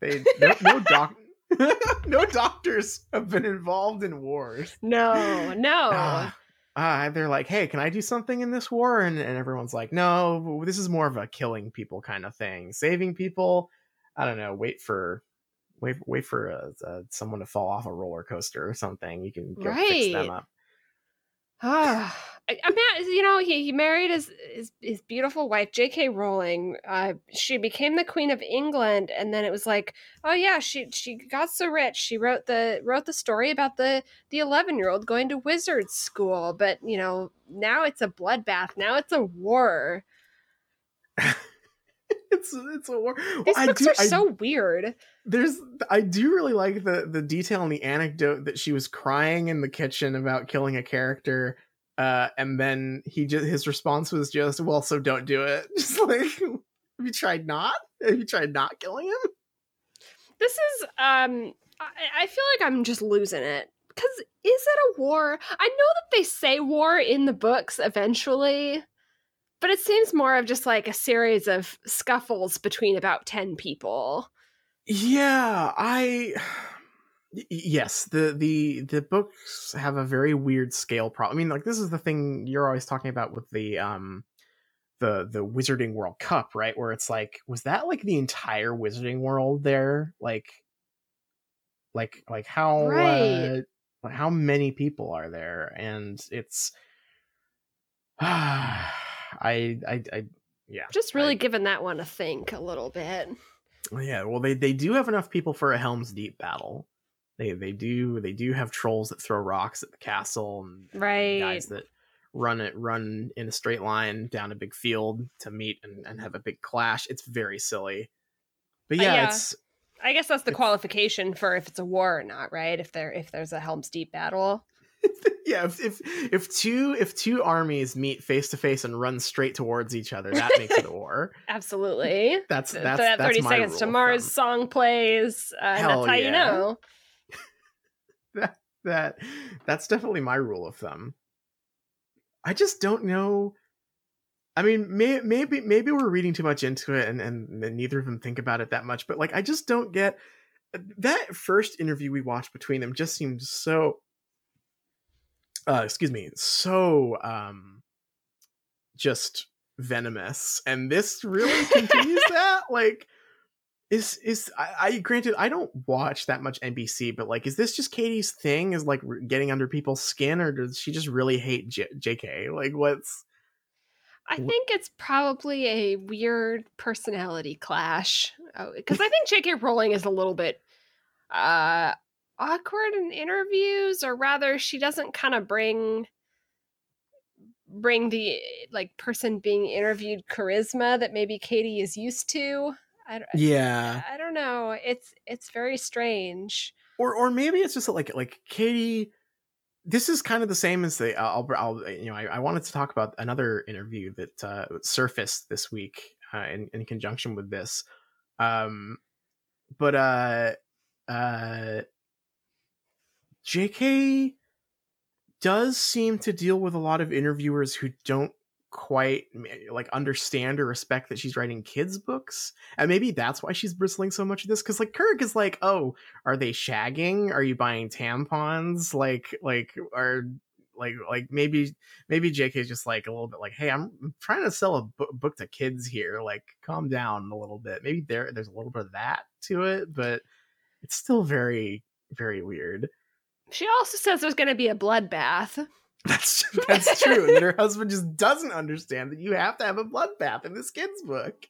They no, no doc. no doctors have been involved in wars. No, no. Ah, ah, they're like, hey, can I do something in this war? And, and everyone's like, no, this is more of a killing people kind of thing. Saving people, I don't know. Wait for, wait, wait for uh uh someone to fall off a roller coaster or something. You can go fix them up. Ah, I, I mean, you know, he, he married his, his his beautiful wife, J.K. Rowling. Uh, she became the Queen of England, and then it was like, oh yeah, she she got so rich. She wrote the wrote the story about the the eleven year old going to wizard school, but you know, now it's a bloodbath. Now it's a war. It's it's a war. Well, These I books do, are I- so weird. there's I do really like the the detail and the anecdote that she was crying in the kitchen about killing a character uh and then he just his response was just well so don't do it just like have you tried not have you tried not killing him This is um I, I feel like I'm just losing it because is it a war? I know that they say war in the books eventually, but it seems more of just like a series of scuffles between about 10 people. Yeah, I yes, the the the books have a very weird scale problem. I mean, like this is the thing you're always talking about with the um the the Wizarding World Cup, right? Where it's like, was that like the entire Wizarding World there? Like, like like how Right. uh, how many people are there? And it's I I I yeah. Just really I- giving that one a think a little bit. Yeah, well, they they do have enough people for a Helm's Deep battle. They they do they do have trolls that throw rocks at the castle and Right. guys that run it run in a straight line down a big field to meet and, and have a big clash. It's very silly, but Uh, yeah, yeah. it's I guess that's the qualification for if it's a war or not, right? If there if there's a Helm's Deep battle. yeah. If, if if two if two armies meet face to face and run straight towards each other, that makes it a war. Absolutely. That's Th- that's that that's 30 my seconds to Mars thumb. song plays. Uh, and that's how you know. That that that's definitely my rule of thumb. I just don't know. I mean, may, maybe maybe we're reading too much into it, and, and and neither of them think about it that much. But like, I just don't get that first interview we watched between them. Just seemed so. Uh, excuse me, so um, just venomous, and this really continues that. Like, is is I, I granted I don't watch that much NBC, but like, is this just Katie's thing? Is like getting under people's skin, or does she just really hate J- JK? Like, what's I Wh- think it's probably a weird personality clash because I think J.K. Rowling is a little bit uh, awkward in interviews, or rather, she doesn't kind of bring bring the like person being interviewed charisma that maybe Katie is used to. I, don't- yeah, I don't know. It's it's very strange. or or maybe it's just like like Katie. This is kind of the same as the I'll, I'll you know I, I wanted to talk about another interview that uh, surfaced this week uh, in in conjunction with this, um, but uh uh JK does seem to deal with a lot of interviewers who don't quite like understand or respect that she's writing kids books and maybe that's why she's bristling so much of this because like Couric is like oh are they shagging? Are you buying tampons? Like like are like like maybe maybe jk is just like a little bit like hey i'm trying to sell a bu- book to kids here like calm down a little bit. Maybe there there's a little bit of that to it but it's still very very weird. She also says there's going to be a bloodbath. that's that's true. and that her husband just doesn't understand that you have to have a bloodbath in this kid's book.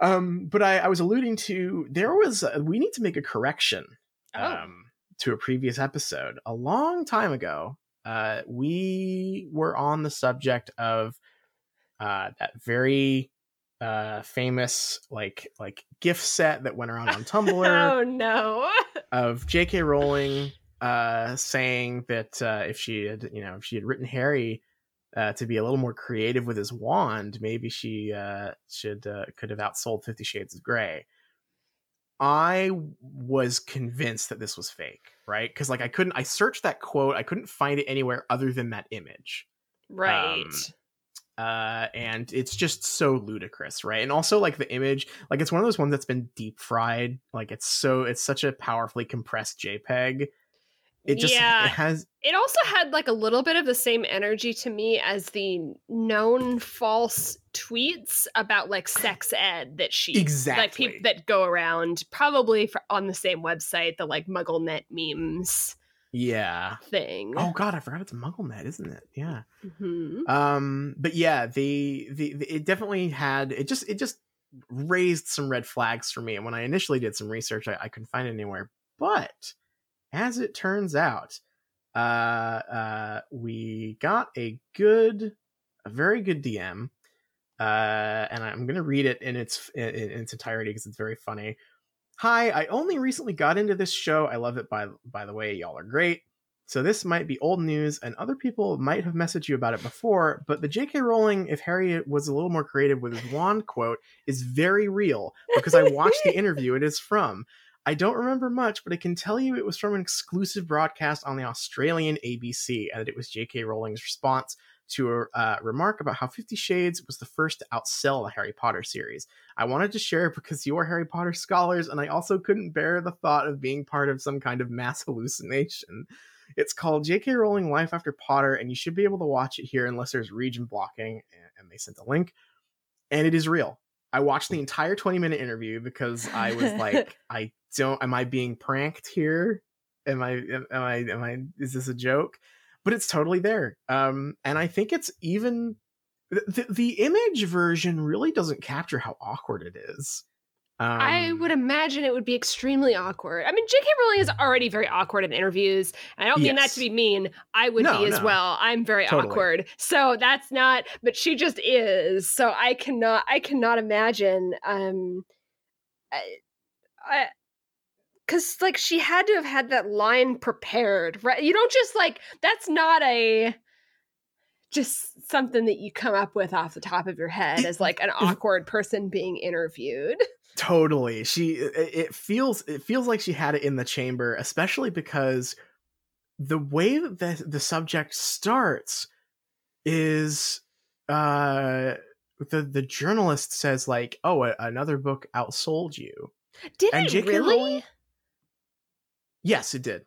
Um, but I, I was alluding to there was a, we need to make a correction Oh. um, to a previous episode a long time ago. Uh, we were on the subject of uh, that very uh, famous like like gif set that went around on Tumblr oh no. of J.K. Rowling uh, saying that uh, if she had, you know, if she had written Harry uh, to be a little more creative with his wand, maybe she uh, should uh, could have outsold Fifty Shades of Grey. I was convinced that this was fake, right? Because like I couldn't, I searched that quote, I couldn't find it anywhere other than that image Right. uh and it's just so ludicrous right and also like the image like it's one of those ones that's been deep fried like it's so it's such a powerfully compressed jpeg it just Yeah. it has it also had like a little bit of the same energy to me as the known false tweets about like sex ed that she exactly like people that go around probably for, on the same website the like mugglenet memes yeah. thing. Oh god i forgot it's mugglenet isn't it? Yeah. Mhm. um but yeah the, the the it definitely had it just it just raised some red flags for me and when i initially did some research i, I couldn't find it anywhere. But as it turns out uh uh we got a good a very good dm uh and i'm gonna read it in its in, in its entirety because it's very funny hi i only recently got into this show i love it by by the way y'all are great so this might be old news, and other people might have messaged you about it before, but the J.K. Rowling, if Harry was a little more creative with his wand quote, is very real because I watched the interview it is from. I don't remember much, but I can tell you it was from an exclusive broadcast on the Australian ABC, and that it was J.K. Rowling's response to a uh, remark about how Fifty Shades was the first to outsell the Harry Potter series. I wanted to share because you are Harry Potter scholars, and I also couldn't bear the thought of being part of some kind of mass hallucination. It's called J.K. Rowling Life After Potter, and you should be able to watch it here unless there's region blocking, and they sent a link. And it is real. I watched the entire 20 minute interview because I was like, I don't, am I being pranked here? Am I, am I, am I, is this a joke? But it's totally there. Um, and I think it's even, the, the image version really doesn't capture how awkward it is. Um, I would imagine it would be extremely awkward. I mean, J.K. Rowling is already very awkward in interviews. and I don't mean that to be mean. I would no, be as no. well. I'm very totally. awkward. So that's not, but she just is. So I cannot, I cannot imagine. Um, I, I because like she had to have had that line prepared, right? You don't just like that's not a just something that you come up with off the top of your head as like an awkward person being interviewed. Totally. She it feels it feels like she had it in the chamber, especially because the way that the, the subject starts is uh the the journalist says like, "Oh, a, another book outsold you." Did and it really? Rowling, yes, it did.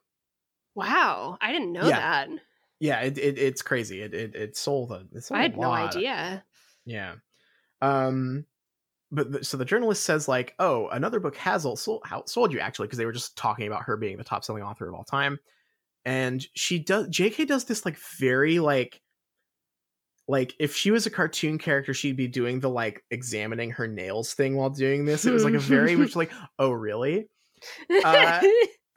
Wow, I didn't know yeah. that. Yeah, it, it it's crazy. It it, it sold a. It sold I had no idea. Yeah. Um but the, so the journalist says like, "Oh, another book has also sold you actually," because they were just talking about her being the top selling author of all time, and she does. J.K. does this like very like, like if she was a cartoon character, she'd be doing the like examining her nails thing while doing this. It was like a very much like, "Oh, really?" Uh,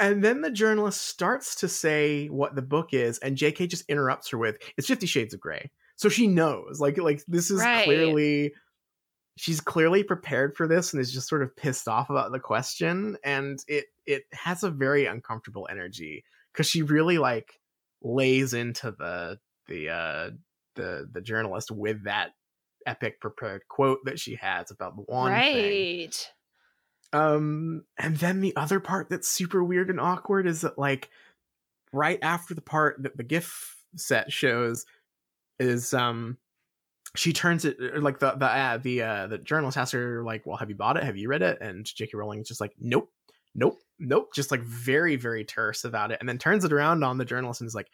and then the journalist starts to say what the book is, and J.K. just interrupts her with, "It's Fifty Shades of Grey." So she knows, like, like this is right. clearly she's clearly prepared for this and is just sort of pissed off about the question and it it has a very uncomfortable energy because she really like lays into the the uh the the journalist with that epic prepared quote that she has about the wand right thing. Um and then the other part that's super weird and awkward is that like right after the part that the gif set shows is um she turns it er, like the the uh, the uh, the journalist asks her like, "Well, have you bought it? Have you read it?" And J.K. Rowling is just like, "Nope, nope, nope," just like very very terse about it, and then turns it around on the journalist and is like,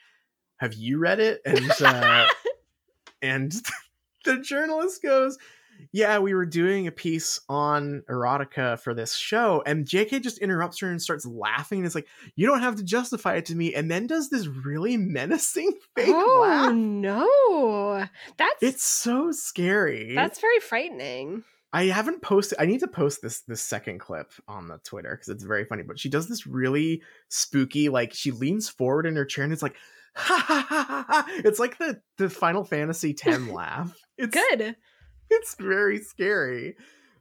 "Have you read it?" And uh, and the journalist goes, yeah, we were doing a piece on erotica for this show, and JK just interrupts her and starts laughing and it's like, You don't have to justify it to me, and then does this really menacing fake oh, laugh. no. That's it's so scary. That's very frightening. I haven't posted I need to post this this second clip on the Twitter because it's very funny, but she does this really spooky, like she leans forward in her chair and it's like ha ha ha ha. It's like the the Final Fantasy X laugh. It's good it's very scary.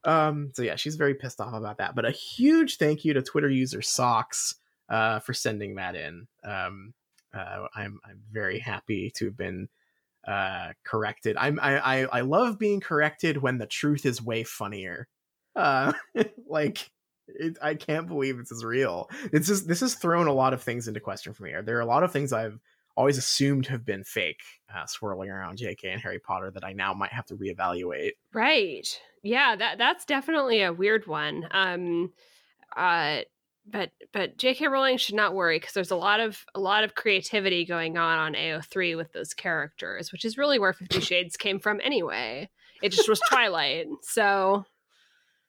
Um, so yeah, she's very pissed off about that. But a huge thank you to Twitter user Socks uh, for sending that in. Um, uh, I'm I'm very happy to have been uh, corrected. I'm I, I I love being corrected when the truth is way funnier. Uh, like it, I can't believe this is real. It's just this has thrown a lot of things into question for me. There are a lot of things I've always assumed have been fake uh, swirling around JK and Harry Potter that I now might have to reevaluate. Right. Yeah, that that's definitely a weird one. Um uh but but J.K. Rowling should not worry because there's a lot of a lot of creativity going on on AO3 with those characters, which is really where Fifty Shades came from anyway. It just was Twilight. So,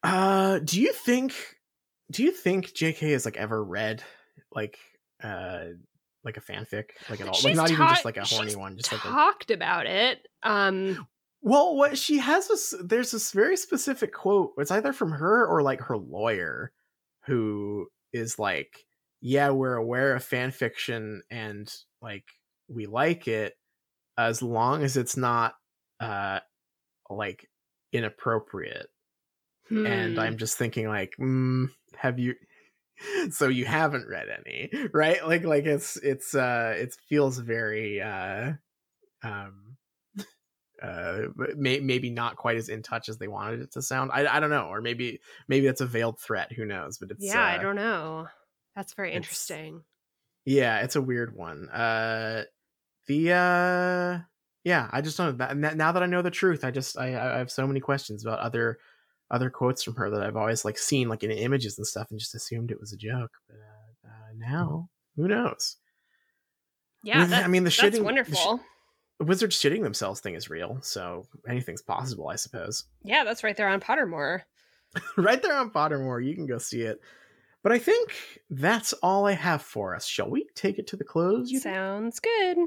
uh, do you think do you think J.K. has like ever read like uh like a fanfic, like at all. Like not ta- even just like a horny one. Just talked like talked about it. Um, well, what she has this. There's this very specific quote. It's either from her or like her lawyer, who is like, "Yeah, we're aware of fan fiction and like we like it as long as it's not uh like inappropriate." Hmm. And I'm just thinking like, mm, have you so you haven't read any right? Like like it's it's uh it feels very uh um uh may, maybe not quite as in touch as they wanted it to sound. I, I don't know or maybe maybe that's a veiled threat who knows? But it's yeah, uh, I don't know. That's very interesting. yeah it's a weird one. Uh the uh yeah i just don't that, now that i know the truth i just I, I have so many questions about other other quotes from her that i've always like seen like in images and stuff and just assumed it was a joke but uh, uh now who knows Yeah, I mean, the shitting- the sh- wonderful. wizards shitting themselves thing is real so anything's possible i suppose yeah, that's right there on Pottermore. right there on Pottermore. You can go see it. But I think that's all I have for us. Shall we take it to the close? you think? Sounds good.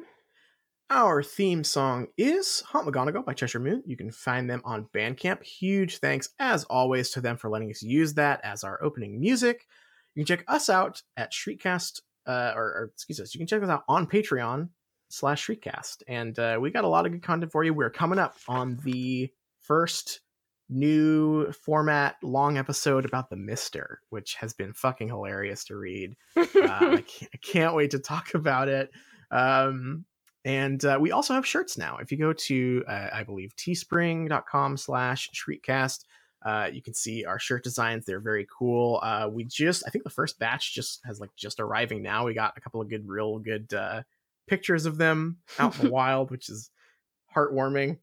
Our theme song is Haunt McGonagall by Cheshire Moon. You can find them on Bandcamp. Huge thanks, as always, to them for letting us use that as our opening music. You can check us out at Shriekcast, uh, or, or excuse us, you can check us out on Patreon slash Shriekcast. And uh, we got a lot of good content for you. We're coming up on the first new format long episode about the Mister, which has been fucking hilarious to read. Uh, I, can't, I can't wait to talk about it. Um, and uh, we also have shirts now. If you go to, uh, I believe, teespring.com slash shriekcast, uh, you can see our shirt designs. They're very cool. Uh, we just, I think the first batch just has like just arriving now. We got a couple of good, real good uh, pictures of them out in the wild, which is heartwarming.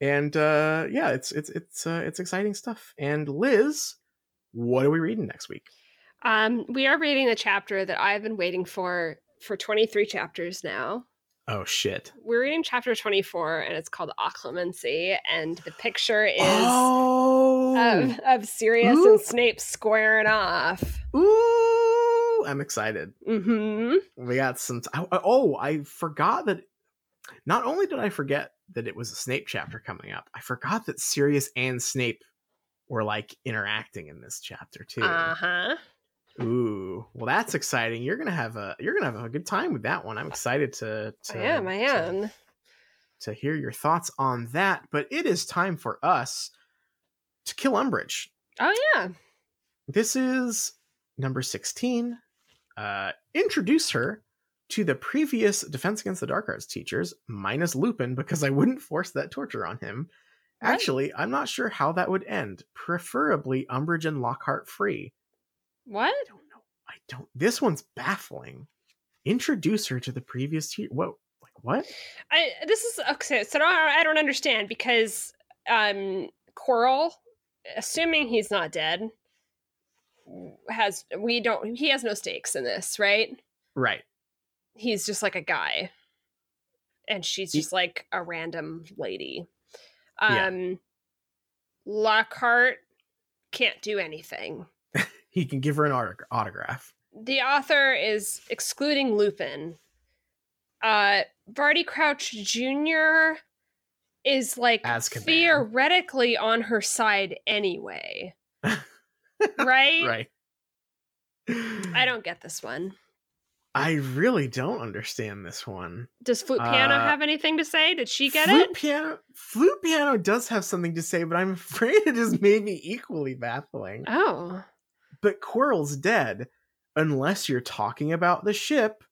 And uh, yeah, it's it's it's uh, it's exciting stuff. And Liz, what are we reading next week? Um, we are reading a chapter that I've been waiting for for 23 chapters now. Oh shit! We're reading chapter 24 and it's called Occlumency and the picture is oh, of, of Sirius Ooh. and Snape squaring off. ooh, I'm excited. Mhm. We got some. T- oh, oh, I forgot that. Not only did I forget that it was a Snape chapter coming up, I forgot that Sirius and Snape were like interacting in this chapter too. Uh-huh. Ooh, well, that's exciting. You're gonna have a you're gonna have a good time with that one. I'm excited to. to I am, I to- am. to hear your thoughts on that. But it is time for us to kill Umbridge. Oh yeah. This is number 16. Uh, introduce her to the previous Defense Against the Dark Arts teachers, minus Lupin, because I wouldn't force that torture on him. Right. Actually, I'm not sure how that would end. Preferably Umbridge and Lockhart free. What? I don't know. I don't. This one's baffling. Introduce her to the previous. Whoa. Like, what? I this is okay. So I, I don't understand because um Quirrell, assuming he's not dead, has we don't he has no stakes in this, right? Right. He's just like a guy, and she's He- just like a random lady. Yeah. Um, Lockhart can't do anything. He can give her an autog- autograph. the author is excluding Lupin. Uh Barty Crouch Jr. is like Azkaban. theoretically on her side anyway. right? right. I don't get this one. I really don't understand this one. Does Flute Piano Uh, have anything to say? Did she get it? flute it? Piano, flute piano does have something to say, but I'm afraid it is maybe equally baffling. Oh. But Quirrell's dead, unless you're talking about the ship.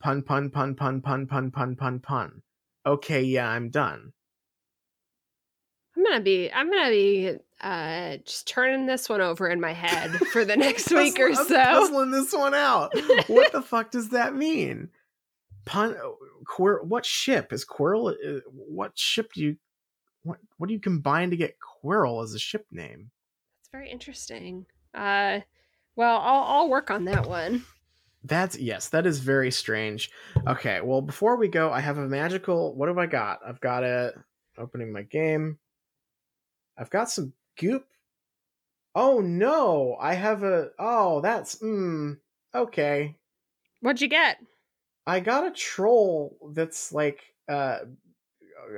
Pun pun pun pun pun pun pun pun pun. Okay, yeah, I'm done. I'm gonna be I'm gonna be uh just turning this one over in my head for the next week or I'm so. puzzling this one out. what the fuck does that mean? Pun, Quir, what ship is Quirrell? uh, What ship do you? What what do you combine to get Quirrell as a ship name? It's very interesting. Uh well I'll I'll work on that one. That's yes, that is very strange. Okay, well before we go, I have a magical. What have I got? I've got a opening my game. I've got some goop. Oh no, I have a. Oh, that's mm. Okay, What'd you get? I got a troll that's like uh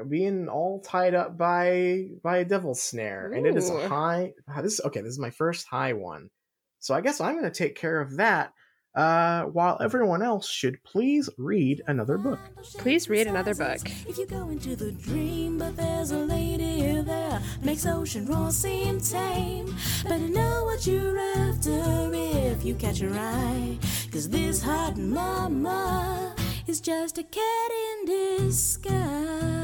being all tied up by by a devil's snare, and it is a high. This okay. This is my first high one, so I guess I'm going to take care of that. Uh, while everyone else should please read another book. Please read another book. If you go into the dream, but there's a lady there, makes ocean roar seem tame. Better know what you're after if you catch her eye. Cause this hot mama is just a cat in disguise.